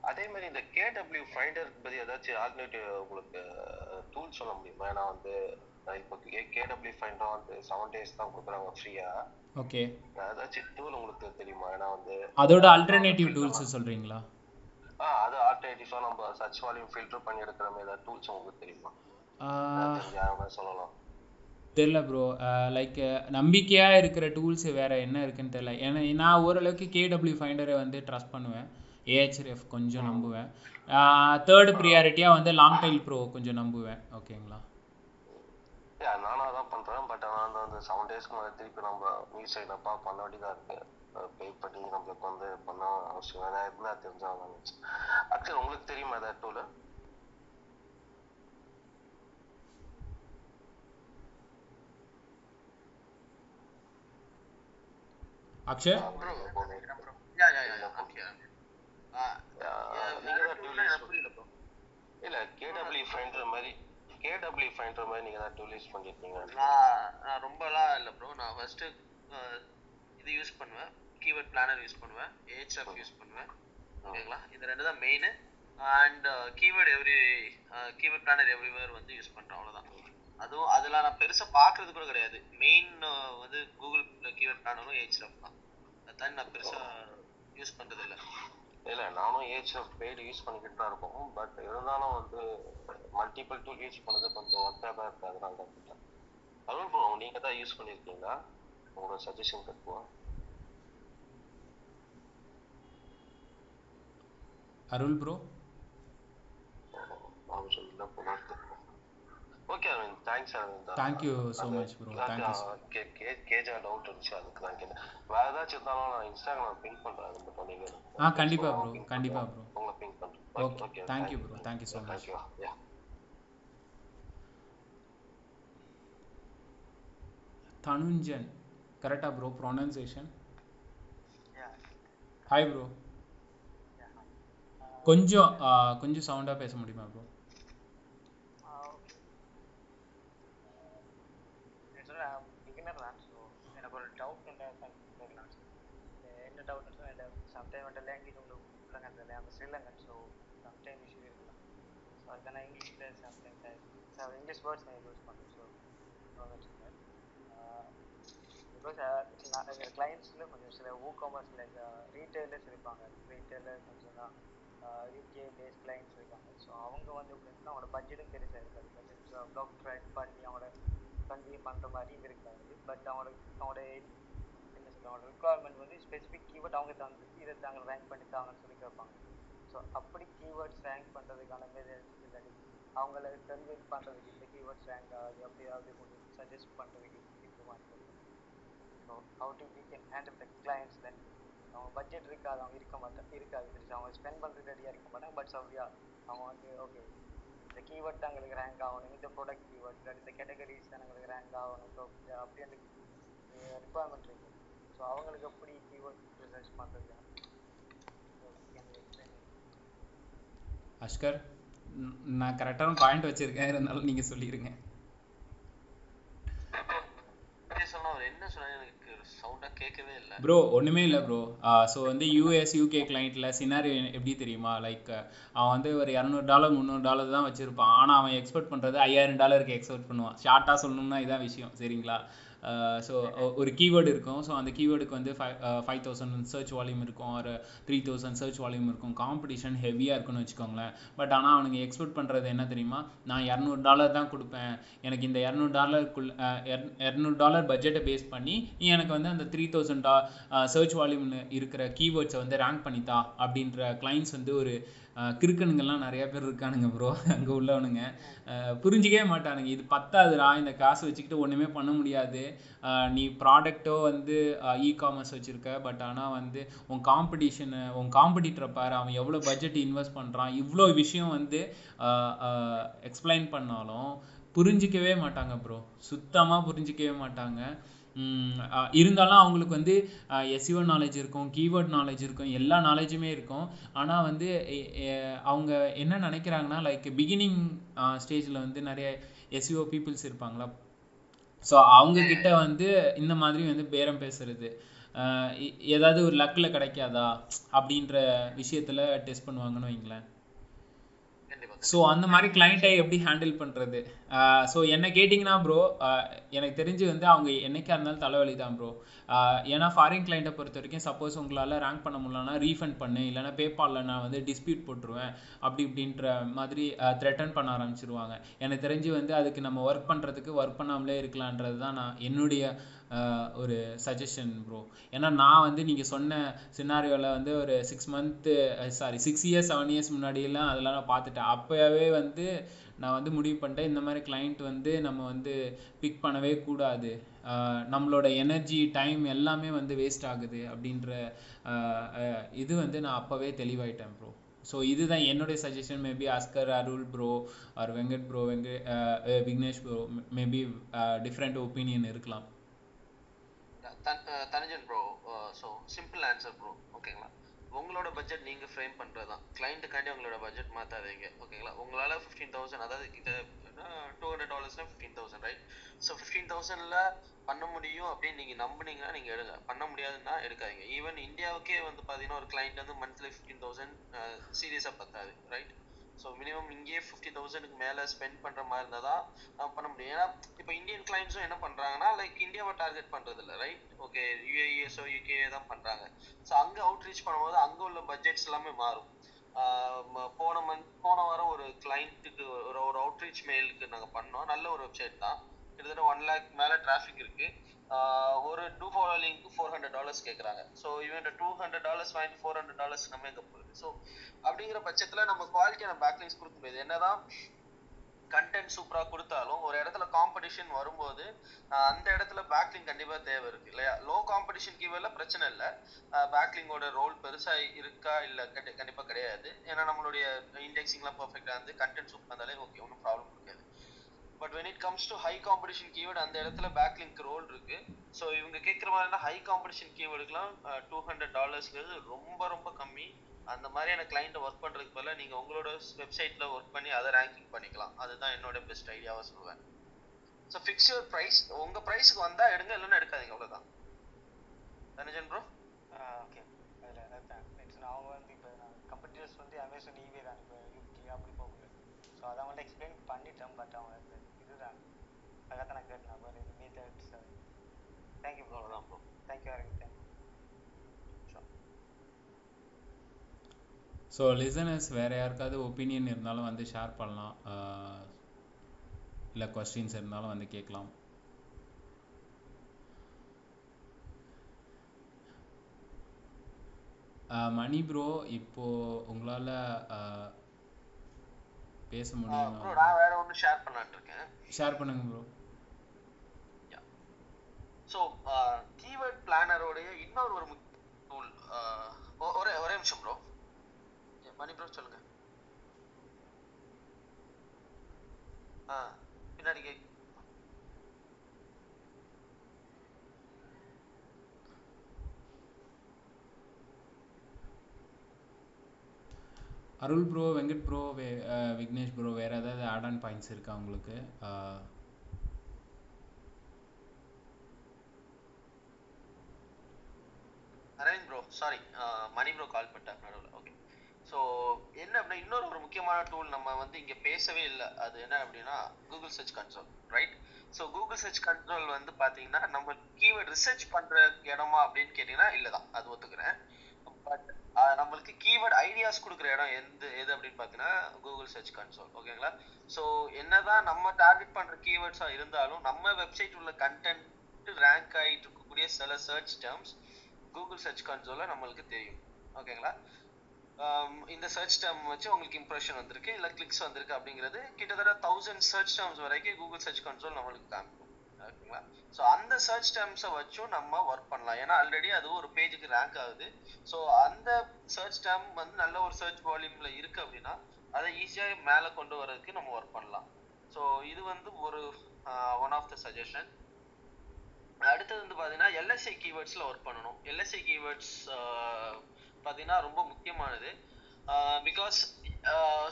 அதே மாதிரி இந்த கேடபிள்யூ ஃபைண்டர் பத்தி ஏதாச்சும் ஆல்டர்னேட்டிவ் உங்களுக்கு டூல் சொல்ல முடியுமா? ஏன்னா வந்து இப்போ கேடபிள்யூ ஃபைண்டர் வந்து செவன் டேஸ் தான் கொடுக்குறாங்க ஃப்ரீயா ஓகே. ஏதாச்சும் டூல் உங்களுக்கு தெரியுமா? ஏன்னா வந்து அதோட அல்டர்னேட்டிவ் டூல்ஸ் சொல்கிறீங்களா ஆ அது ஆல்டர்னேட்டிவ்ஸா நம்ம சர்ச் வால்யூம் ஃபில்டர் பண்ணி எடுக்கிற மாதிரி ஏதாவது டூல்ஸ் உங்களுக்கு தெரியுமா? சொல்லலாம். தெரில ப்ரோ லைக் நம்பிக்கையாக இருக்கிற டூல்ஸ் வேறு என்ன இருக்குன்னு தெரில ஏன்னா நான் ஓரளவுக்கு கேடபிள்யூ ஃபைண்டரை வந்து ட்ரஸ்ட் பண்ணுவேன். ஏஹெச்எஃப் கொஞ்சம் நம்புவேன். தேர்ட் ப்ரியாரிட்டியாக வந்து லாங் டைல் ப்ரோ கொஞ்சம் நம்புவேன். ஓகேங்களா யா நானும் அதான் பண்றேன். பட் ஆனால் வந்து அந்த செவன் டேஸ்க்கு மேலே திருப்பி நம்ம நியூஸ் சைடப்பா பண்ண வேண்டியதாக இருக்கு. பே பண்ணி நம்மளுக்கு வந்து பண்ண அவசியம் ஏதாவது இருந்தால் தெரிஞ்சாங்க ஆக்சுவலி உங்களுக்கு தெரியுமா ஏதாவது டூலு அக்ஷய்? தான் இல்ல கேடபிள்யூ ஃபைண்டர் மாதிரி கேடபிள்யூ ஃபைண்டர் மாதிரி நீங்க தான் டூல் பண்ணிருக்கீங்க நான் நான் ரொம்பலாம் இல்லை ப்ரோ நான் ஃபர்ஸ்ட் இது யூஸ் பண்ணுவேன். கீவேர்ட் பிளானர் யூஸ் பண்ணுவேன். ஏஹெச்எஃப் யூஸ் பண்ணுவேன். ஓகேங்களா? இது ரெண்டு தான் main and keyword every keyword planner everywhere வந்து யூஸ் பண்றேன். அவ்வளவுதான். அதுவும் அதில் நான் பெருசா பார்க்கறது கூட கிடையாது. மெயின் வந்து கூகுள் கீவேர்ட் பிளானரும் ஏஹெச்எஃப் தான். அதான் தாண்டி நான் பெருசா யூஸ் பண்றது இல்லை இல்ல நானும் ஏஹெச்எஃப் பெய்டு யூஸ் பண்ணிக்கிட்டு தான் இருக்கோம் பட் இருந்தாலும் வந்து மல்டிபிள் டூல் யூஸ் பண்ணது கொஞ்சம் ஒர்க்காக தான் இருக்கு அதனால தான் கேட்டேன் அருள் ப்ரோ நீங்க தான் யூஸ் பண்ணியிருக்கீங்களா உங்களோட சஜஷன் கட்டுவோம் அருள் ப்ரோ அவங்க சொல்லில போல okay Aravind thanks Aravind Thank you so much, bro. Thank you so கே கே கேஜா டவுட் இருந்துச்சு அதுக்கு தான் கேட்டேன் வேற ஏதாச்சும் இருந்தாலும் நான் இன்ஸ்டாகிராம் பிங்க் பண்றேன் அது மட்டும் நீங்க ஆ கண்டிப்பா ப்ரோ கண்டிப்பா ப்ரோ உங்களை பிங்க் பண்றேன். Okay thank you bro thank you so much thank you yeah Dhanunjan கரெக்டா ப்ரோ ப்ரொனன்சியேஷன் ஹாய் ப்ரோ கொஞ்சம் ஆ, கொஞ்சம் சவுண்டாக பேச முடியுமா ப்ரோ பிகினர் தான் ஸோ எனக்கு ஒரு டவுட் கேட்கலாம் என்ன டவுட்னு சம்டைம் வந்து லாங்குவேஜ் உங்களுக்கு உள்ளங்க அந்த அந்த Sri Lankan so sometime issue இருக்கலாம் ஸோ அதுக்கான இங்கிலீஷில் சம்டைம் ஸோ இங்கிலீஷ் வேர்ட்ஸ் நான் யூஸ் பண்ணுறேன் ஸோ பிகாஸ் நான் எங்கள் கிளைண்ட்ஸில் கொஞ்சம் சில ஊ காமர்ஸ் லைக் ரீட்டைலர்ஸ் இருப்பாங்க ரீட்டைலர் கொஞ்சம் தான் யூகே பேஸ் கிளைண்ட்ஸ் இருக்காங்க ஸோ அவங்க வந்து எப்படின்னா அவங்களோட பட்ஜெட்டும் பெருசாக இருக்காது. பட்ஜெட் ப்ளாக் ட்ராக் பண்ணி அவங்களோட கன்வே பண்ணுற மாதிரியும் இருக்காது. பட் அவங்களோட அவங்களோட என்ன சொல்ல அவங்களோட ரிக்குவயர்மெண்ட் வந்து ஸ்பெசிஃபிக் கீவேர்ட் அவங்க தந்துட்டு இதை தாங்க ரேங்க் பண்ணி சொல்லி கேட்பாங்க. ஸோ அப்படி கீவேர்ட்ஸ் ரேங்க் பண்ணுறதுக்கான மெத்தட்ஸ் இல்லாட்டி அவங்கள டெலிவரி பண்ணுறதுக்கு இந்த கீவேர்ட்ஸ் ரேங்க் ஆகுது அப்படியாவது கொஞ்சம் சஜஸ்ட் பண்ணுறதுக்கு இந்த மாதிரி so how to we can handle the clients then அவங்க பட்ஜெட் இருக்காது அவங்க இருக்க மாட்டாங்க இருக்காது தெரிஞ்சு அவங்க ஸ்பெண்ட் பண்ணுறது ரெடியாக இருக்க மாட்டாங்க பட் சவ்யா அவங்க வந்து ஓகே இந்த கீவேர்ட் தான் எங்களுக்கு ரேங்க் ஆகணும் இந்த ப்ராடக்ட் கீவேர்ட் இந்த கேட்டகரிஸ் தான் எங்களுக்கு ரேங்க் ஆகணும் ஸோ அப்படி அந்த ரிக்குவயர்மெண்ட் இருக்குது ஸோ அவங்களுக்கு எப்படி கீவேர்ட் ரிசர்ச் பண்ணுறது அஷ்கர் நான் கரெக்டான பாயிண்ட் வச்சிருக்கேன். இருந்தாலும் நீங்க சொல்லிருங்க. ப்ரோ ஒன்றுமே இல்லை. ப்ரோ ஸோ வந்து யூஎஸ் யூகே கிளைண்ட்டில் சினாரி எப்படி தெரியுமா? லைக் அவன் வந்து ஒரு இரநூறு டாலர் முந்நூறு டாலர் தான் வச்சுருப்பான். ஆனால் அவன் எக்ஸ்பெக்ட் பண்ணுறது ஐயாயிரம் டாலருக்கு எக்ஸ்பெக்ட் பண்ணுவான். ஷார்ட்டாக சொல்லணும்னா இதான் விஷயம் சரிங்களா? ஸோ ஒரு கீவேர்டு இருக்கும். ஸோ அந்த கீவேர்டுக்கு வந்து five five thousand search volume இருக்கும் ஒரு த்ரீ தௌசண்ட் சர்ச் வால்யூம் இருக்கும். காம்படிஷன் ஹெவியாக இருக்குன்னு வச்சுக்கோங்களேன். பட் ஆனால் அவனுங்க எக்ஸ்பெக்ட் பண்ணுறது என்ன தெரியுமா? நான் இரநூறு டாலர் தான் கொடுப்பேன். எனக்கு இந்த இரநூறு டாலருக்குள்ள இரநூறு டாலர் பட்ஜெட்டை பேஸ் பண்ணி நீ எனக்கு வந்து அந்த த்ரீ தௌசண்ட் டா சர்ச் வால்யூம் இருக்கிற கீவேர்ட்ஸை வந்து ரேங்க் பண்ணித்தா அப்படின்ற கிளைண்ட்ஸ் வந்து ஒரு கிறுக்கனுங்கெல்லாம் நிறைய பேர் இருக்கானுங்க ப்ரோ அங்கே உள்ளவனுங்க. புரிஞ்சிக்கவே மாட்டானுங்க. இது பத்தாதுடா. இந்த காசு வச்சுக்கிட்டு ஒன்றுமே பண்ண முடியாது. நீ ப்ராடக்ட்டோ வந்து இ காமர்ஸ் வச்சுருக்க. பட் ஆனால் வந்து உன் காம்படிஷனு உன் காம்படிட்டரை பாரு. அவன் எவ்வளோ பட்ஜெட் இன்வெஸ்ட் பண்ணுறான் இவ்வளோ விஷயம் வந்து எக்ஸ்பிளைன் பண்ணாலும் புரிஞ்சிக்கவே மாட்டாங்க ப்ரோ சுத்தமாக புரிஞ்சிக்கவே மாட்டாங்க. இருந்தாலும் அவங்களுக்கு வந்து எஸ்இஓ நாலேஜ் இருக்கும் கீவேர்ட் நாலேஜ் இருக்கும் எல்லா நாலேஜுமே இருக்கும். ஆனால் வந்து அவங்க என்ன நினைக்கிறாங்கன்னா லைக் பிகினிங் ஸ்டேஜில் வந்து நிறைய எஸ்இஓ பீப்புள்ஸ் இருப்பாங்களா? ஸோ அவங்க கிட்ட வந்து இந்த மாதிரி வந்து பேரம் பேசுறது. ஏதாவது ஒரு லக்கில் கிடைக்காதா? அப்படின்ற விஷயத்துல டெஸ்ட் பண்ணுவாங்கன்னு வைங்களேன். ஸோ அந்த மாதிரி கிளைண்ட்டை எப்படி ஹேண்டில் பண்ணுறது ஸோ என்ன கேட்டிங்கன்னா ப்ரோ எனக்கு தெரிஞ்சு வந்து அவங்க என்னைக்கா இருந்தாலும் தலைவலி தான் ப்ரோ ஏன்னா ஃபாரின் கிளைண்ட்டை பொறுத்த வரைக்கும் சப்போஸ் உங்களால் ரேங்க் பண்ண முடியலன்னா ரீஃபண்ட் பண்ணு. இல்லைன்னா பேபாலில் நான் வந்து டிஸ்பியூட் போட்டுருவேன். அப்படி இப்படின்ற மாதிரி த்ரெட்டன் பண்ண ஆரம்பிச்சிருவாங்க. எனக்கு தெரிஞ்சு வந்து அதுக்கு நம்ம ஒர்க் பண்ணுறதுக்கு ஒர்க் பண்ணாமலே இருக்கலான்றது தான் நான் என்னுடைய ஒரு சஜஷன் ப்ரோ ஏன்னா நான் வந்து நீங்கள் சொன்ன சினாரியோவில் வந்து ஒரு six month sorry six years seven years முன்னாடியெல்லாம் அதெல்லாம் நான் பார்த்துட்டேன். அப்போவே வந்து நான் வந்து முடிவு பண்ணிட்டேன். இந்த மாதிரி கிளைண்ட் வந்து நம்ம வந்து பிக் பண்ணவே கூடாது. நம்மளோட எனர்ஜி டைம் எல்லாமே வந்து வேஸ்ட் ஆகுது அப்படின்ற இது வந்து நான் அப்போவே தெளிவாயிட்டேன் ப்ரோ ஸோ இதுதான் என்னுடைய suggestion maybe Askar Arul bro or Venkat bro வெங்க Vignesh bro maybe different opinion இருக்கலாம். தன்- bro so simple answer bro ஓகேங்களா உங்களோட பட்ஜெட் நீங்கள் ஃப்ரேம் பண்ணுறது தான் கிளைண்ட்டுக்காண்டி உங்களோட பட்ஜெட் மாற்றாதீங்க ஓகேங்களா உங்களால் ஃபிஃப்டீன் தௌசண்ட் அதாவது two hundred டாலர்ஸ்னா fifteen thousand right so fifteen தௌசண்ட்ல பண்ண முடியும் அப்படின்னு நீங்க நம்புனீங்கன்னா நீங்க எடுங்க. பண்ண முடியாதுன்னா எடுக்காதீங்க. ஈவன் இந்தியாவுக்கே வந்து பாத்தீங்கன்னா ஒரு கிளைண்ட் வந்து மந்த்லி ஃபிஃப்டீன் தௌசண்ட் சீரியஸா பத்தாது ரைட் ஸோ மினிமம் இங்கேயே ஃபிஃப்டி தௌசண்ட்க்கு மேலே ஸ்பெண்ட் பண்ணுற மாதிரி இருந்தால் தான் நம்ம பண்ண முடியும். ஏன்னா இப்போ இந்தியன் கிளைண்ட்ஸும் என்ன பண்றாங்கன்னா லைக் இந்தியாவை டார்கெட் பண்றது இல்லை ரைட் ஓகே யூஏஇஎஸ்ஓ யூகே தான் பண்ணுறாங்க ஸோ அங்கே அவுட்ரீச் பண்ணும்போது அங்கே உள்ள பட்ஜெட்ஸ் எல்லாமே மாறும். போன மந்த் போன வாரம் ஒரு கிளைண்ட்டுக்கு ஒரு ஒரு அவுட்ரீச் மெயிலுக்கு நாங்கள் பண்ணோம். நல்ல ஒரு வெப்சைட் தான். கிட்டத்தட்ட ஒன் லேக் மேலே டிராஃபிக் இருக்கு. ஒரு டூ ஃபாலோலிங்க்கு ஃபோர் ஹண்ட்ரட் டாலர்ஸ் கேட்குறாங்க ஸோ இவன் டூ ஹண்ட்ரட் டாலர்ஸ் வாங்கிட்டு ஃபோர் ஹண்ட்ரட் டாலர்ஸ் நம்ம எங்கே போகுது ஸோ அப்படிங்கிற பட்சத்தில் நம்ம குவாலிட்டியான பேக்லிங்ஸ் கொடுக்க முடியாது. என்னதான் கண்டென்ட் சூப்பரா கொடுத்தாலும் ஒரு இடத்துல காம்படிஷன் வரும்போது அந்த இடத்துல பேக்லிங் கண்டிப்பா தேவை இருக்கு இல்லையா? லோ காம்படிஷன் கீவேர்ல பிரச்சனை இல்லை. பேக்லிங்கோட ரோல் பெருசா இருக்கா இல்ல கண்டிப்பா கிடையாது. ஏன்னா நம்மளுடைய இண்டெக்ஸிங்லாம் பர்ஃபெக்டா இருந்து கண்டென்ட் சூப்பர் இருந்தாலே ஓகே ஒன்றும் ப்ராப்ளம் இருக்காது. But when it comes to high competition keyword அந்த இடத்துல பேக்லிங்க் ரோல் இருக்கு. ஸோ இவங்க கேட்குற மாதிரினா ஹை காம்படிஷன் கீவேர்டுக்குலாம் டூ ஹண்ட்ரட் டாலர்ஸ்ங்கிறது ரொம்ப ரொம்ப கம்மி. அந்த மாதிரியான கிளைண்ட்டை ஒர்க் பண்றதுக்கு பதிலாக நீங்க உங்களோட வெப்சைட்ல ஒர்க் பண்ணி அதை ரேங்கிங் பண்ணிக்கலாம். அதுதான் என்னோட பெஸ்ட் ஐடியாவா சொல்லுவேன். ஸோ ஃபிக்ஸ் யுவர் ப்ரைஸ் உங்க ப்ரைஸ்க்கு வந்தா எடுங்க இல்லைன்னா எடுக்காதீங்க. அவ்வளவுதான். தனுஜன் ப்ரோ ஓகே அதில் அதான் நெக்ஸ்ட் அவங்க வந்து இப்போ கம்பெனிட்டர்ஸ் வந்து அமேசான் ஈவே தான். இப்போ யூகே அப்படி போகல. ஸோ அதை அவங்கள்ட்ட எக்ஸ்பிளைன் பண்ணிட்டேன் பட் அவங்க இந்த இதுதான். அதான் நான் கேட்டேன். பட் இது மீட்டர்ஸ் தேங்க்யூ ப்ரோ அவ்வளவுதான் bro thank you Aravind thank you so listeners வேறு யாருக்காவது ஒப்பீனியன் இருந்தாலும் வந்து ஷேர் பண்ணலாம். இல்லை கொஸ்டின்ஸ் இருந்தாலும் வந்து கேட்கலாம். மணி ப்ரோ இப்போ உங்களால் பேச ப்ரோ முடியுமா? நான் வேற ஒன்று ஷேர் பண்ணலாம்னு இருக்கேன். ஷேர் பண்ணுங்க ப்ரோ ஸோ கீவேர்ட் பிளானரோடைய இன்னொரு ஒரு டூல் ஒரே ஒரே நிமிஷம் ப்ரோ மணி ப்ரோ சொல்லுங்க. ஆ பின்னாடி கேக் அருள் ப்ரோ வெங்கட் ப்ரோ வே விக்னேஷ் ப்ரோ வேறு ஏதாவது ஆட் ஆன் பாயிண்ட்ஸ் இருக்கா உங்களுக்கு? Aravind bro sorry Mani bro call பண்ணிட்டாங்க நடுவில். ஓகே ஸோ என்ன அப்படின்னா இன்னொரு ஒரு முக்கியமான டூல் நம்ம வந்து இங்கே பேசவே இல்லை. அது என்ன அப்படின்னா Google search console right so Google search console வந்து பார்த்தீங்கன்னா நம்ம கீவேர்ட் ரிசர்ச் பண்ணுற இடமா அப்படின்னு கேட்டிங்கன்னா இல்லை தான் அது ஒத்துக்கிறேன். பட் நம்மளுக்கு கீவேர்ட் ஐடியாஸ் கொடுக்குற இடம் எந்த எது அப்படின்னு பார்த்தீங்கன்னா கூகுள் சர்ச் கன்சோல் ஓகேங்களா ஸோ என்னதான் நம்ம டார்கெட் பண்ணுற கீவேர்ட்ஸாக இருந்தாலும் நம்ம வெப்சைட் உள்ள கண்டென்ட் ரேங்க் ஆகிட்டு இருக்கக்கூடிய சில சர்ச் டேர்ம்ஸ் கூகுள் சர்ச் கன்சோலில் நம்மளுக்கு தெரியும் ஓகேங்களா இந்த சர்ச் டேர்ம் வச்சு உங்களுக்கு இம்ப்ரெஷன் வந்திருக்கு இல்லை கிளிக்ஸ் வந்திருக்கு அப்படிங்கிறது கிட்டத்தட்ட தௌசண்ட் சர்ச் டேர்ம்ஸ் வரைக்கும் கூகுள் சர்ச் கன்சோல் நம்மளுக்கு காமிக்கும். ஓகேங்களா? ஸோ அந்த சர்ச் டேர்ம்ஸை வச்சும் நம்ம ஒர்க் பண்ணலாம். ஏன்னா ஆல்ரெடி அது ஒரு பேஜுக்கு ரேங்க் ஆகுது. ஸோ அந்த சர்ச் டேம் வந்து நல்ல ஒரு சர்ச் வால்யூமில் இருக்கு அப்படின்னா அதை ஈஸியாக மேலே கொண்டு வர்றதுக்கு நம்ம ஒர்க் பண்ணலாம். ஸோ இது வந்து ஒரு ஒன் ஆஃப் த சஜஷன் அடுத்தது வந்து பார்த்தீங்கன்னா எல்எஸ்ஐ கீவேர்ட்ஸில் ஒர்க் பண்ணணும். எல்எஸ்ஐ கீவேர்ட்ஸ் பார்த்தீங்கன்னா ரொம்ப முக்கியமானது. பிகாஸ்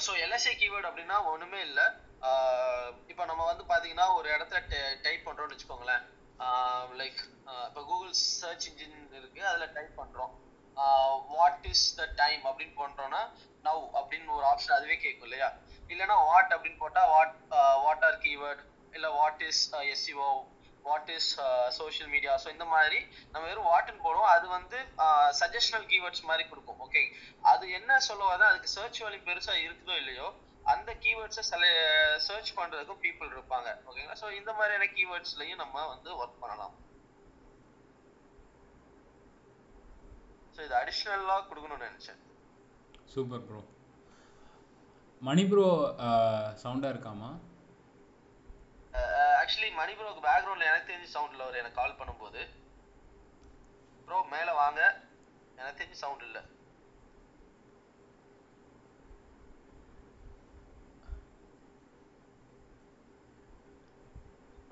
ஸோ எல்எஸ்ஐ கீவேர்டு அப்படின்னா ஒன்றுமே இல்லை. இப்போ நம்ம வந்து பார்த்தீங்கன்னா ஒரு இடத்துல டைப் பண்ணுறோம்னு வச்சுக்கோங்களேன். லைக் இப்போ கூகுள் சர்ச் இன்ஜின் இருக்குது அதில் டைப் பண்ணுறோம் வாட் இஸ் த டைம் அப்படின்னு போட்டோம்னா நவ் அப்படின்னு ஒரு ஆப்ஷன் அதுவே கேட்கும் இல்லையா? இல்லைன்னா வாட் அப்படின்னு போட்டால் வாட் வாட் ஆர் கீவேர்ட் இல்லை what is SEO what is social media so இந்த மாதிரி நம்ம வெறும் வாட்னு போடுவோம். அது வந்து uh, சஜஷனல் கீவேர்ட்ஸ் மாதிரி கொடுக்கும். ஓகே அது என்ன சொல்லுவாதான் அதுக்கு சர்ச் வேல்யூ பெருசாக இருக்குதோ இல்லையோ அந்த கீவேர்ட்ஸை சில சர்ச் பண்ணுறதுக்கும் பீப்புள் இருப்பாங்க. ஓகேங்களா ஸோ இந்த மாதிரியான கீவேர்ட்ஸ்லையும் நம்ம வந்து ஒர்க் பண்ணலாம். ஸோ இது அடிஷ்னலாக கொடுக்கணும்னு நினச்சேன். சூப்பர் ப்ரோ மணி ப்ரோ சவுண்டாக இருக்காமா? ஆக்சுவலி மணி ப்ரோக்கு பேக்ரவுண்டில் எனக்கு தெரிஞ்ச சவுண்டில் அவர் எனக்கு கால் பண்ணும்போது ப்ரோ மேலே வாங்க. எனக்கு தெரிஞ்ச சவுண்ட் இல்லை.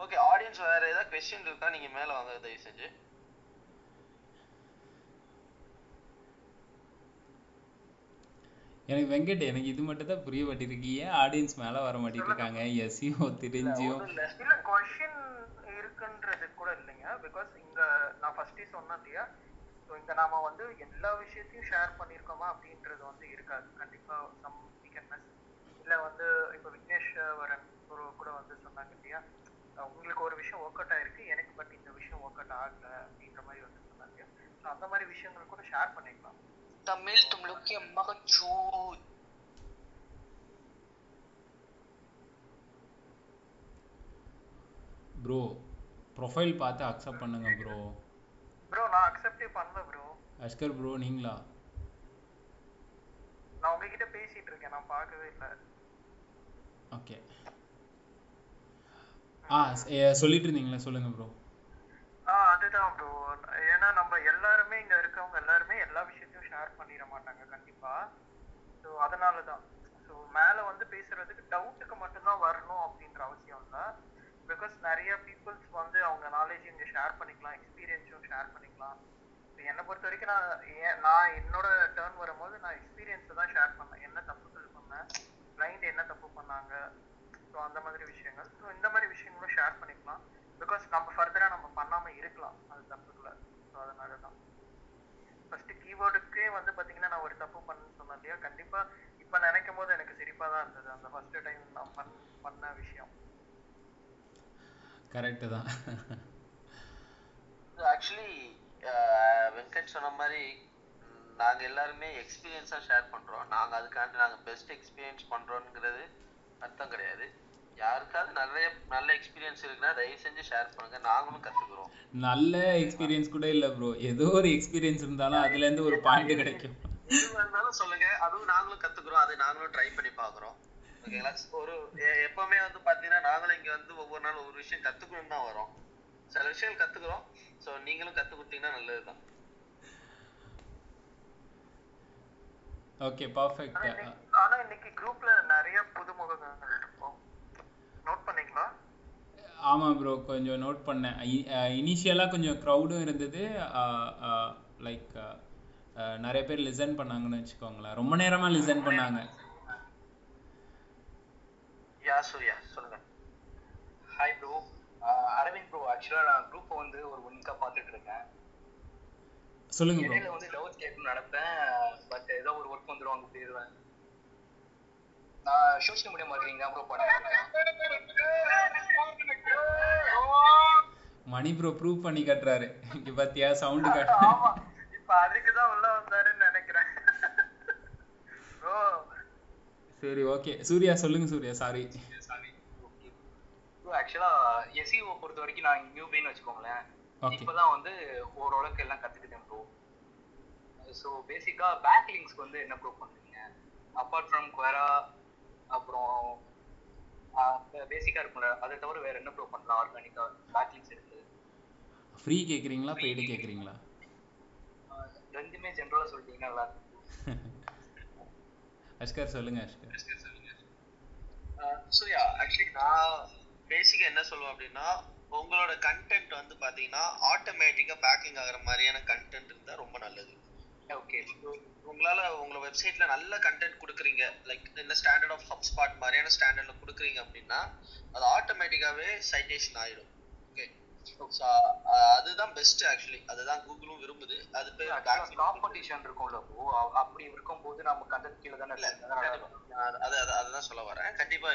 ஓகே ஆடியன்ஸ் வேற ஏதாவது கொஸ்டின் இருக்கா? நீங்க மேல வாங்க தயவு செஞ்சு. எனக்கு வெங்கட் எனக்கு இது மட்டும் தான் புரிய மாட்டேருக்கு ஏன் ஆடியன்ஸ் மேல வர மாட்டேங்கிறாங்க எஸ்இஓ தெரிஞ்சியும். இல்ல கொஷின் இருக்குன்றது கூட இல்லைங்க. பிகாஸ் இங்க நான் ஃபர்ஸ்டே சொன்னேன் இல்லையா? ஸோ இங்க நாம வந்து எல்லா விஷயத்தையும் ஷேர் பண்ணியிருக்கோமா அப்படின்றது வந்து இருக்காது. கண்டிப்பா சம் வீக்கெட்னஸ் இல்ல வந்து இப்போ விக்னேஷ் வரன் ஒரு கூட வந்து சொன்னாங்க இல்லையா? உங்களுக்கு ஒரு விஷயம் ஒர்க் அவுட் ஆயிருக்கு. எனக்கு பட் இந்த விஷயம் ஒர்க் அவுட் ஆகல அப்படின்ற மாதிரி வந்து சொன்னாங்க. ஸோ அந்த மாதிரி விஷயங்கள் கூட ஷேர் பண்ணிக்கலாம். तमिल तुम लोग की अम्मा का चूत ப்ரோ ப்ரொஃபைல் பார்த்து அக்செப்ட் பண்ணுங்க ப்ரோ ப்ரோ நான் அக்செப்டே பண்ணல ப்ரோ அஷ்கர் ப்ரோ நீங்களா நான் உங்ககிட்ட பேசிட்டு இருக்கேன் நான் பார்க்கவே இல்லை ஓகே ஆ ஸ்- ஏ, சொல்லிட்டு இருந்தீங்களே சொல்லுங்க ப்ரோ ஆ அதுதான் ப்ரோ ஏன்னா நம்ம எல்லாருமே இங்க இருக்கவங்க எல்லாருமே எல்லா விஷயத்தையும் ஷேர் பண்ணிட மாட்டாங்க கண்டிப்பா. ஸோ அதனால தான் ஸோ மேலே வந்து பேசுறதுக்கு டவுட்டுக்கு மட்டும்தான் வரணும் அப்படின்ற அவசியம் இல்லை. பிகாஸ் நிறைய பீப்புள்ஸ் வந்து அவங்க நாலேஜ் இங்கே ஷேர் பண்ணிக்கலாம் எக்ஸ்பீரியன்ஸும் ஷேர் பண்ணிக்கலாம். என்னை பொறுத்த வரைக்கும் நான் ஏன் நான் என்னோட டேர்ன் வரும்போது நான் எக்ஸ்பீரியன்ஸை தான் ஷேர் பண்ணேன். என்ன தப்புகள் பண்ணேன்? கிளைண்ட் என்ன தப்பு பண்ணாங்க? ஸோ அந்த மாதிரி விஷயங்கள். ஸோ இந்த மாதிரி விஷயங்களும் ஷேர் பண்ணிக்கலாம். பிகாஸ் நம்ம ஃபர்தராக நம்ம பண்ணாமல் இருக்கலாம். அது தப்புக்குள்ள ஸோ அதனால தான் ஃபர்ஸ்ட் கீவேர்டுக்கே வந்து பார்த்தீங்கன்னா நான் ஒரு தப்பு பண்ணேன்னு சொன்னேன் இல்லையா? கண்டிப்பாக இப்போ நினைக்கும் போது எனக்கு சிரிப்பாக தான் இருந்தது. அந்த ஃபர்ஸ்ட் டைம் நான் பண் பண்ண விஷயம். கரெக்டு தான். ஆக்சுவலி வெங்கட் சொன்ன மாதிரி நாங்க எல்லாருமே எக்ஸ்பீரியன்ஸா ஷேர் பண்றோம். நாங்க அதுக்காண்டி நாங்க பெஸ்ட் எக்ஸ்பீரியன்ஸ் பண்றோம்ங்கிறது அர்த்தம் கிடையாது. யாருக்காவது நிறைய நல்ல எக்ஸ்பீரியன்ஸ் இருக்குன்னா தயவு செஞ்சு ஷேர் பண்ணுங்க. நாங்களும் கத்துக்கிறோம். நல்ல எக்ஸ்பீரியன்ஸ் கூட இல்ல ப்ரோ ஏதோ ஒரு எக்ஸ்பீரியன்ஸ் இருந்தாலும் அதுல இருந்து ஒரு பாயிண்ட் கிடைக்கும். எது வேணாலும் சொல்லுங்க. அதுவும் நாங்களும் கத்துக்கிறோம். அது நாங்களும் ட்ரை பண்ணி பாக்குறோம் ஓகேங்களா? ஒரு எப்பவுமே வந்து பாத்தீங்கன்னா நாங்களும் இங்க வந்து ஒவ்வொரு நாள் ஒவ்வொரு விஷயம் கத்துக்கணும் தான் வரோம். சில விஷயங்கள் கத்துக்கிறோம். சோ நீங்களும் கத்து கொடுத்தீங்கன்னா நல்லதுதான். ஓகே பர்ஃபெக்ட் ஆனா இன்னைக்கு- ஆனா இன்னைக்கு குரூப்ல நிறைய புதுமுகங்கள் இருக்கும் நோட் பண்ணீங்களா? ஆமா ப்ரோ கொஞ்சம் நோட் பண்ணேன். இனிஷியலாக கொஞ்சம் க்ரௌடும் இருந்தது. லைக் நிறைய பேர் லிசன் பண்ணாங்கன்னு வச்சுக்கோங்களேன். ரொம்ப நேரமா லிசன் பண்ணாங்க. யா சூர்யா சொல்லுங்க. ஹாய் ப்ரோ அரவிந்த் ப்ரோ ஆக்சுவலாக நான் குரூப்பை வந்து ஒரு ஒன் வீக்காக பார்த்துட்டு இருக்கேன். சொல்லுங்க இடையில வந்து டவுட் கேட்கணும்னு நடப்பேன் பட் ஏதோ ஒரு ஒர்க் வந்துடும் அங்கே போயிடுவேன் நான் சோஷியல் மீடியா மார்க்கெட்டிங் தான் ப்ரோ மணி ப்ரோ ப்ரூவ் பண்ணி கட்டுறாரு. இங்க பாத்தியா சவுண்டு காட்டு ஆமா இப்ப அதுக்குதான் உள்ள வந்தாருன்னு நினைக்கிறேன். ப்ரோ சரி ஓகே சூர்யா சொல்லுங்க சூர்யா சாரி ப்ரோ ஆக்சுவலாக எஸ்இஓ பொறுத்த வரைக்கும் நான் நியூ பெயின் வச்சுக்கோங்களேன். இப்போதான் வந்து ஓரளவுக்கு எல்லாம் கற்றுக்கிட்டேன் ப்ரோ ஸோ பேசிக்காக பேக் லிங்க்ஸ்க்கு வந்து என்ன ப்ரோ பண்ணுறீங்க அப்பார்ட் ஃப்ரம் குவரா அப்புறம் பேசிக்காக இருக்கும்ல அதை தவிர வேற என்ன ப்ரோ பண்ணலாம்? ஆர்கானிக்காக பேக் லிங்க்ஸ் எடுத்து ஃப்ரீ கேக்குறீங்களா? பெய்டு கேக்குறீங்களா? ஆஹ் ரெண்டுமே ஜென்ரலாக சொல்லிட்டீங்கன்னா நல்லா அஷ்கர் சொல்லுங்க அஷ்கர். சூர்யா ஆக்சுவலி நான் பேசிக்கா என்ன சொல்லுவேன் அப்படின்னா உங்களோட கண்டென்ட் வந்து பாத்தீங்கன்னா ஆட்டோமேட்டிக்கா பேக்கிங் ஆகுற மாதிரியான கண்டென்ட் இருந்தா ரொம்ப நல்லது. ஓகே உங்களால உங்க வெப்சைட்ல நல்ல கண்டென்ட் கொடுக்குறீங்க. லைக் இந்த ஸ்டாண்டர்ட் ஆஃப் ஹப்ஸ்பாட் மாதிரியான ஸ்டாண்டர்ட்ல கொடுக்குறீங்க அப்படின்னா அது ஆட்டோமேட்டிக்காவே சைட்டேஷன் ஆயிடும். ஓகே அதுதான் பெஸ்ட் ஆக்சுவலி அதுதான் கூகுளும் விரும்புது. அது பேர். காம்படிஷன் இருக்கும்ல அப்படி இருக்கும்போது நம்ம கண்டென்ட் கீழே தானே இல்ல, இல்லை அதனால அது அது அது- அதுதான் சொல்ல வரேன். கண்டிப்பா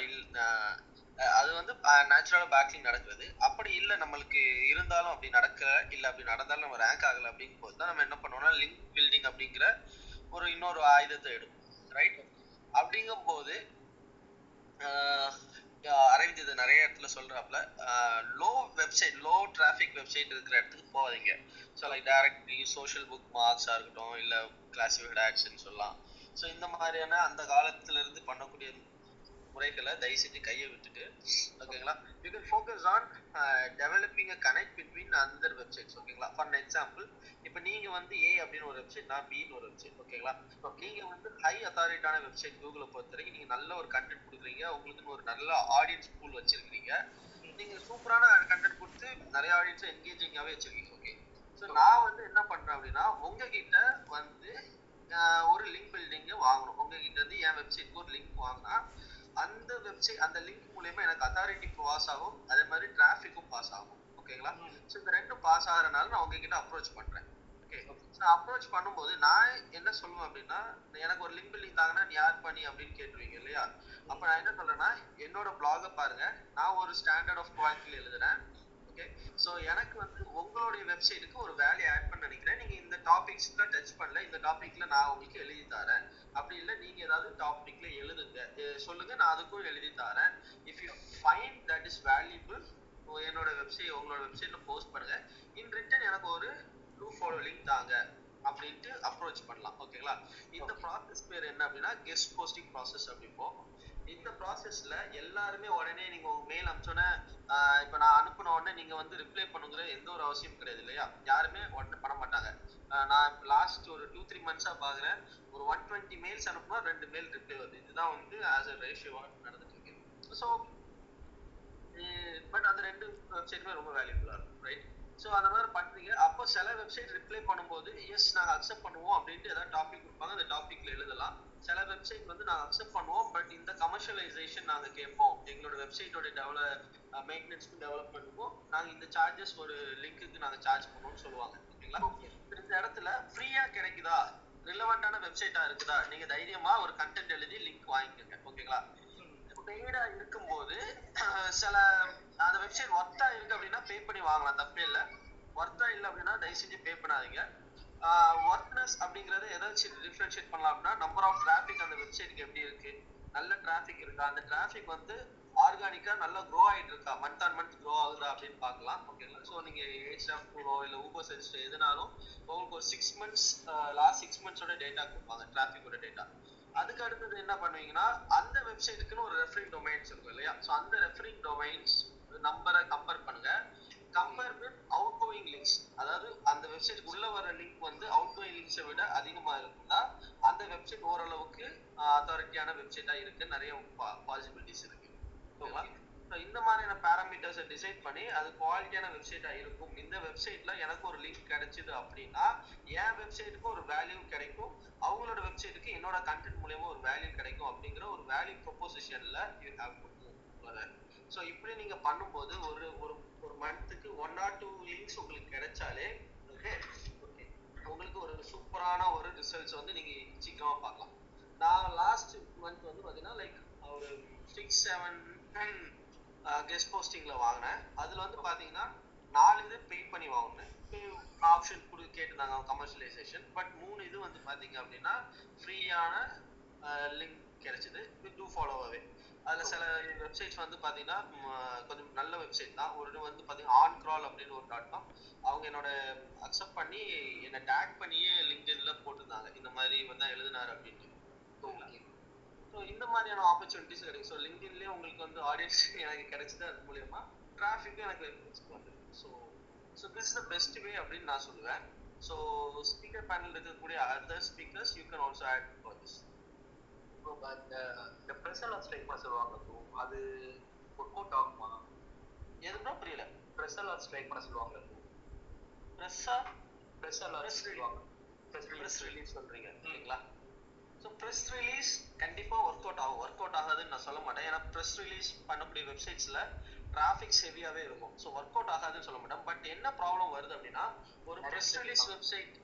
அது வந்து நேச்சுரலா பேக்லிங் நடக்குது. அப்படி இல்லை நம்மளுக்கு இருந்தாலும் அப்படி நடக்க இல்லை அப்படி நடந்தாலும் நம்ம ரேங்க் ஆகலை அப்படிங்கும் போது தான் நம்ம என்ன பண்ணுவோம்னா லிங்க் பில்டிங் அப்படிங்கிற ஒரு இன்னொரு ஆயுதத்தை எடுக்கும் ரைட் அப்படிங்கும் போது அரவிந்த் இது நிறைய இடத்துல சொல்றாப்ல low website low traffic website இருக்கிற இடத்துக்கு போகாதீங்க. So like directly social book மார்க்ஸாக இருக்கட்டும் இல்லை கிளாசிஃபைட் ஆக்ஷன் சொல்லலாம். ஸோ இந்த மாதிரியான அந்த காலத்துல இருந்து பண்ணக்கூடிய முறைகளை தயவு செஞ்சு கையை விட்டுட்டு ஓகேங்களா you can focus on developing a connect between other websites ஓகேங்களா ஃபார் எக்ஸாம்பிள் இப்போ நீங்க வந்து ஏ அப்படின்னு ஒரு வெப்சைட் நான் பின்னு ஒரு வெப்சைட் ஓகேங்களா இப்போ நீங்க வந்து ஹை அத்தாரிட்டான வெப்சைட் கூகுளை பொறுத்த வரைக்கும் நீங்கள் நல்ல ஒரு கண்டென்ட் கொடுக்குறீங்க. உங்களுக்கு ஒரு நல்ல ஆடியன்ஸ் பூல் வச்சிருக்கீங்க நீங்க சூப்பரான கண்டென்ட் கொடுத்து நிறைய ஆடியன்ஸை என்கேஜிங்காகவே வச்சிருக்கீங்க ஓகே ஸோ நான் வந்து என்ன பண்றேன் அப்படின்னா உங்ககிட்ட வந்து ஒரு லிங்க் பில்டிங்கை வாங்கணும். உங்ககிட்ட இருந்து என் வெப்சைட்க்கு ஒரு லிங்க் வாங்கினா அந்த வெப்சைட் அந்த லிங்க் மூலியமா எனக்கு அத்தாரிட்டி பாஸ் ஆகும். அதே மாதிரி டிராஃபிக்கும் பாஸ் ஆகும். ஓகேங்களா ஸோ இந்த ரெண்டும் பாஸ் ஆகிறனால நான் உங்ககிட்ட அப்ரோச் பண்றேன். ஓகே ஸோ அப்ரோச் பண்ணும்போது நான் என்ன சொல்லுவேன் அப்படின்னா எனக்கு ஒரு லிங்க் பில்டிங் தாங்கன்னா நீ யார் பண்ணி அப்படின்னு கேட்டுருவீங்க இல்லையா? அப்ப நான் என்ன சொல்றேன்னா என்னோட பிளாக பாருங்க. நான் ஒரு ஸ்டாண்டர்ட் ஆஃப் குவாலிட்டியில் எழுதுறேன். ஓகே ஸோ எனக்கு வந்து உங்களுடைய வெப்சைட்டுக்கு ஒரு வேல்யூ ஆட் பண்ண நினைக்கிறேன். நீங்க இந்த டாபிக்ஸ்ல டச் பண்ணல இந்த டாபிக்ல நான் உங்களுக்கு எழுதி தரேன். அப்படி இல்லை நீங்க ஏதாவது டாபிக்ல எழுதுங்க. சொல்லுங்க நான் அதுக்கும் எழுதி தரேன். If you find that is valuable என்னோட வெப்சைட் உங்களோட வெப்சைட்ல போஸ்ட் பண்ணுங்க. இன் ரிட்டன் எனக்கு ஒரு டூ ஃபாலோ லிங்க் தாங்க அப்படின்ட்டு அப்ரோச் பண்ணலாம். ஓகேங்களா இந்த ப்ராசஸ் பேர் என்ன அப்படின்னா கெஸ்ட் போஸ்டிங் ப்ராசஸ் அப்படிப்போம் இந்த ப்ராசஸ்ல எல்லாருமே உடனே நீங்க உங்க மெயில் அனுப்பிச்சோன்னே இப்போ நான் அனுப்பின உடனே நீங்க வந்து ரிப்ளை பண்ணுங்கிற எந்த ஒரு அவசியம் கிடையாது இல்லையா? யாருமே உடனே பண்ண மாட்டாங்க. ஆஹ் நான் லாஸ்ட் ஒரு டூ த்ரீ மந்த்ஸா பாக்குறேன். ஒரு ஒன் டுவெண்ட்டி மெயில்ஸ் அனுப்புனா ரெண்டு மெயில் ரிப்ளை வருது. இதுதான் வந்து ஆஸ் அ ரேஷியோவா நடந்துட்டு இருக்கு. ஸோ பட் அந்த ரெண்டு வெப்சைட்டுமே ரொம்ப வேல்யூபுல்லா இருக்கும் ரைட் ஸோ அந்த மாதிரி பண்றீங்க. அப்போ சில வெப்சைட் ரிப்ளை பண்ணும்போது எஸ் நாங்கள் அக்செப்ட் பண்ணுவோம் அப்படின்ட்டு ஏதாவது டாபிக் கொடுப்பாங்க. அந்த டாபிக்ல எழுதலாம். சில வெப்சைட் வந்து நாங்கள் அக்செப்ட் பண்ணுவோம் பட் இந்த கமர்ஷியலைசேஷன் நாங்கள் கேட்போம். எங்களோட வெப்சைட்டோட டெவலப் மெயின்டெனன்ஸ்க்கும் டெவலப்மெண்ட்டுக்கும் நாங்கள் இந்த சார்ஜஸ் ஒரு லிங்க்குக்கு நாங்கள் சார்ஜ் பண்ணுவோம்னு சொல்லுவாங்க. ஓகேங்களா? இந்த இடத்துல ஃப்ரீயா கிடைக்குதா? ரிலவெண்டான வெப்சைட்டா இருக்குதா? நீங்க தைரியமா ஒரு கண்டென்ட் எழுதி லிங்க் வாங்கிக்கோங்க. ஓகேங்களா? பெய்டா இருக்கும்போது சில அந்த வெப்சைட் ஒர்த்தா இருக்கு அப்படின்னா பே பண்ணி வாங்கலாம். தப்பே இல்லை. ஒர்த்தா இல்லை அப்படின்னா தயவு செஞ்சு பே பண்ணாதீங்க. ஒர்க்னஸ் அப்படிங்கறத எதாச்சும் டிஃபரன்ஷியேட் பண்ணலாம் அப்படின்னா நம்பர் ஆஃப் டிராஃபிக் அந்த வெப்சைட்டுக்கு எப்படி இருக்கு? நல்ல டிராஃபிக் இருக்கா? அந்த டிராஃபிக் வந்து ஆர்கானிக்கா நல்லா க்ரோ ஆயிட்டு இருக்கா? மந்த் ஆன் மந்த் க்ரோ ஆகுதா அப்படின்னு பார்க்கலாம். ஓகேங்களா ஸோ நீங்க ஹெச்எஃப் இல்ல ஊபர் சர்வீஸ் எதுனாலும் உங்களுக்கு ஒரு சிக்ஸ் மந்த்ஸ் லாஸ்ட் சிக்ஸ் மந்த்ஸோட டேட்டா கொடுப்பாங்க டிராஃபிக்கோட டேட்டா அதுக்கு அடுத்தது என்ன பண்ணுவீங்கன்னா அந்த வெப்சைட்டுக்குன்னு ஒரு ரெஃபரிங் டொமைன்ஸ் இருக்கும் இல்லையா? ஸோ அந்த ரெஃபரிங் டொமைன்ஸ் நம்பரை கம்பேர் பண்ணுங்க. Compare with outgoing links அதாவது அந்த வெப்சைட் உள்ள வர லிங்க் வந்து அவுட் கோயிங் லிங்க்ஸை விட அதிகமா இருக்குன்னா அந்த வெப்சைட் ஓரளவுக்கு அத்தாரிட்டியான வெப்சைட்டா இருக்கு. நிறைய பாசிபிலிட்டிஸ் இருக்கு. So இந்த மாதிரியான பேராமீட்டர்ஸை டிசைட் பண்ணி அது குவாலிட்டியான வெப்சைட்டா இருக்கும். இந்த வெப்சைட்ல எனக்கு ஒரு லிங்க் கிடைச்சது அப்படின்னா என் வெப்சைட்டுக்கு ஒரு வேல்யூ கிடைக்கும். அவங்களோட வெப்சைட்டுக்கு என்னோட கண்டென்ட் மூலியமா ஒரு வேல்யூ கிடைக்கும் அப்படிங்கிற ஒரு வேல்யூ ப்ரொபோசிஷன்ல யூ ஹேவ் டு ஸோ இப்படி நீங்க பண்ணும்போது ஒரு ஒரு ஒரு மந்த்துக்கு ஒன் ஆர் டூ லிங்க்ஸ் உங்களுக்கு கிடைச்சாலே ஓகே ஓகே உங்களுக்கு ஒரு சூப்பரான ஒரு ரிசல்ட்ஸ் வந்து நீங்க சீக்கிரமா பார்க்கலாம். நான் லாஸ்ட் மந்த் வந்து பாத்தீங்கன்னா லைக் ஒரு சிக்ஸ் செவன் கெஸ்ட் போஸ்டிங்ல வாங்கினேன். அதுல வந்து பாத்தீங்கன்னா நாலு இது பே பண்ணி வாங்கினேன். ஆப்ஷன் கொடு கேட்டிருந்தாங்க கமர்ஷியலைசேஷன் பட் மூணு இது வந்து பாத்தீங்க அப்படின்னா ஃப்ரீயான லிங்க் கிடைச்சது. வித் டூ ஃபாலோவாகவே அதுல சில வெப்சைட்ஸ் வந்து பாத்தீங்கன்னா கொஞ்சம் நல்ல வெப்சைட் தான். ஒரு இது வந்து பாத்தீங்கன்னா ஆன் கிரால் அப்படின்னு ஒரு டாட் காம் அவங்க என்னோட அக்செப்ட் பண்ணி என்னை டேக் பண்ணியே லிங்க்டின்ல போட்டிருந்தாங்க. இந்த மாதிரி வந்து தான் எழுதினாரு அப்படின்ட்டு. ஸோ இந்த மாதிரியான ஆப்பர்ச்சுனிட்டிஸ் கிடைக்கும். ஸோ லிங்க்டின்லேயே உங்களுக்கு வந்து ஆடியன்ஸ் எனக்கு கிடைச்சது அது மூலியமா டிராஃபிக்கும் எனக்கு வந்து so so this the best way அப்படின்னு நான் சொல்லுவேன். ஸோ ஸ்பீக்கர் பேனல் இருக்கக்கூடிய other speakers you can also add for this bro இந்த இந்த ப்ரெஸ் எல்லாம் ஸ்ட்ரைக் பண்ண சொல்லுவாங்க ப்ரோ அது ஒர்க் அவுட் ஆகுமா? எதுனா புரியல. ப்ரெஸ் எல்லாம் ஸ்ட்ரைக் பண்ண சொல்லுவாங்க ப்ரோ ப்ரெஸ்ஸா Press சொல்லுவாங்க. ப்ரெஸ் ரிலீஸ் சொல்றீங்க. ஓகேங்களா ஸோ ப்ரெஸ் ரிலீஸ் கண்டிப்பா ஒர்க் அவுட் ஆகும். ஒர்க் அவுட் ஆகாதுன்னு நான் சொல்ல மாட்டேன். ஏன்னா ப்ரெஸ் ரிலீஸ் பண்ணக்கூடிய வெப்சைட்ஸ்ல டிராஃபிக்ஸ் ஹெவியாவே இருக்கும். ஸோ ஒர்க் அவுட் ஆகாதுன்னு சொல்ல மாட்டேன். பட் என்ன ப்ராப்ளம் வருது அப்படின்னா ஒரு ப்ரெஸ் பேர் ரிலீஸ். வெப்சைட்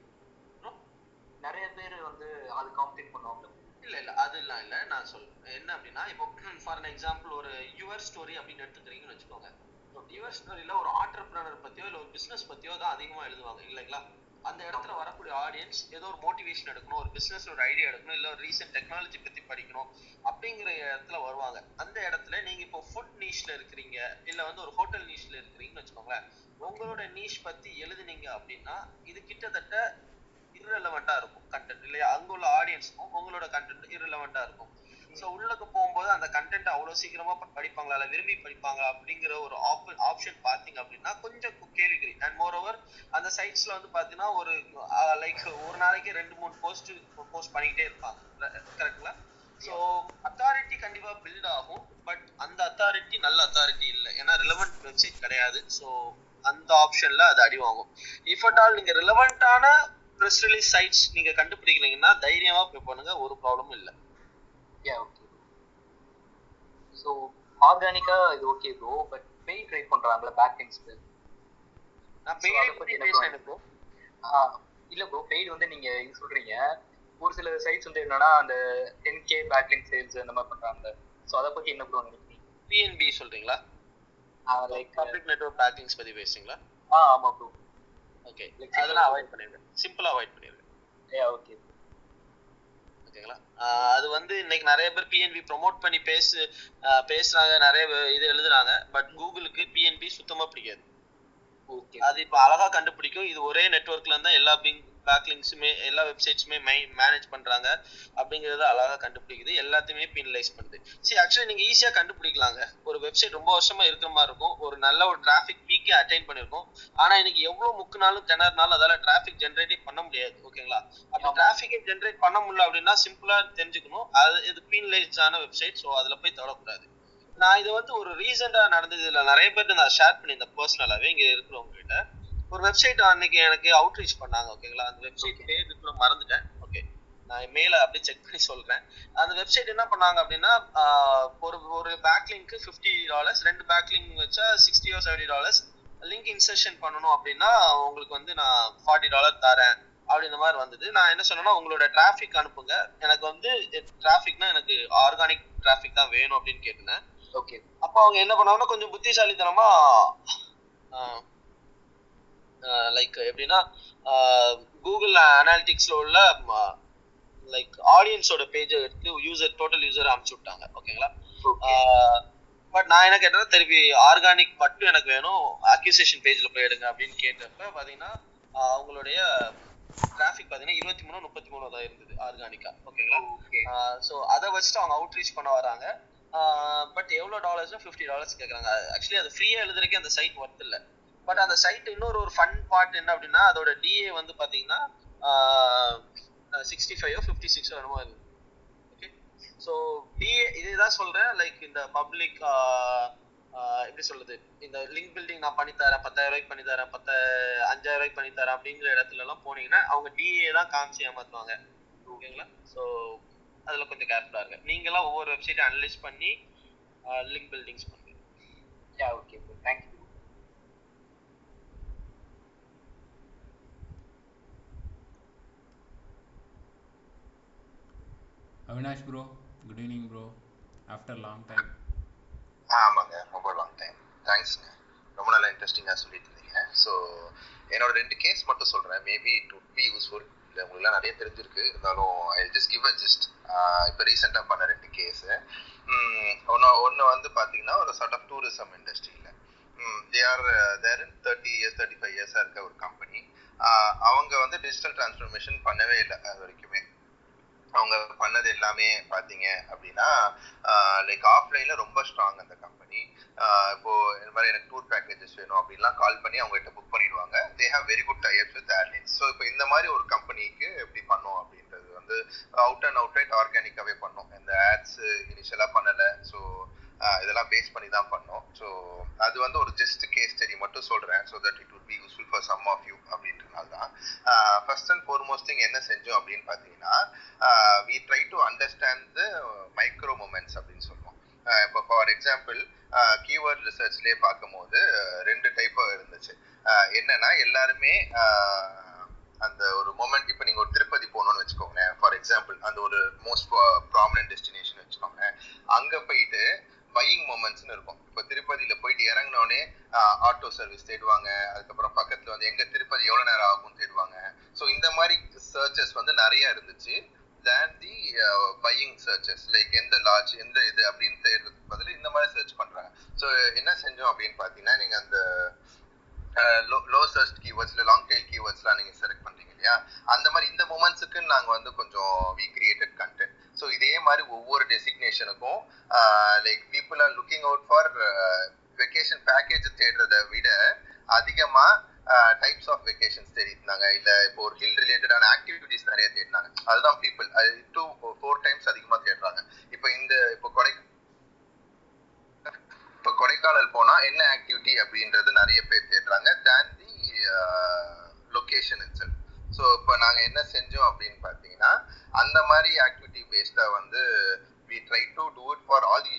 நிறைய பேர் வந்து அது காம்படிட் பண்ணுவாங்க. இல்ல இல்ல அதெல்லாம் இல்ல. நான் சொல்றேன் என்ன அப்படின்னா இப்போ ஃபார் அன் எக்ஸாம்பிள் ஒரு யுவர் ஸ்டோரி அப்படின்னு எடுத்துக்கிறீங்கன்னு வச்சுக்கோங்க. யுவர் ஸ்டோரியில ஒரு ஆண்டர்பிரினர் பத்தியோ இல்ல ஒரு பிசினஸ் பத்தியோ தான் அதிகமா எழுதுவாங்க இல்லைங்களா? அந்த இடத்துல வரக்கூடிய ஆடியன்ஸ் ஏதோ ஒரு மோட்டிவேஷன் எடுக்கணும் ஒரு பிசினஸ் ஒரு ஐடியா எடுக்கணும் இல்ல ஒரு ரீசெண்ட் டெக்னாலஜி பத்தி படிக்கணும் அப்படிங்கிற இடத்துல வருவாங்க. அந்த இடத்துல நீங்க இப்போ ஃபுட் நீஷ்ல இருக்கிறீங்க இல்ல வந்து ஒரு ஹோட்டல் நீஷ்ல இருக்கிறீங்கன்னு வச்சுக்கோங்களேன். உங்களோட நீஷ் பத்தி எழுதுனீங்க அப்படின்னா இது கிட்டத்தட்ட இர்ரெலவெண்டா இருக்கும் கண்டென்ட் இல்லையா? அங்க உள்ள ஆடியன்ஸ்க்கும் உங்களோட கண்டென்ட் இர்ரெலவெண்டா இருக்கும். ஸோ உள்ளக்கு போகும்போது அந்த கண்டென்ட் அவ்வளவு சீக்கிரமா படிப்பாங்களா? இல்லை விரும்பி படிப்பாங்களா? அப்படிங்கிற ஒரு ஆப்ஷன் பாத்தீங்க அப்படின்னா கொஞ்சம் கு- கேள்விக்குறி. அண்ட் மோர் ஓவர் அந்த சைட்ஸ்ல வந்து பாத்தீங்கன்னா ஒரு லைக் ஒரு நாளைக்கு ரெண்டு மூணு போஸ்ட் போஸ்ட் பண்ணிக்கிட்டே இருப்பாங்க. கரெக்ட்ங்களா ஸோ அத்தாரிட்டி கண்டிப்பா பில்ட் ஆகும். பட் அந்த அத்தாரிட்டி நல்ல அத்தாரிட்டி இல்லை. ஏன்னா ரிலவெண்ட் வெப்சைட் கிடையாது. ஸோ அந்த ஆப்ஷன்ல அது அடி வாங்கும். இஃப் அட் ஆல் நீங்க ரிலவெண்டான ப்ரெஸ் ரிலீஸ் சைட்ஸ் நீங்க கண்டுபிடிக்கிறீங்கன்னா தைரியமா போய் பண்ணுங்க ஒரு ப்ராப்ளமும் இல்லை. யா ஓகே ஸோ ஆர்கானிக்கா இது okay bro but pay try பண்றாங்கல்ல பேக் எண்ட்ஸ்க்கு நான் பெய்டே பத்தி இப்போ இல்ல ப்ரோ பெய்டு வந்து நீங்க இது சொல்றீங்க. ஒரு சில சைட்ஸ் வந்து என்னன்னா அந்த டென் கே பேக்லிங் சேல்ஸ் அந்த மாதிரி பண்றாங்க ஸோ அதை பத்தி என்ன ப்ரோ நினைக்கிறீங்க? பிஎன்பி சொல்றீங்களா? லைக் பப்ளிக் நெட்வொர்க் பேக்கிங்ஸ் பத்தி பேசுறீங்களா? ஆ ஆமா ப்ரோ ஓகே அதெல்லாம் அவாய்ட் பண்ணிருக்கேன் சிம்பிளா அவாய்ட் பண்ணிருக்கேன் யா ஓகே ஓகேங்களா அது வந்து இன்னைக்கு நிறைய பேர் பிஎன்பி ப்ரோமோட் பண்ணி பேசு பேசுறாங்க நிறைய இது எழுதுறாங்க. பட் கூகுளுக்கு பிஎன்பி சுத்தமா பிடிக்காது. ஓகே அது இப்போ அழகா கண்டுபிடிக்கும். இது ஒரே நெட்வொர்க்ல இருந்தா எல்லா பிங் பேக்லிங்ஸுமே எல்லா வெப்சைட்ஸுமே மேனேஜ் பண்றாங்க. அப்படிங்கறத அழகா கண்டுபிடிக்குது. எல்லாத்தையுமே பீனலைஸ் பண்ணுது. சரி ஆக்சுவலி நீங்க ஈஸியா கண்டுபிடிக்கலாங்க. ஒரு வெப்சைட் ரொம்ப வருஷமா இருக்கிற மாதிரி இருக்கும். ஒரு நல்ல ஒரு டிராஃபிக் பீக்கே அட்டைன் பண்ணிருக்கும் ஆனா இன்னைக்கு எவ்வளவு முக்குனாலும் திணறினாலும் அதால டிராஃபிக் ஜென்ரேட்டே பண்ண முடியாது. ஓகேங்களா? அப்படி ஆமா. டிராஃபிக்கை ஜென்ரேட் பண்ண முடியல அப்படின்னா சிம்பிளா தெரிஞ்சுக்கணும். அது இது பீனலைஸ் ஆன வெப்சைட் ஸோ அதுல போய் தொடக்கூடாது. நான் இது வந்து ஒரு ரீசெண்டா நடந்தது இதுல நிறைய பேர்ட்ட நான் ஷேர் பண்ணியிருந்தேன் பர்சனலாவே இங்க இருக்கிறவங்க கிட்ட ஒரு வெப்சைட் அன்னைக்கு எனக்கு அவுட்ரீச் பண்ணாங்க ஓகேங்களா அந்த வெப்சைட் பேர் இதுக்குள்ள மறந்துட்டேன். ஓகே நான் மேல அப்படியே செக் பண்ணி சொல்றேன். அந்த வெப்சைட் என்ன பண்ணாங்க அப்படின்னா ஒரு ஒரு பேக்லிங்க்கு ஃபிஃப்டி டாலர்ஸ் ரெண்டு பேக்லிங் வச்சா சிக்ஸ்டியோ செவன்டி டாலர்ஸ் லிங்க் இன்சர்ஷன் பண்ணணும் அப்படின்னா உங்களுக்கு வந்து நான் ஃபார்ட்டி டாலர் தரேன் அப்படின்ற மாதிரி வந்தது. நான் என்ன சொன்னேன்னா உங்களோட டிராஃபிக் அனுப்புங்க. எனக்கு வந்து டிராஃபிக்னா எனக்கு ஆர்கானிக் டிராஃபிக் தான் வேணும் அப்படின்னு கேட்டிருந்தேன் ஓகே அப்போ அவங்க என்ன பண்ணாங்கன்னா கொஞ்சம் புத்திசாலித்தனமா லைக் எப்படின்னா கூகுள் அனாலிட்டிக்ஸ்ல உள்ள லைக் ஆடியன்ஸோட பேஜை எடுத்து யூசர் டோட்டல் யூசர் அனுப்பிச்சு விட்டாங்க. ஓகேங்களா பட் நான் என்ன கேட்டேன்னா திருப்பி ஆர்கானிக் மட்டும் எனக்கு வேணும் அக்யூசேஷன் பேஜ்ல போய் எடுங்க அப்படின்னு கேட்டப்ப பாத்தீங்கன்னா அவங்களுடைய டிராஃபிக் பாத்தீங்கன்னா இருபத்தி மூணு முப்பத்தி மூணு தான் இருந்தது ஆர்கானிக்கா ஓகேங்களா ஸோ அதை வச்சுட்டு அவங்க அவுட்ரீச் பண்ண வராங்க. பட் எவ்வளோ டாலர்ஸ் ஃபிஃப்டி டாலர்ஸ் கேட்குறாங்க ஆக்சுவலி அது ஃப்ரீயாக எழுதுறதுக்கே அந்த சைட் ஒர்த் இல்லை. பட் அந்த சைட் இன்னொரு ஒரு ஃபன் பார்ட் என்ன அப்படின்னா அதோட டிஏ வந்து பார்த்தீங்கன்னா சிக்ஸ்டி ஃபைவோ ஃபிஃப்டி சிக்ஸோ என்னமோ இருக்கு ஓகே ஸோ டிஏ இதுதான் சொல்கிறேன் லைக் இந்த பப்ளிக் எப்படி சொல்றது? இந்த லிங்க் பில்டிங் நான் பண்ணி தரேன் பத்தாயிரம் ரூபாய்க்கு பண்ணி தரேன் பத்த அஞ்சாயிரம் ரூபாய்க்கு பண்ணி தரேன் அப்படிங்கிற இடத்துல எல்லாம் போனீங்கன்னா அவங்க டிஏ தான் காமிச்சு ஏமாத்துவாங்க. ஓகேங்களா ஸோ அதில் கொஞ்சம் கேர்ஃபுல்லாக இருங்க. நீங்களாம் ஒவ்வொரு வெப்சைட்டை அனலைஸ் பண்ணி லிங்க் பில்டிங்ஸ் பண்ணுங்க yeah okay thank you Avinash bro good evening bro after long time ஆமாங்க. ரொம்ப லாங் டைம் தேங்க்ஸ்ங்க ரொம்ப நல்லா இன்ட்ரெஸ்டிங்காக சொல்லிட்டு இருந்தீங்க ஸோ என்னோட ரெண்டு கேஸ் மட்டும் சொல்கிறேன் maybe it would be useful இல்லை உங்களுக்குலாம் நிறைய தெரிஞ்சிருக்கு. இருந்தாலும் I just give a just இப்போ ரீசெண்டாக பண்ண ரெண்டு கேஸு ஒன்று ஒன்று வந்து பார்த்தீங்கன்னா ஒரு சார்ட் ஆஃப் டூரிசம் இண்டஸ்ட்ரியில் they are there in thirty years thirty five இயர்ஸாக இருக்க ஒரு கம்பெனி அவங்க வந்து டிஜிட்டல் டிரான்ஸ்ஃபர்மேஷன் பண்ணவே இல்லை அது வரைக்குமே. அவங்க பண்ணது எல்லாமே பார்த்தீங்க அப்படின்னா லைக் ஆஃப்லைனில் ரொம்ப ஸ்ட்ராங் அந்த கம்பெனி இப்போ இந்த மாதிரி எனக்கு டூர் பேக்கேஜஸ் வேணும் அப்படின்லாம் கால் பண்ணி அவங்ககிட்ட புக் பண்ணிடுவாங்க. They have very good types with airlines so இப்போ இந்த மாதிரி ஒரு கம்பெனிக்கு எப்படி பண்ணோம் அப்படின்றது வந்து அவுட் அண்ட் அவுட் ரைட் ஆர்கானிக்காகவே பண்ணோம். இந்த ஆட்ஸ் இனிஷியலாக பண்ணலை. ஸோ இதெல்லாம் பேஸ் பண்ணி தான் பண்ணோம். ஸோ அது வந்து ஒரு ஜஸ்ட் கேஸ் ஸ்டடி மட்டும் சொல்கிறேன் so that it would be useful for some of you அப்படின்றனால தான். ஃபர்ஸ்ட் அண்ட் ஃபோர்மோஸ்ட் திங் என்ன செஞ்சோம் அப்படின்னு பார்த்தீங்கன்னா we try to understand the micro moments அப்படின்னு சொல்லுவோம். இப்போ ஃபார் எக்ஸாம்பிள் கீவேர்ட் ரிசர்ச்லேயே பார்க்கும்போது ரெண்டு டைப்பாக இருந்துச்சு. என்னன்னா எல்லாருமே அந்த ஒரு மொமெண்ட் இப்போ நீங்கள் ஒரு திருப்பதி போகணும்னு வச்சுக்கோங்களேன். ஃபார் எக்ஸாம்பிள் அந்த ஒரு மோஸ்ட் ப்ராமினன்ட் டெஸ்டினேஷன் வச்சுக்கோங்களேன். அங்கே போயிட்டு பையிங் மூமெண்ட்ஸ்னு இருக்கும். இப்போ திருப்பதியில் போயிட்டு இறங்கினோடனே ஆட்டோ சர்வீஸ் தேடுவாங்க. அதுக்கப்புறம் பக்கத்தில் வந்து எங்கே திருப்பதி எவ்வளோ நேரம் ஆகும்னு தேடுவாங்க. ஸோ இந்த மாதிரி சர்ச்சஸ் வந்து நிறைய இருந்துச்சு. Then the buying searches like எந்த லாட்ஜ் எந்த இது அப்படின்னு தேடுறதுக்கு பதில் இந்த மாதிரி சர்ச் பண்றாங்க. ஸோ என்ன செஞ்சோம் அப்படின்னு பார்த்தீங்கன்னா நீங்கள் அந்த லோ லோ சர்ச் கீவேர்ட்ஸ்ல லாங் டெயில் கீவேர்ட்ஸ்லாம் நீங்கள் செலக்ட் பண்ணுறீங்க இல்லையா? அந்த மாதிரி இந்த மூமெண்ட்ஸுக்கு நாங்கள் வந்து கொஞ்சம் வி கிரியேட்டட் கண்டென்ட் ஸோ இதே மாதிரி ஒவ்வொரு டெசிக்னேஷனுக்கும் like people are looking out for vacation package தேடுறதை விட அதிகமாக டைப்ஸ் ஆஃப் வெக்கேஷன்ஸ் தேடிருந்தாங்க இல்லை இப்போ ஒரு ஹில் ரிலேட்டடான ஆக்டிவிட்டிஸ் நிறைய தேடினாங்க. அதுதான் பீப்புள் அது டூ ஃபோர் டைம்ஸ் அதிகமாக தேடுறாங்க. இப்போ இந்த இப்போ கொடை இப்போ கொடைக்கானல் போனா என்ன ஆக்டிவிட்டி அப்படின்றது நிறைய பேர் தேடுறாங்க. Then the location it's so இப்போ நாங்கள் என்ன செஞ்சோம் அப்படின்னு பார்த்தீங்கன்னா அந்த மாதிரி ஆக்டிவிட்டி பேஸ்டாக வந்து we try to do it for all the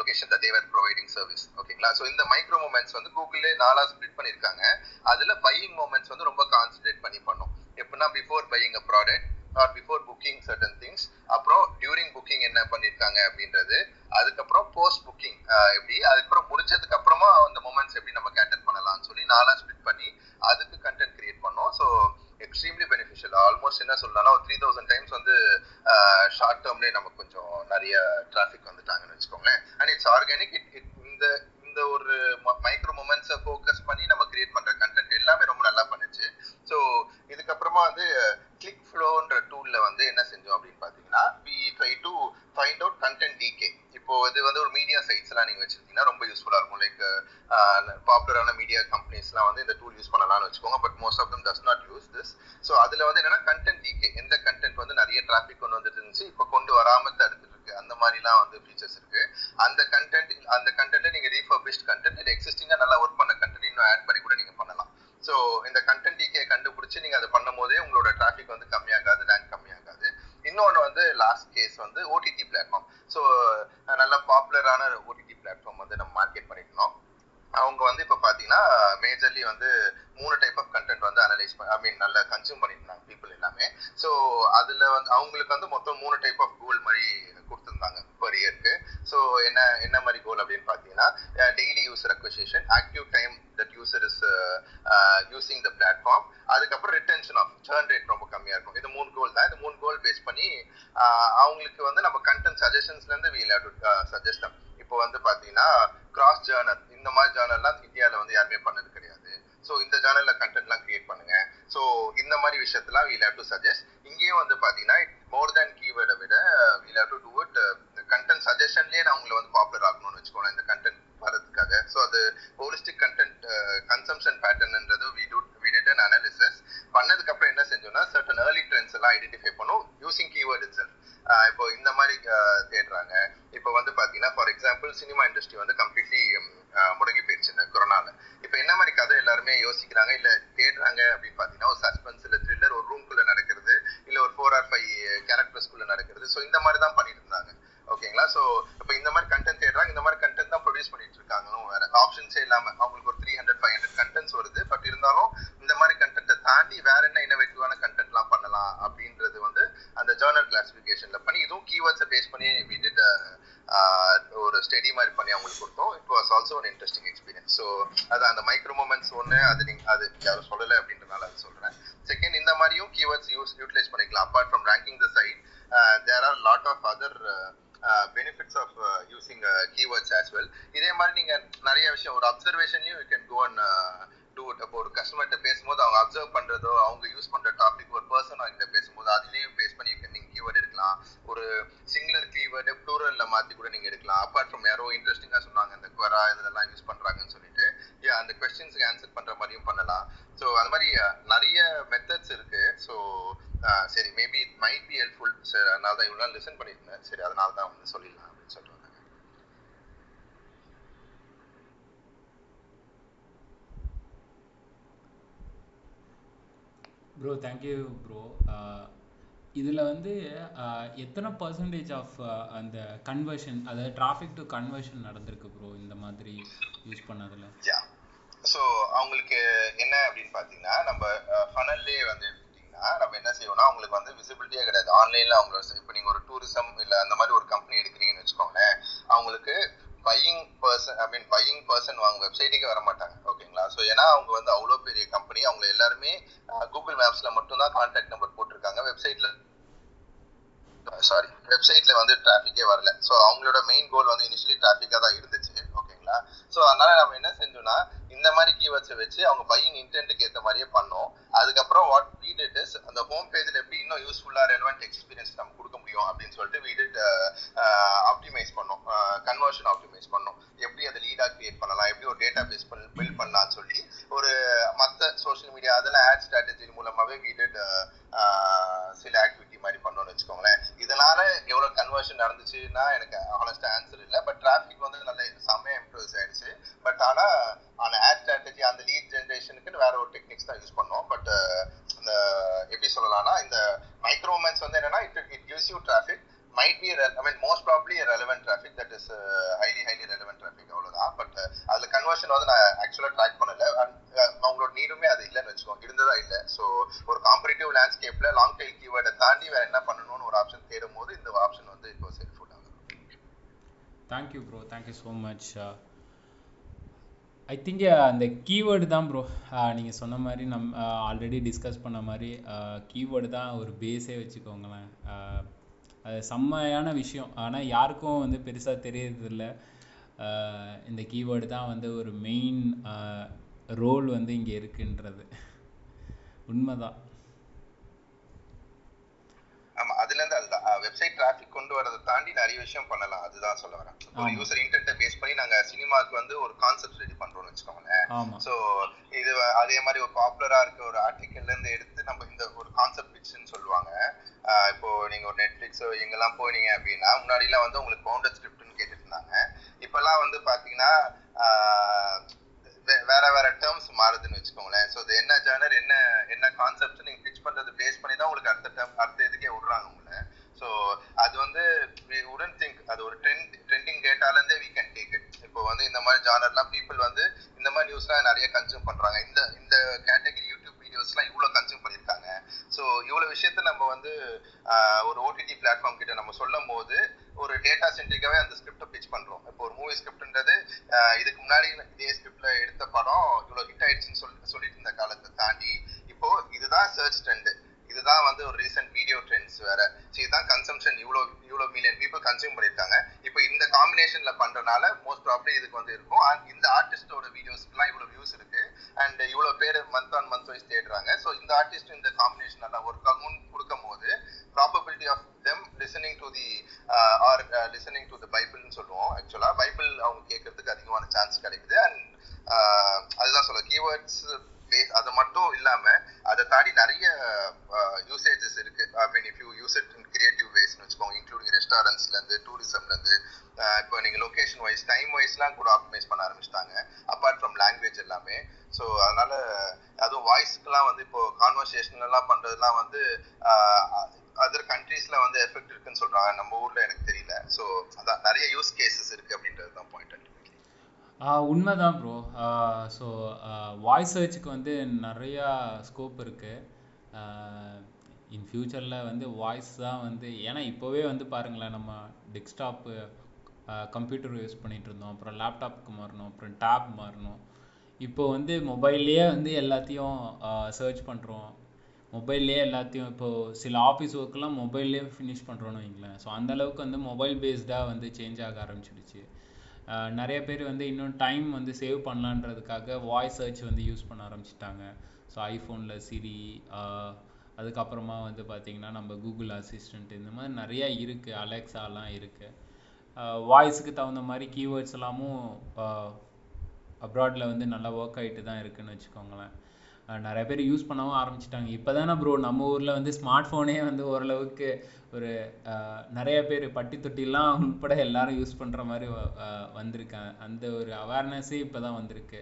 location the they are providing service ஓகேங்களா ஸோ இந்த மைக்ரோ மூமெண்ட்ஸ் வந்து கூகுளே நாலாக ஸ்ப்ளிட் பண்ணியிருக்காங்க. அதில் பையிங் மூமெண்ட்ஸ் வந்து ரொம்ப கான்சன்ட்ரேட் பண்ணி பண்ணோம். எப்படின்னா before buying a product or before booking certain things அப்புறம் டியூரிங் புக்கிங் என்ன பண்ணியிருக்காங்க அப்படின்றது. அதுக்கப்புறம் போஸ்ட் புக்கிங் uh, எப்படி? அதுக்கப்புறம் முடிச்சதுக்கு அப்புறமா அந்த மூமெண்ட்ஸ் எப்படி நம்ம கேட்டர் பண்ணலாம்னு சொல்லி நாலாக ஸ்பிட் பண்ணி அதுக்கு கண்டென்ட் கிரியேட் பண்ணோம். ஸோ எக்ஸ்ட்ரீம்லி பெனிஃபிஷியல் ஆல்மோஸ்ட் என்ன சொல்லலாம்னா ஒரு த்ரீ தௌசண்ட் டைம்ஸ் வந்து ஷார்ட் டேர்ம்லேயே நமக்கு கொஞ்சம் நிறைய டிராஃபிக் வந்துட்டாங்கன்னு வச்சுக்கோங்களேன். And it's organic it it இந்த இந்த ஒரு மைக்ரோ மூமெண்ட்ஸை ஃபோக்கஸ் பண்ணி நம்ம கிரியேட் பண்ணுற கண்டென்ட் எல்லாமே ரொம்ப நல்லா பண்ணுச்சு. ஸோ இதுக்கப்புறமா வந்து கிளிக் ஃப்ளோன்ற டூலில் வந்து என்ன செஞ்சோம் அப்படின்னு பார்த்தீங்கன்னா we try to find out content decay இப்போ இது வந்து ஒரு மீடியா சைட்ஸ்லாம் நீங்கள் வச்சிருந்தீங்கன்னா ரொம்ப யூஸ்ஃபுல்லாக இருக்கும். லைக் பாப்புலரான மீடியா கம்பெனிஸ்லாம் வந்து இந்த டூல் யூஸ் பண்ணலாம்னு வச்சுக்கோங்க. But most of them does not use this so அதில் வந்து என்னன்னா கண்டென்ட் டிகே எந்த கண்டென்ட் வந்து நிறைய டிராஃபிக் கொண்டு வந்துட்டு இருந்துச்சு இப்போ கொண்டு வராமல் தடுத்துட்டு இருக்கு அந்த மாதிரிலாம் வந்து ஃபீச்சர்ஸ் இருக்கு. அந்த கண்டென்ட் அந்த கண்டென்ட்டை நீங்கள் ரீஃபர்பிஷ்ட் கண்டென்ட் இல்லை எக்ஸிஸ்டிங்காக நல்லா ஒர்க் பண்ண கண்டென்ட் இன்னும் ஆட் பண்ணி கூட நீங்கள் பண்ணலாம். ஸோ இந்த கண்டென்ட் டிகே கண்டுபிடிச்சி நீங்கள் அதை பண்ணும் போதே உங்களோட டிராஃபிக் வந்து கம்மியாகாது ரேங்க் கம்மியாகாது. இன்னொன்று வந்து லாஸ்ட் கேஸ் வந்து ஓடிடி பிளாட்ஃபார்ம் ஸோ நல்ல பாப்புலரான ஓடிடி பிளாட்ஃபார்ம் வந்து நம்ம மார்க்கெட் பண்ணிருந்தோம் அவங்க வந்து இப்போ பார்த்தீங்கன்னா மேஜர்லி வந்து மூணு டைப் ஆஃப் கண்டென்ட் வந்து அனலைஸ் பண்ணி ஐ மீன் நல்லா கன்சியூம் பண்ணியிருந்தாங்க பீப்புள் எல்லாமே. ஸோ அதுல வந்து அவங்களுக்கு வந்து மொத்தம் மூணு டைப் ஆஃப் கோல் மாதிரி கொடுத்துருந்தாங்க பர் இயருக்கு ஸோ என்ன என்ன மாதிரி கோல் அப்படின்னு பார்த்தீங்கன்னா daily user acquisition active time that user is using the platform அதுக்கப்புறம் ரிட்டன்ஷன் ஆஃப் சேர்ன் ரேட் ரொம்ப கம்மியாக இருக்கும். இது மூணு கோல் தான். இது மூணு பேஸ் பண்ணி அவங்களுக்கு வந்து நம்ம கண்டென்ட் சஜஷன்ஸ்லேருந்து வீல் சஜஸ்ட் இப்போ வந்து பார்த்தீங்கன்னா கிராஸ் ஜேர்னல் இந்த மாதிரி ஜேர்னல்லாம் இந்தியாவில் வந்து யாருமே பண்ணது கிடையாது. ஸோ இந்த ஜேர்னலில் கண்டென்ட்லாம் கிரியேட் பண்ணுங்க. ஸோ இந்த மாதிரி விஷயத்தெல்லாம் வீல் ஹேவ் டு சஜஸ்ட் இங்கேயும் வந்து பார்த்தீங்கன்னா மோர் தேன் கீவேர்டை விட we'll have to do it content சஜஷன்லேயே நான் உங்களை வந்து பாப்புலர் ஆகணும்னு வச்சுக்கோங்களேன் இந்த கண்டென்ட் வரதுக்காக ஸோ அது holistic content consumption பேட்டர்ன்ன்றது we do we did an analysis பண்ணதுக்கு அப்புறம் என்ன செஞ்சோம்னா சர்டன் ஏர்லி ட்ரெண்ட்ஸ் எல்லாம் ஐடென்டிஃபை பண்ணும் யூசிங் கீவேர்ட் இட் செல்ஃப் இப்போ இந்த மாதிரி தேடுறாங்க இப்போ வந்து பார்த்தீங்கன்னா ஃபார் எக்ஸாம்பிள் சினிமா இண்டஸ்ட்ரி வந்து கம்ப்ளீட்லி முடங்கி போயிடுச்சு இந்த கொரோனால இப்போ என்ன மாதிரி கதை எல்லாருமே யோசிக்கிறாங்க இல்லை தேடுறாங்க அப்படின்னு பார்த்தீங்கன்னா ஒரு சஸ்பென்ஸ் இல்லை த்ரில்லர் ஒரு ரூம்குள்ளே நடக்கிறது இல்லை ஒரு ஃபோர் ஆர் ஃபைவ் கேரக்டர்ஸ்குள்ளே நடக்கிறது ஸோ இந்த மாதிரி தான் பண்ணிட்டு இருந்தாங்க ஓகேங்களா ஸோ இப்போ இந்த மாதிரி கண்டென்ட் தேடுறாங்க இந்த மாதிரி கண்டென்ட் தான் ப்ரொடியூஸ் பண்ணிட்டு இருக்காங்களும் வேற ஆப்ஷன்ஸே இல்லாமல் அவங்களுக்கு ஒரு three hundred five hundred contents வருது பட் இருந்தாலும் இந்த மாதிரி கண்டென்ட்டை தாண்டி வேற என்ன இன்னோவேட்டிவான கண்டென்ட்லாம் பண்ணலாம் அப்படின்றது வந்து அந்த ஜேர்னல் கிளாசிஃபிகேஷன்ல பண்ணி இதுவும் கீவேர்ட்ஸை பேஸ் பண்ணி வி டிட் ஒரு ஸ்டடி மாதிரி பண்ணி அவங்களுக்கு கொடுத்தோம் it was also one interesting experience so அது அந்த மைக்ரோ மூமெண்ட்ஸ் ஒன்று அது நீங்க அது யாரும் சொல்லலை அப்படின்றனால அது சொல்றேன் செகண்ட் இந்த மாதிரியும் கீவேர்ட்ஸ் யூஸ் யூட்டிலைஸ் பண்ணிக்கலாம் apart from ranking the side there are lot of other benefits of using keywords as well இதே மாதிரி நீங்க நிறைய விஷயம் ஒரு அப்சர்வேஷன்லையும் you can go and do it அப்போ ஒரு கஸ்டமர்கிட்ட பேசும்போது அவங்க அப்சர்வ் பண்றதோ அவங்க யூஸ் பண்ற டாபிக் ஒரு பர்சன் அவங்க பேசும்போது அதுலயும் பேஸ் பண்ணி நீங்க கீவேர்ட் எடுக்கலாம் ஒரு சிங்குலர் கீவேர்டு ப்ளூரல்ல மாத்தி கூட நீங்க எடுக்கலாம் அப்பார்ட் ஃப்ரம் யாரோ இன்ட்ரெஸ்டிங்கா சொன்னாங்க இந்த குவரா இதெல்லாம் யூஸ் பண்றாங்கன்னு சொல்லிட்டு யா அந்த கொஸ்டின்ஸ்க்கு ஆன்சர் பண்ற மாதிரியும் பண்ணலாம் ஸோ அந்த மாதிரி நிறைய மெத்தட்ஸ் இருக்கு ஸோ சரி maybe it might be helpful சரி அதனால தான் இவ்வளோ லிசன் பண்ணியிருந்தேன் சரி அதனால தான் வந்து சொல்லிடலாம் அப்படின்னு சொல்லிட்டு வந்தாங்க ப்ரோ தேங்க்யூ ப்ரோ இதில் வந்து uh, எத்தனை பர்சன்டேஜ் ஆஃப் uh, அந்த கன்வர்ஷன் அதாவது டிராஃபிக் டு கன்வர்ஷன் நடந்திருக்கு ப்ரோ இந்த மாதிரி யூஸ் பண்ணதில்? ஸோ அவங்களுக்கு என்ன அப்படின்னு பார்த்தீங்கன்னா நம்ம uh, ஃபனல்லே வந்து எடுத்துக்கிட்டிங்கன்னா நம்ம என்ன செய்வோம்னா அவங்களுக்கு வந்து விசிபிலிட்டியே கிடையாது. ஆன்லைனில் அவங்க இப்போ நீங்கள் ஒரு டூரிசம் இல்லை அந்த மாதிரி ஒரு கம்பெனி எடுக்கிறீங்கன்னு வச்சுக்கோங்களேன் அவங்களுக்கு buying person I mean buying person அவங்க வெப்சைட்டுக்கே வர மாட்டாங்க ஓகேங்களா ஸோ ஏன்னா அவங்க வந்து அவ்வளோ பெரிய கம்பெனி அவங்க எல்லாருமே கூகுள் மேப்ஸில் மட்டும்தான் கான்டாக்ட் நம்பர் போட்டிருக்காங்க. வெப்சைட்ல சாரி வெப்சைட்ல வந்து டிராஃபிக்கே வரல. ஸோ அவங்களோட மெயின் கோல் வந்து இனிஷியலி டிராஃபிக்காக தான் இருந்துச்சு. ஓகேங்களா ஸோ அதனால நம்ம என்ன செஞ்சோம்னா இந்த மாதிரி கீவேர்ட்ஸை வச்சு அவங்க பையிங் இன்டென்ட்டுக்கு ஏற்ற மாதிரியே பண்ணோம். அதுக்கப்புறம் வாட் வீ டிட் இஸ் அந்த ஹோம் பேஜில் எப்படி இன்னும் யூஸ்ஃபுல்லாக ரெலவெண்ட் எக்ஸ்பீரியன்ஸ் நம்ம கொடுக்க முடியும் அப்படின்னு சொல்லிட்டு வீடு டிட் ஆப்டிமைஸ் பண்ணோம். Uh, கன்வர்ஷன் ஆப்டிமைஸ் பண்ணோம். எப்படி அதை லீடாக கிரியேட் பண்ணலாம் எப்படி ஒரு டேட்டா பேஸ் பண்ணி பில்ட் பண்ணலாம்னு சொல்லி ஒரு மற்ற சோஷியல் மீடியா அதில் ஆட் ஸ்ட்ராட்டஜி மூலமாகவே வீடு டிட் சில ஆக்டிவிட்டி மாதிரி பண்ணோம்னு வச்சுக்கோங்களேன். இதனால எவ்வளோ கன்வர்ஷன் நடந்துச்சுன்னா எனக்கு ஆனஸ்டாக ஆன்சர் இல்லை. பட் டிராஃபிக் வந்து நல்ல செம்மையாக இம்ப்ரூவ்ஸ் ஆயிடுச்சு. பட் ஆனால் அந்த ஆட் ஸ்ட்ராட்டஜி அந்த லீட் ஜென்ரேஷனுக்கு வேற ஒரு டெக்னிக்ஸ் தான் யூஸ் பண்ணோம். பட் இந்த எப்படி சொல்லலாம்னா இந்த மைக்ரோமென்ஸ் வந்து என்னன்னா it it gives you traffic might be I mean most probably relevant traffic that is highly highly relevant traffic அவ்வளோதான் பட் அதில் கன்வர்ஷன் வந்து நான் ஆக்சுவலாக ட்ராக் பண்ணல. காம்படிட்டிவ் லேண்ட்ஸ்கேப்ல லாங் டைல் கீவேர்டை தாண்டி வேற என்ன பண்ணணும்னு ஒரு ஆப்ஷன் தேடும் போது இந்த ஆப்ஷன் வந்து இப்போ ஹெல்ப்ஃபுல் ஆகும். Thank you bro thank you so much I think அந்த கீவேர்டு தான் ப்ரோ uh, நீங்கள் சொன்ன மாதிரி நம் uh, ஆல்ரெடி டிஸ்கஸ் பண்ண மாதிரி uh, கீவேர்டு தான் ஒரு பேஸே வச்சுக்கோங்களேன். அது செம்மையான விஷயம். ஆனால் யாருக்கும் வந்து பெருசாக தெரியறதில்ல. இந்த கீவேர்டு தான் வந்து ஒரு மெயின் ரோல் வந்து இங்கே இருக்குன்றது. உண்மைதான். விஷயம் பண்ணலாம். அதுதான் சொல்ல வரேன். ஒரு யூசர் இன்டென்ட்டை பேஸ் பண்ணி நாங்க சினிமாக்கு வந்து ஒரு கான்செப்ட் ரெடி பண்றோம்னு வச்சுக்கோங்களேன். சோ இது அதே மாதிரி ஒரு பாப்புலரா இருக்க ஒரு ஆர்டிக்கல்ல இருந்து எடுத்து நம்ம இந்த ஒரு கான்செப்ட் பிக்ஸ்ன்னு சொல்லுவாங்க. இப்போ நீங்க ஒரு நெட்ஃபிளிக்ஸோ எங்கெல்லாம் போனீங்க அப்படின்னா முன்னாடி எல்லாம் வந்து உங்களுக்கு பவுண்டட் ஸ்கிரிப்ட்னு கேட்டுட்டு இருந்தாங்க இப்பெல்லாம் வந்து பாத்தீங்கன்னா வேற வேற டேர்ம்ஸ் மாறுதுன்னு வச்சுக்கோங்களேன். ஸோ இது என்ன ஜேர்னர் என்ன என்ன கான்செப்ட் நீங்க பிச் பண்றது பேஸ் பண்ணி தான் உங்களுக்கு அடுத்த டேர்ம் அடுத்த இதுக்கே விடுறாங்க உங்களை. ஸோ அது வந்து வி உடன் திங்க் அது ஒரு ட்ரெண்ட் ட்ரெண்டிங் டேட்டாலேருந்தே வி கேன் டேக் இட் இப்போ வந்து இந்த மாதிரி ஜானர்லாம் பீப்புள் வந்து இந்த மாதிரி நியூஸ்லாம் நிறைய கன்சியூம் பண்ணுறாங்க இந்த இந்த கேட்டகரி யூடியூப் வீடியோஸ்லாம் இவ்வளோ கன்சியூம் பண்ணியிருக்காங்க ஸோ இவ்வளோ விஷயத்த நம்ம வந்து ஒரு ஓடிடி பிளாட்ஃபார்ம் கிட்ட நம்ம சொல்லும் போது ஒரு டேட்டா சென்ட்ரிக்காவே அந்த ஸ்கிரிப்டை பிச் பண்ணுறோம் இப்போ ஒரு மூவி ஸ்கிரிப்ட்ன்றது இதுக்கு முன்னாடி இதே ஸ்கிரிப்ட்ல எடுத்த படம் இவ்வளோ ஹிட் ஆயிடுச்சுன்னு சொல்லி சொல்லிட்டு இருந்த காலத்தை தாண்டி இப்போ இதுதான் சர்ச் ட்ரெண்டு இதுதான் வந்து ஒரு ரீசெண்ட் வீடியோ ட்ரெண்ட்ஸ் வேற. ஸோ இதுதான் கன்சம்ஷன் இவ்வளோ இவ்வளோ மில்லியன் பீப்புள் கன்சியூம் பண்ணியிருக்காங்க. இப்போ இந்த காம்பினேஷன்ல பண்றதுனால மோஸ்ட் ப்ராப்ளி இதுக்கு வந்து இருக்கும். அண்ட் இந்த ஆர்டிஸ்டோட வீடியோஸ்க்குலாம் இவ்வளோ வியூஸ் இருக்கு. அண்ட் இவ்வளோ பேர் மந்த் ஆன் மந்த் வைஸ் தேடுறாங்க. ஸோ இந்த ஆர்டிஸ்ட் இந்த காம்பினேஷன் நல்லா ஒர்க் ஆகும் கொடுக்கும் போது probability of them listening to the or listening to the பைபிள்னு சொல்லுவோம். ஆக்சுவலாக பைபிள் அவங்க கேட்கறதுக்கு அதிகமான சான்ஸ் கிடைக்குது. அண்ட் uh, அதுதான் சொல்ல கீவேர்ட்ஸ் பேஸ் அது மட்டும் இல்லாம அதை தாண்டி நிறைய யூசேஜஸ் இருக்கு. I mean if you use it in creative வேஸ்னு வச்சுக்கோங்க இன்க்ளூடிங் ரெஸ்டாரண்ட்ஸ்ல இருந்து டூரிசம்ல இருந்து இப்போ நீங்க லொகேஷன் வைஸ் டைம் வைஸ்லாம் கூட ஆப்டிமைஸ் பண்ண ஆரம்பிச்சிட்டாங்க அப்பார்ட் ஃப்ரம் லாங்குவேஜ் எல்லாமே. ஸோ அதனால அதுவும் வாய்ஸ்க்குலாம் வந்து இப்போ கான்வர்சேஷன் எல்லாம் பண்றதுலாம் வந்து அதர் கண்ட்ரீஸ்ல வந்து எஃபெக்ட் இருக்குன்னு சொல்றாங்க நம்ம ஊர்ல எனக்கு தெரியல. ஸோ அதான் நிறைய யூஸ் கேசஸ் இருக்கு அப்படின்றது தான் பாயிண்ட் உண்மைதான் ப்ரோ ஸோ வாய்ஸ் சர்ச்சுக்கு வந்து நிறையா ஸ்கோப் இருக்குது இன் ஃப்யூச்சரில் வந்து வாய்ஸ் தான் வந்து ஏன்னா இப்போவே வந்து பாருங்களேன் நம்ம டெஸ்க்டாப்பு கம்ப்யூட்டர் யூஸ் பண்ணிகிட்டு இருந்தோம். அப்புறம் லேப்டாப்புக்கு மாறணும் அப்புறம் டேப் மாறணும். இப்போ வந்து மொபைல்லையே வந்து எல்லாத்தையும் சர்ச் பண்ணுறோம் மொபைல்லையே எல்லாத்தையும் இப்போது சில ஆஃபீஸ் ஒர்க்கெலாம் மொபைல்லேயே ஃபினிஷ் பண்ணுறோன்னு வைங்களேன். ஸோ அந்த அளவுக்கு வந்து மொபைல் பேஸ்டாக வந்து சேஞ்ச் ஆக ஆரம்பிச்சிடுச்சு. நிறைய பேர் வந்து இன்னும் டைம் வந்து சேவ் பண்ணலான்றதுக்காக வாய்ஸ் சர்ச் வந்து யூஸ் பண்ண ஆரம்பிச்சிட்டாங்க. ஸோ ஐஃபோனில் சிரி அதுக்கப்புறமா வந்து பார்த்திங்கன்னா நம்ம கூகுள் அசிஸ்டண்ட் இந்த மாதிரி நிறையா இருக்குது அலெக்ஸாலாம் இருக்குது வாய்ஸுக்கு தகுந்த மாதிரி கீவேர்ட்ஸ் எல்லாமும் அப்ராடில் வந்து நல்லா ஒர்க் ஆகிட்டு தான் இருக்குதுன்னு வச்சுக்கோங்களேன். நிறைய பேர் யூஸ் பண்ணவும் ஆரம்பிச்சிட்டாங்க. இப்போ தானே ப்ரோ நம்ம ஊரில் வந்து ஸ்மார்ட் ஃபோனே வந்து ஓரளவுக்கு ஒரு நிறைய பேர் பட்டி தொட்டிலாம் உட்பட எல்லாரும் யூஸ் பண்ணுற மாதிரி வ- அந்த ஒரு அவேர்னஸே இப்போ தான் வந்திருக்கு.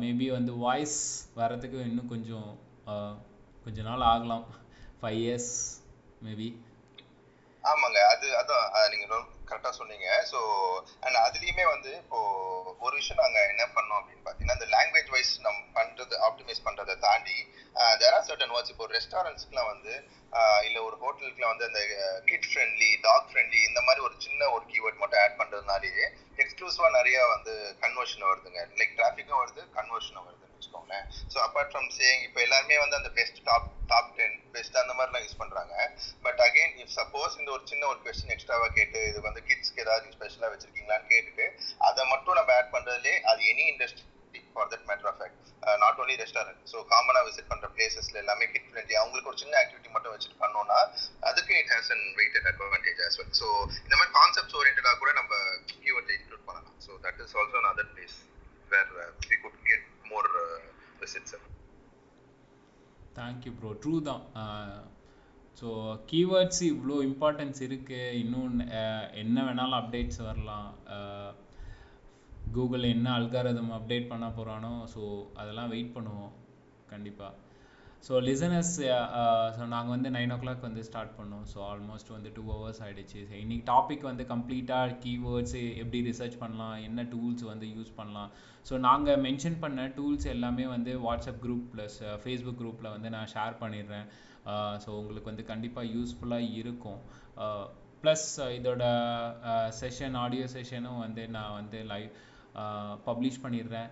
மேபி வந்து வாய்ஸ் வரதுக்கு இன்னும் கொஞ்சம் கொஞ்ச நாள் ஆகலாம். ஃபைவ் இயர்ஸ் மேபி ஆமாங்க. அது அதான் அஹ் நீங்க கரெக்டா சொன்னீங்க. ஸோ அண்ட் அதுலயுமே வந்து இப்போ ஒரு விஷயம் நாங்க என்ன பண்ணோம் அப்படின்னு பாத்தீங்கன்னா அந்த லாங்குவேஜ் வைஸ் நம்ம பண்றது ஆப்டிமைஸ் பண்றதை தாண்டி தேர் ஆர் சர்டன் வாட்ச் இப்போ ரெஸ்டாரண்ட்ஸ்க்குலாம் வந்து இல்லை இல்ல ஒரு ஹோட்டலுக்குலாம் வந்து அந்த கிட் ஃப்ரெண்ட்லி டாக் ஃப்ரெண்ட்லி இந்த மாதிரி ஒரு சின்ன ஒரு கீவேர்ட் மட்டும் ஆட் பண்றதுனாலேயே எக்ஸ்க்ளூசிவா நிறைய வந்து கன்வர்ஷன் வருதுங்க. லைக் டிராஃபிக்கும் வருது கன்வர்ஷனும் வருதுன்னு வச்சுக்கோங்களேன். ஸோ அப்பார்ட் ஃப்ரம் சேயிங் இப்போ எல்லாருமே வந்து அந்த best top top ten best அந்த மாதிரிலாம் யூஸ் பண்றாங்க. பட் அகைன் இஃப் சப்போஸ் இந்த ஒரு சின்ன ஒரு கொஸ்டின் எக்ஸ்ட்ராவா கேட்டு இது வந்து கிட்ஸ்க்கு ஏதாவது ஸ்பெஷலா வச்சிருக்கீங்களான்னு கேட்டுட்டு அதை மட்டும் நம்ம ஆட் பண்றதுலே அது any industry for that matter of fact not only restaurant so காமனாக விசிட் பண்ணுற பிளேசஸ்ல எல்லாமே கிட் ஃப்ரெண்ட்லி அவங்களுக்கு ஒரு சின்ன ஆக்டிவிட்டி மட்டும் வச்சுட்டு பண்ணோம்னா அதுக்கு it has an weighted advantage as well so இந்த மாதிரி கான்செப்ட்ஸ் ஓரியன்டாக கூட நம்ம கீவேர்ட்ல இன்க்ளூட் பண்ணலாம். So that is also other place where we could get more visits thank you bro true தான். ஸோ கீவேர்ட்ஸ் இவ்வளோ இம்பார்ட்டன்ஸ் இருக்குது இன்னும் uh, என்ன வேணாலும் அப்டேட்ஸ் வரலாம். Uh, கூகுள் என்ன அல்காரதம் அப்டேட் பண்ண போகிறானோ ஸோ அதெல்லாம் வெயிட் பண்ணுவோம். கண்டிப்பாக so listeners so uh, uh, நாங்கள் வந்து நைன் ஓ கிளாக் வந்து ஸ்டார்ட் பண்ணோம். ஸோ ஆல்மோஸ்ட் வந்து டூ ஹவர்ஸ் ஆகிடுச்சு ஸோ இன்னைக்கு டாபிக் வந்து கம்ப்ளீட்டாக கீவேர்ட்ஸ் எப்படி ரிசர்ச் பண்ணலாம் என்ன டூல்ஸ் வந்து யூஸ் பண்ணலாம். ஸோ நாங்கள் மென்ஷன் பண்ண டூல்ஸ் எல்லாமே வந்து வாட்ஸ்அப் குரூப் ப்ளஸ் ஃபேஸ்புக் குரூப்பில் வந்து நான் ஷேர் பண்ணிடுறேன். Uh, ஸோ உங்களுக்கு வந்து கண்டிப்பாக யூஸ்ஃபுல்லாக இருக்கும். ப்ளஸ் இதோட செஷன் ஆடியோ செஷனும் வந்து நான் வந்து லைவ் பப்ளிஷ் பண்ணிடுறேன்.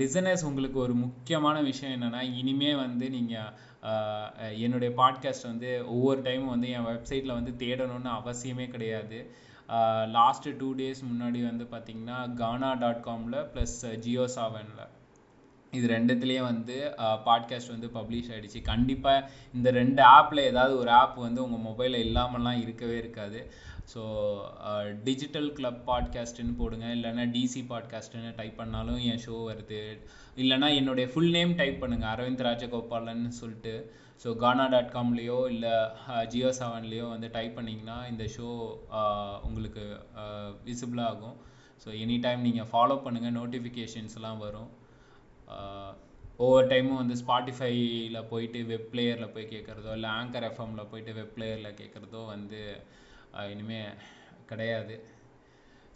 லிசனர்ஸ் உங்களுக்கு ஒரு முக்கியமான விஷயம் என்னென்னா இனிமே வந்து நீங்கள் என்னுடைய பாட்காஸ்ட் வந்து ஒவ்வொரு டைமும் வந்து என் வெப்சைட்டில் வந்து தேடணும்னு அவசியமே கிடையாது. லாஸ்ட்டு டூ டேஸ் முன்னாடி வந்து பார்த்திங்கன்னா கானா டாட் காமில் ப்ளஸ் ஜியோ சாவனில் இது ரெண்டுத்துலேயே வந்து பாட்காஸ்ட் வந்து பப்ளிஷ் ஆகிடுச்சு கண்டிப்பாக இந்த ரெண்டு ஆப்பில் ஏதாவது ஒரு ஆப் வந்து உங்கள் மொபைலில் இல்லாமலாம் இருக்கவே இருக்காது. ஸோ டிஜிட்டல் கிளப் பாட்காஸ்ட்டுன்னு போடுங்க. இல்லைன்னா டிசி பாட்காஸ்ட்டுன்னு டைப் பண்ணாலும் என் ஷோ வருது. இல்லைன்னா என்னுடைய ஃபுல் நேம் டைப் பண்ணுங்கள் அரவிந்த் ராஜகோபாலன் சொல்லிட்டு. ஸோ கானா டாட் காம்லேயோ இல்லை ஜியோ செவன்லேயோ வந்து டைப் பண்ணிங்கன்னா இந்த ஷோ uh, உங்களுக்கு uh, விசிபிளாக ஆகும். ஸோ எனி டைம் நீங்கள் ஃபாலோ பண்ணுங்கள் நோட்டிஃபிகேஷன்ஸ்லாம் வரும். Uh, ஒவ்வொரு டைமும் வந்து ஸ்பாட்டிஃபைல போயிட்டு வெப் பிளேயரில் போய் கேட்குறதோ இல்லை ஆங்கர் எஃப்எம்மில் போயிட்டு வெப் பிளேயரில் கேட்குறதோ வந்து இனிமேல் கிடையாது.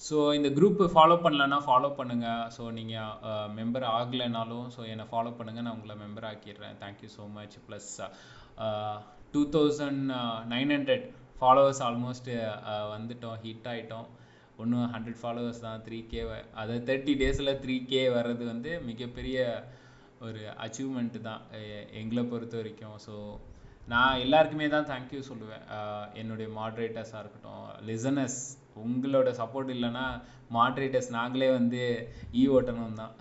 ஸோ இந்த குரூப்பு ஃபாலோ பண்ணலன்னா ஃபாலோ பண்ணுங்கள் ஸோ நீங்கள் மெம்பர் ஆகலைனாலும் ஸோ என்னை ஃபாலோ பண்ணுங்கள் நான் உங்களை member ஆக்கிடுறேன். Thank you so much plus two thousand nine hundred followers almost வந்துட்டோம். ஹிட் ஆகிட்டோம் இன்னும் ஹண்ட்ரட் ஃபாலோவர்ஸ் தான். த்ரீ கே அதை தேர்ட்டி டேஸில் த்ரீ கே வர்றது வந்து மிகப்பெரிய ஒரு அச்சீவ்மெண்ட்டு தான். எங்களை பொறுத்த வரைக்கும். ஸோ நான் எல்லாருக்குமே தான் தேங்க்யூ சொல்லுவேன். என்னுடைய மாட்ரேட்டர்ஸாக இருக்கட்டும் லிசனர்ஸ் உங்களோட சப்போர்ட் இல்லைன்னா மாட்ரேட்டர்ஸ் நாங்களே வந்து ஈ ஓட்டணும் தான்.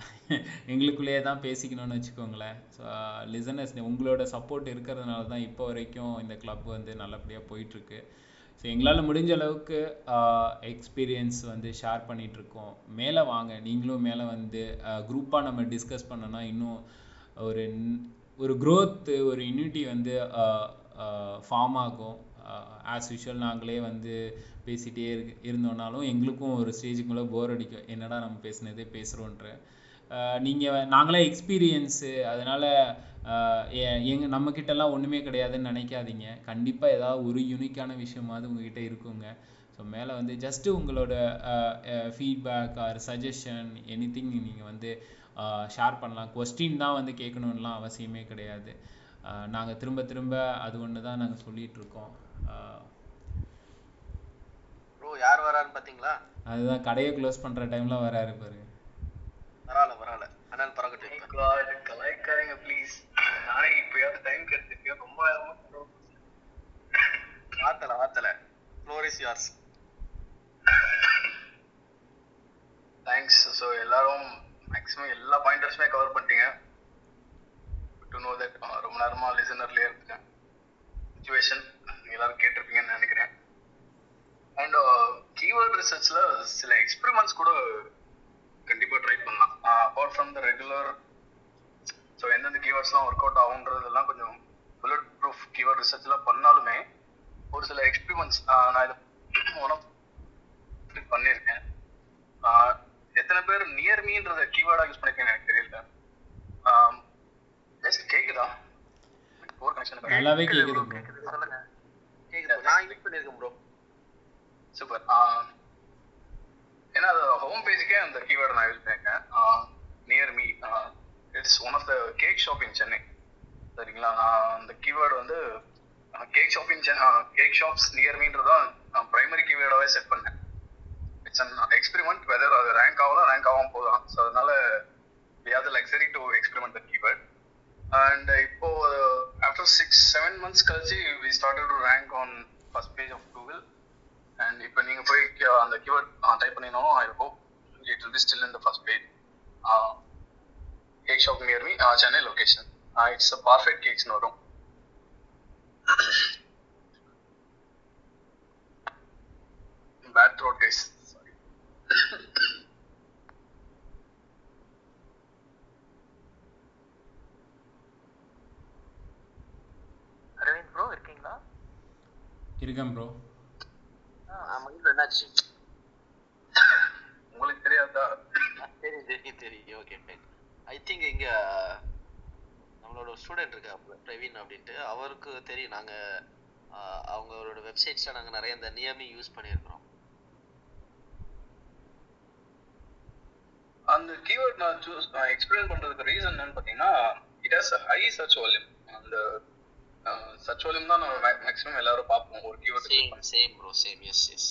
எங்களுக்குள்ளேயே தான் பேசிக்கணும்னு வச்சுக்கோங்களேன். ஸோ லிசனர்ஸ் உங்களோட சப்போர்ட் இருக்கிறதுனால தான் இப்போ வரைக்கும் இந்த கிளப் வந்து நல்லபடியாக போயிட்டுருக்கு. ஸோ எங்களால் முடிஞ்ச அளவுக்கு எக்ஸ்பீரியன்ஸ் வந்து ஷேர் பண்ணிகிட்ருக்கோம் மேலே வாங்க நீங்களும் மேலே வந்து குரூப்பாக நம்ம டிஸ்கஸ் பண்ணோன்னா இன்னும் ஒரு ஒரு க்ரோத்து ஒரு யூனிட்டி வந்து ஃபார்ம் ஆகும். ஆஸ் யூஷுவல் நாங்களே வந்து பேசிகிட்டே இரு இருந்தோம்னாலும் எங்களுக்கும் ஒரு ஸ்டேஜுக்குள்ளே போர் அடிக்கும். என்னடா நம்ம பேசுனதே பேசுகிறோன்ற நீங்கள் நாங்களே எக்ஸ்பீரியன்ஸு அதனால் எங்க நம்மக்கிட்டலாம் ஒன்றுமே கிடையாதுன்னு நினைக்காதீங்க. கண்டிப்பாக ஏதாவது ஒரு யூனிக்கான விஷயமாவது உங்ககிட்ட இருக்குங்க. ஸோ மேலே வந்து ஜஸ்ட்டு உங்களோட feedback or suggestion any thing நீங்கள் வந்து ஷேர் பண்ணலாம். கொஸ்டின் தான் வந்து கேட்கணுன்னுலாம் அவசியமே கிடையாது. நாங்கள் திரும்ப திரும்ப அது ஒன்று தான் நாங்கள் சொல்லிட்டு இருக்கோம். ஆஹ் ப்ரோ யார் வரான்னு பாத்தீங்களா? அதுதான் கடையை க்ளோஸ் பண்ணுற டைமில் வராரு பாரு. பரவாயில்ல பரவாயில்ல. இப்ப. God, கலாய்க்காதீங்க ப்ளீஸ் நானே இப்பயாவது டைம் கிடைச்சிருக்கேன் ரொம்ப ஆத்தல ஆத்தல. Floor is yours thanks so எல்லாரும் மேக்ஸிமம் எல்லா பாயிண்டர்ஸுமே கவர் பண்ணிட்டீங்க. டு நோ தட் ரொம்ப நேரமாக லிசனர்லேயே இருக்கேன் சுச்சுவேஷன் எல்லாரும் கேட்டிருப்பீங்கன்னு நினைக்கிறேன். அண்ட் கீவேர்ட் ரிசர்ச்சில் சில எக்ஸ்பெரிமெண்ட்ஸ் கூட கண்டிப்பாக ட்ரை பண்ணலாம். Apart from the regular so எந்தெந்த கீவேர்ட்ஸ்லாம் ஒர்க் அவுட் ஆகுன்றதெல்லாம் கொஞ்சம் புல்லட் ப்ரூஃப் கீவேர்ட் ரிசர்ச்லாம் பண்ணாலுமே ஒரு சில எக்ஸ்பெரிமெண்ட்ஸ் நான் இதை ஒன் ஆஃப் பண்ணியிருக்கேன். எத்தனை பேர் நியர் மீன்றத கீவேர்டா யூஸ் பண்ணிருக்கீங்க எனக்கு தெரியல. ஜஸ்ட் கேக்குதா? போர் கனெக்ஷன் நல்லாவே கேக்குது ப்ரோ கேக்குது சொல்லுங்க. கேக்குது நான் யூஸ் பண்ணிருக்கேன் ப்ரோ சூப்பர் ஏன்னா அது ஹோம் பேஜுக்கே அந்த கீவேர்டு நான் யூஸ் பண்ணியிருக்கேன் near me it's one of the cake shop in Chennai சரிங்களா? நான் அந்த கீவேர்டு வந்து cake shop in cake shops near மீன்றதான் நான் பிரைமரி கீவேர்டாவே செட் பண்ணேன். இட்ஸ் அன் எக்ஸ்பெரிமெண்ட் வெதர் அது ரேங்க் ஆகலாம் ரேங்க் ஆகாம போகலாம் ஸோ அதனால we have the luxury to experiment the keyword and இப்போ ஆஃப்டர் சிக்ஸ் செவன் மந்த்ஸ் கழிச்சு we started to rank on first page of google and இப்போ நீங்க போய் கே- அந்த keyword டைப் பண்ணினாலும் I hope it will be still in the first page uh, cake shop near me uh, Chennai location it's a perfect கேக்ஸ்னு வரும் bad throat guys sorry Aravind bro இருக்கீங்களா? இருக்கேன் ப்ரோ என்னாச்சு? உங்களுக்கு தெரியாதா? தெரியும் தெரியும் தெரியும் ஓகே ஃபைன் ஐ திங்க் இங்க நம்மளோட ஸ்டூடெண்ட் இருக்கா பிரவீன் அப்படின்ட்டு. அவருக்கு தெரியும். நாங்க அவங்களோட வெப்சைட்ஸ்ல நாங்க நிறைய இந்த நியமி யூஸ் பண்ணியிருக்கிறோம். அந்த கீவேர்ட் நான் சூஸ் நான் எக்ஸ்பிளைன் பண்றதுக்கு ரீசன் என்னன்னு பார்த்தீங்கன்னா it has high search volume அந்த சர்ச் வால்யூம் தான் நம்ம மேக்ஸிமம் எல்லாரும் பார்ப்போம். ஒரு same keyword same bro same yes yes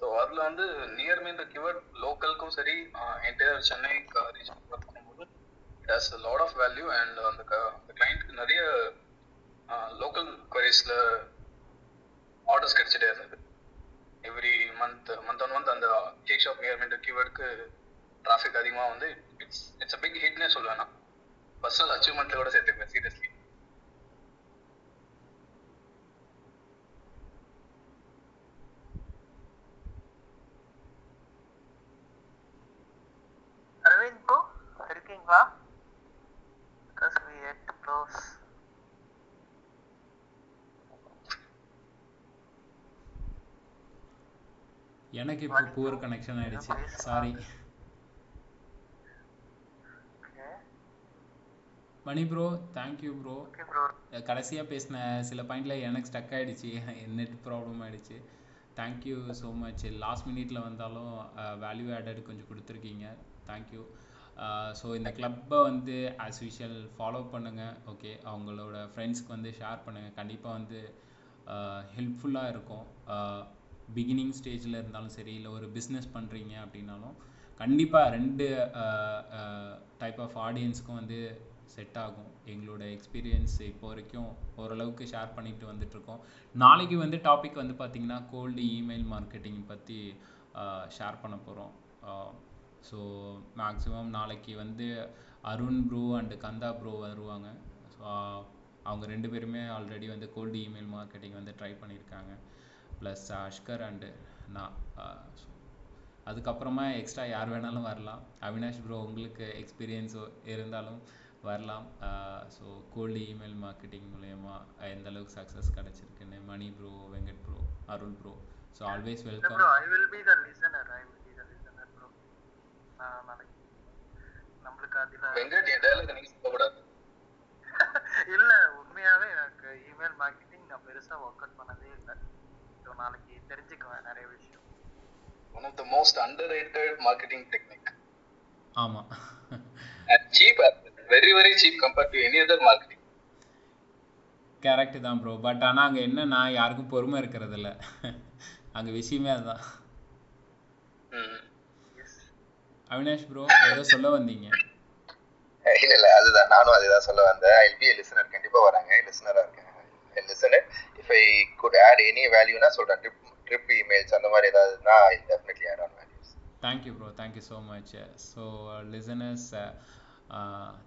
so அதுல வந்து நியர் மீன்ற கீவேர்ட் லோக்கலுக்கும் சரி என்டையர் சென்னை ரீஜன் பண்ணும்போது it has lot of value and அந்த அந்த கிளைண்ட்க்கு நிறைய லோக்கல் குவரிஸ்ல ஆர்டர்ஸ் கிடைச்சிட்டே இருந்தது. Every month month on month அந்த கேக் ஷாப் நியர் மீன்ற கீவேர்டுக்கு டிராஃபிக் அதிகமாக வந்து இட்ஸ் இட்ஸ் அ பிக் ஹிட்னே சொல்லுவேன் நான் பர்சனல் அச்சீவ்மெண்ட்ல கூட சேர்த்துப்பேன் சீரியஸ்லி அரவிந்த் ப்ரோ இருக்கீங்களா? Because we had to close எனக்கு இப்போ புவர் கனெக்ஷன் ஆயிடுச்சு. Sorry okay Mani bro thank you bro கடைசியாக பேசின சில பாயிண்ட்ல எனக்கு ஸ்டக் ஆயிடுச்சு. நெட் ப்ராப்ளம் ஆயிடுச்சு. Thank you so much last மினிட்ல வந்தாலும் வேல்யூ ஆடட் கொஞ்சம் கொடுத்துருக்கீங்க. தேங்க்யூ ஸோ இந்த கிளப்பை வந்து ஆஸ் யூஷுவல் ஃபாலோ பண்ணுங்கள் ஓகே அவங்களோட ஃப்ரெண்ட்ஸ்க்கு வந்து ஷேர் பண்ணுங்கள் கண்டிப்பாக வந்து ஹெல்ப்ஃபுல்லாக இருக்கும். பிகினிங் ஸ்டேஜில் இருந்தாலும் சரி இல்லை ஒரு பிஸ்னஸ் பண்ணுறீங்க அப்படின்னாலும் கண்டிப்பாக ரெண்டு டைப் ஆஃப் ஆடியன்ஸ்க்கும் வந்து செட் ஆகும் எங்களோட எக்ஸ்பீரியன்ஸ் இப்போ வரைக்கும் ஓரளவுக்கு ஷேர் பண்ணிட்டு வந்துட்ருக்கோம் நாளைக்கு வந்து டாபிக் வந்து பார்த்திங்கன்னா கோல்டு இமெயில் மார்க்கெட்டிங் பற்றி ஷேர் பண்ண போகிறோம் ஸோ மேக்ஸிமம் நாளைக்கு வந்து Arun bro and Kandha bro வருவாங்க. ஸோ அவங்க ரெண்டு பேருமே ஆல்ரெடி வந்து கோல்டு இமெயில் மார்க்கெட்டிங் வந்து ட்ரை பண்ணியிருக்காங்க ப்ளஸ் அஷ்கர் அண்டு நான் அதுக்கப்புறமா எக்ஸ்ட்ரா யார் வேணாலும் வரலாம். அவினாஷ் ப்ரோ உங்களுக்கு எக்ஸ்பீரியன்ஸோ இருந்தாலும் வரலாம். ஸோ கோல்டு இமெயில் மார்க்கெட்டிங் மூலயமா எந்த அளவுக்கு success கிடச்சிருக்குன்னு Mani bro Venkat bro Arul bro so always welcome bro I will be the listener I will be the listener bro நாளைக்கு. நம்மளுக்கு அதுல வெங்கட் என் டயலாக் நீங்க சொல்லக்கூடாது. இல்ல உண்மையாவே எனக்கு இமெயில் மார்க்கெட்டிங் நான் பெருசா ஒர்க் அவுட் பண்ணதே இல்லை. ஸோ நாளைக்கு தெரிஞ்சுக்குவேன் நிறைய விஷயம். One of the most underrated marketing technique ஆமாம் and cheap very very cheap compared to any other marketing correct தான் ப்ரோ பட் ஆனால் அங்கே என்னன்னா யாருக்கும் பொறுமை இருக்கிறது இல்ல அங்கே விஷயமே அதுதான் அவினாஷ் ப்ரோ ஏதோ சொல்ல வந்தீங்க. இல்ல இல்ல அதுதான். நானும் அதுதான் சொல்ல வந்தேன். ஐ பி லிசனர் கண்டிப்பா வராங்க. லிசனரா இருக்கேன். Listener if I could add any வேல்யூனா சொல்றேன். ட்ரிப் ட்ரிப் இமெயில்ஸ் அந்த மாதிரி ஏதாவதுனா I definitely add on values thank you bro thank you so much so listeners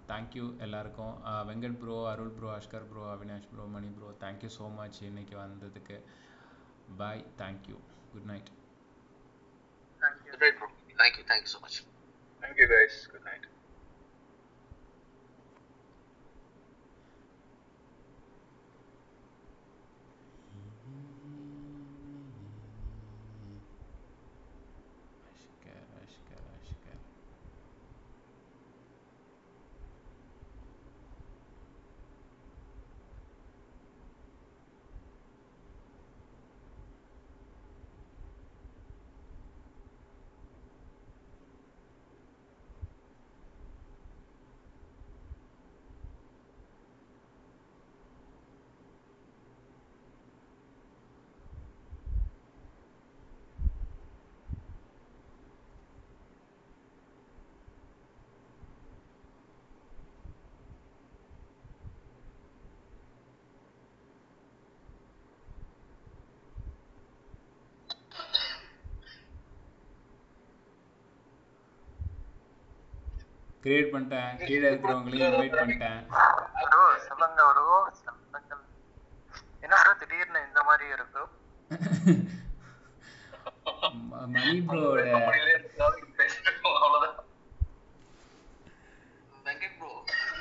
thank you எல்லாருக்கும் Venkat bro Arul bro Ashkar bro Avinash bro Mani bro thank you so much இன்னைக்கு வந்ததுக்கு. Bye thank you good night thank you good night bro thank you thank you so much thank you guys good night Ashkar Ashkar Ashkar create பண்ணிட்டேன். கீழே இருக்கிறவங்களையும் இன்வைட் பண்ணிட்டேன். ப்ரோ சொல்லுங்க ப்ரோ என்ன ப்ரோ திடீர்னு இந்த மாதிரி இருக்கு? மணி ப்ரோட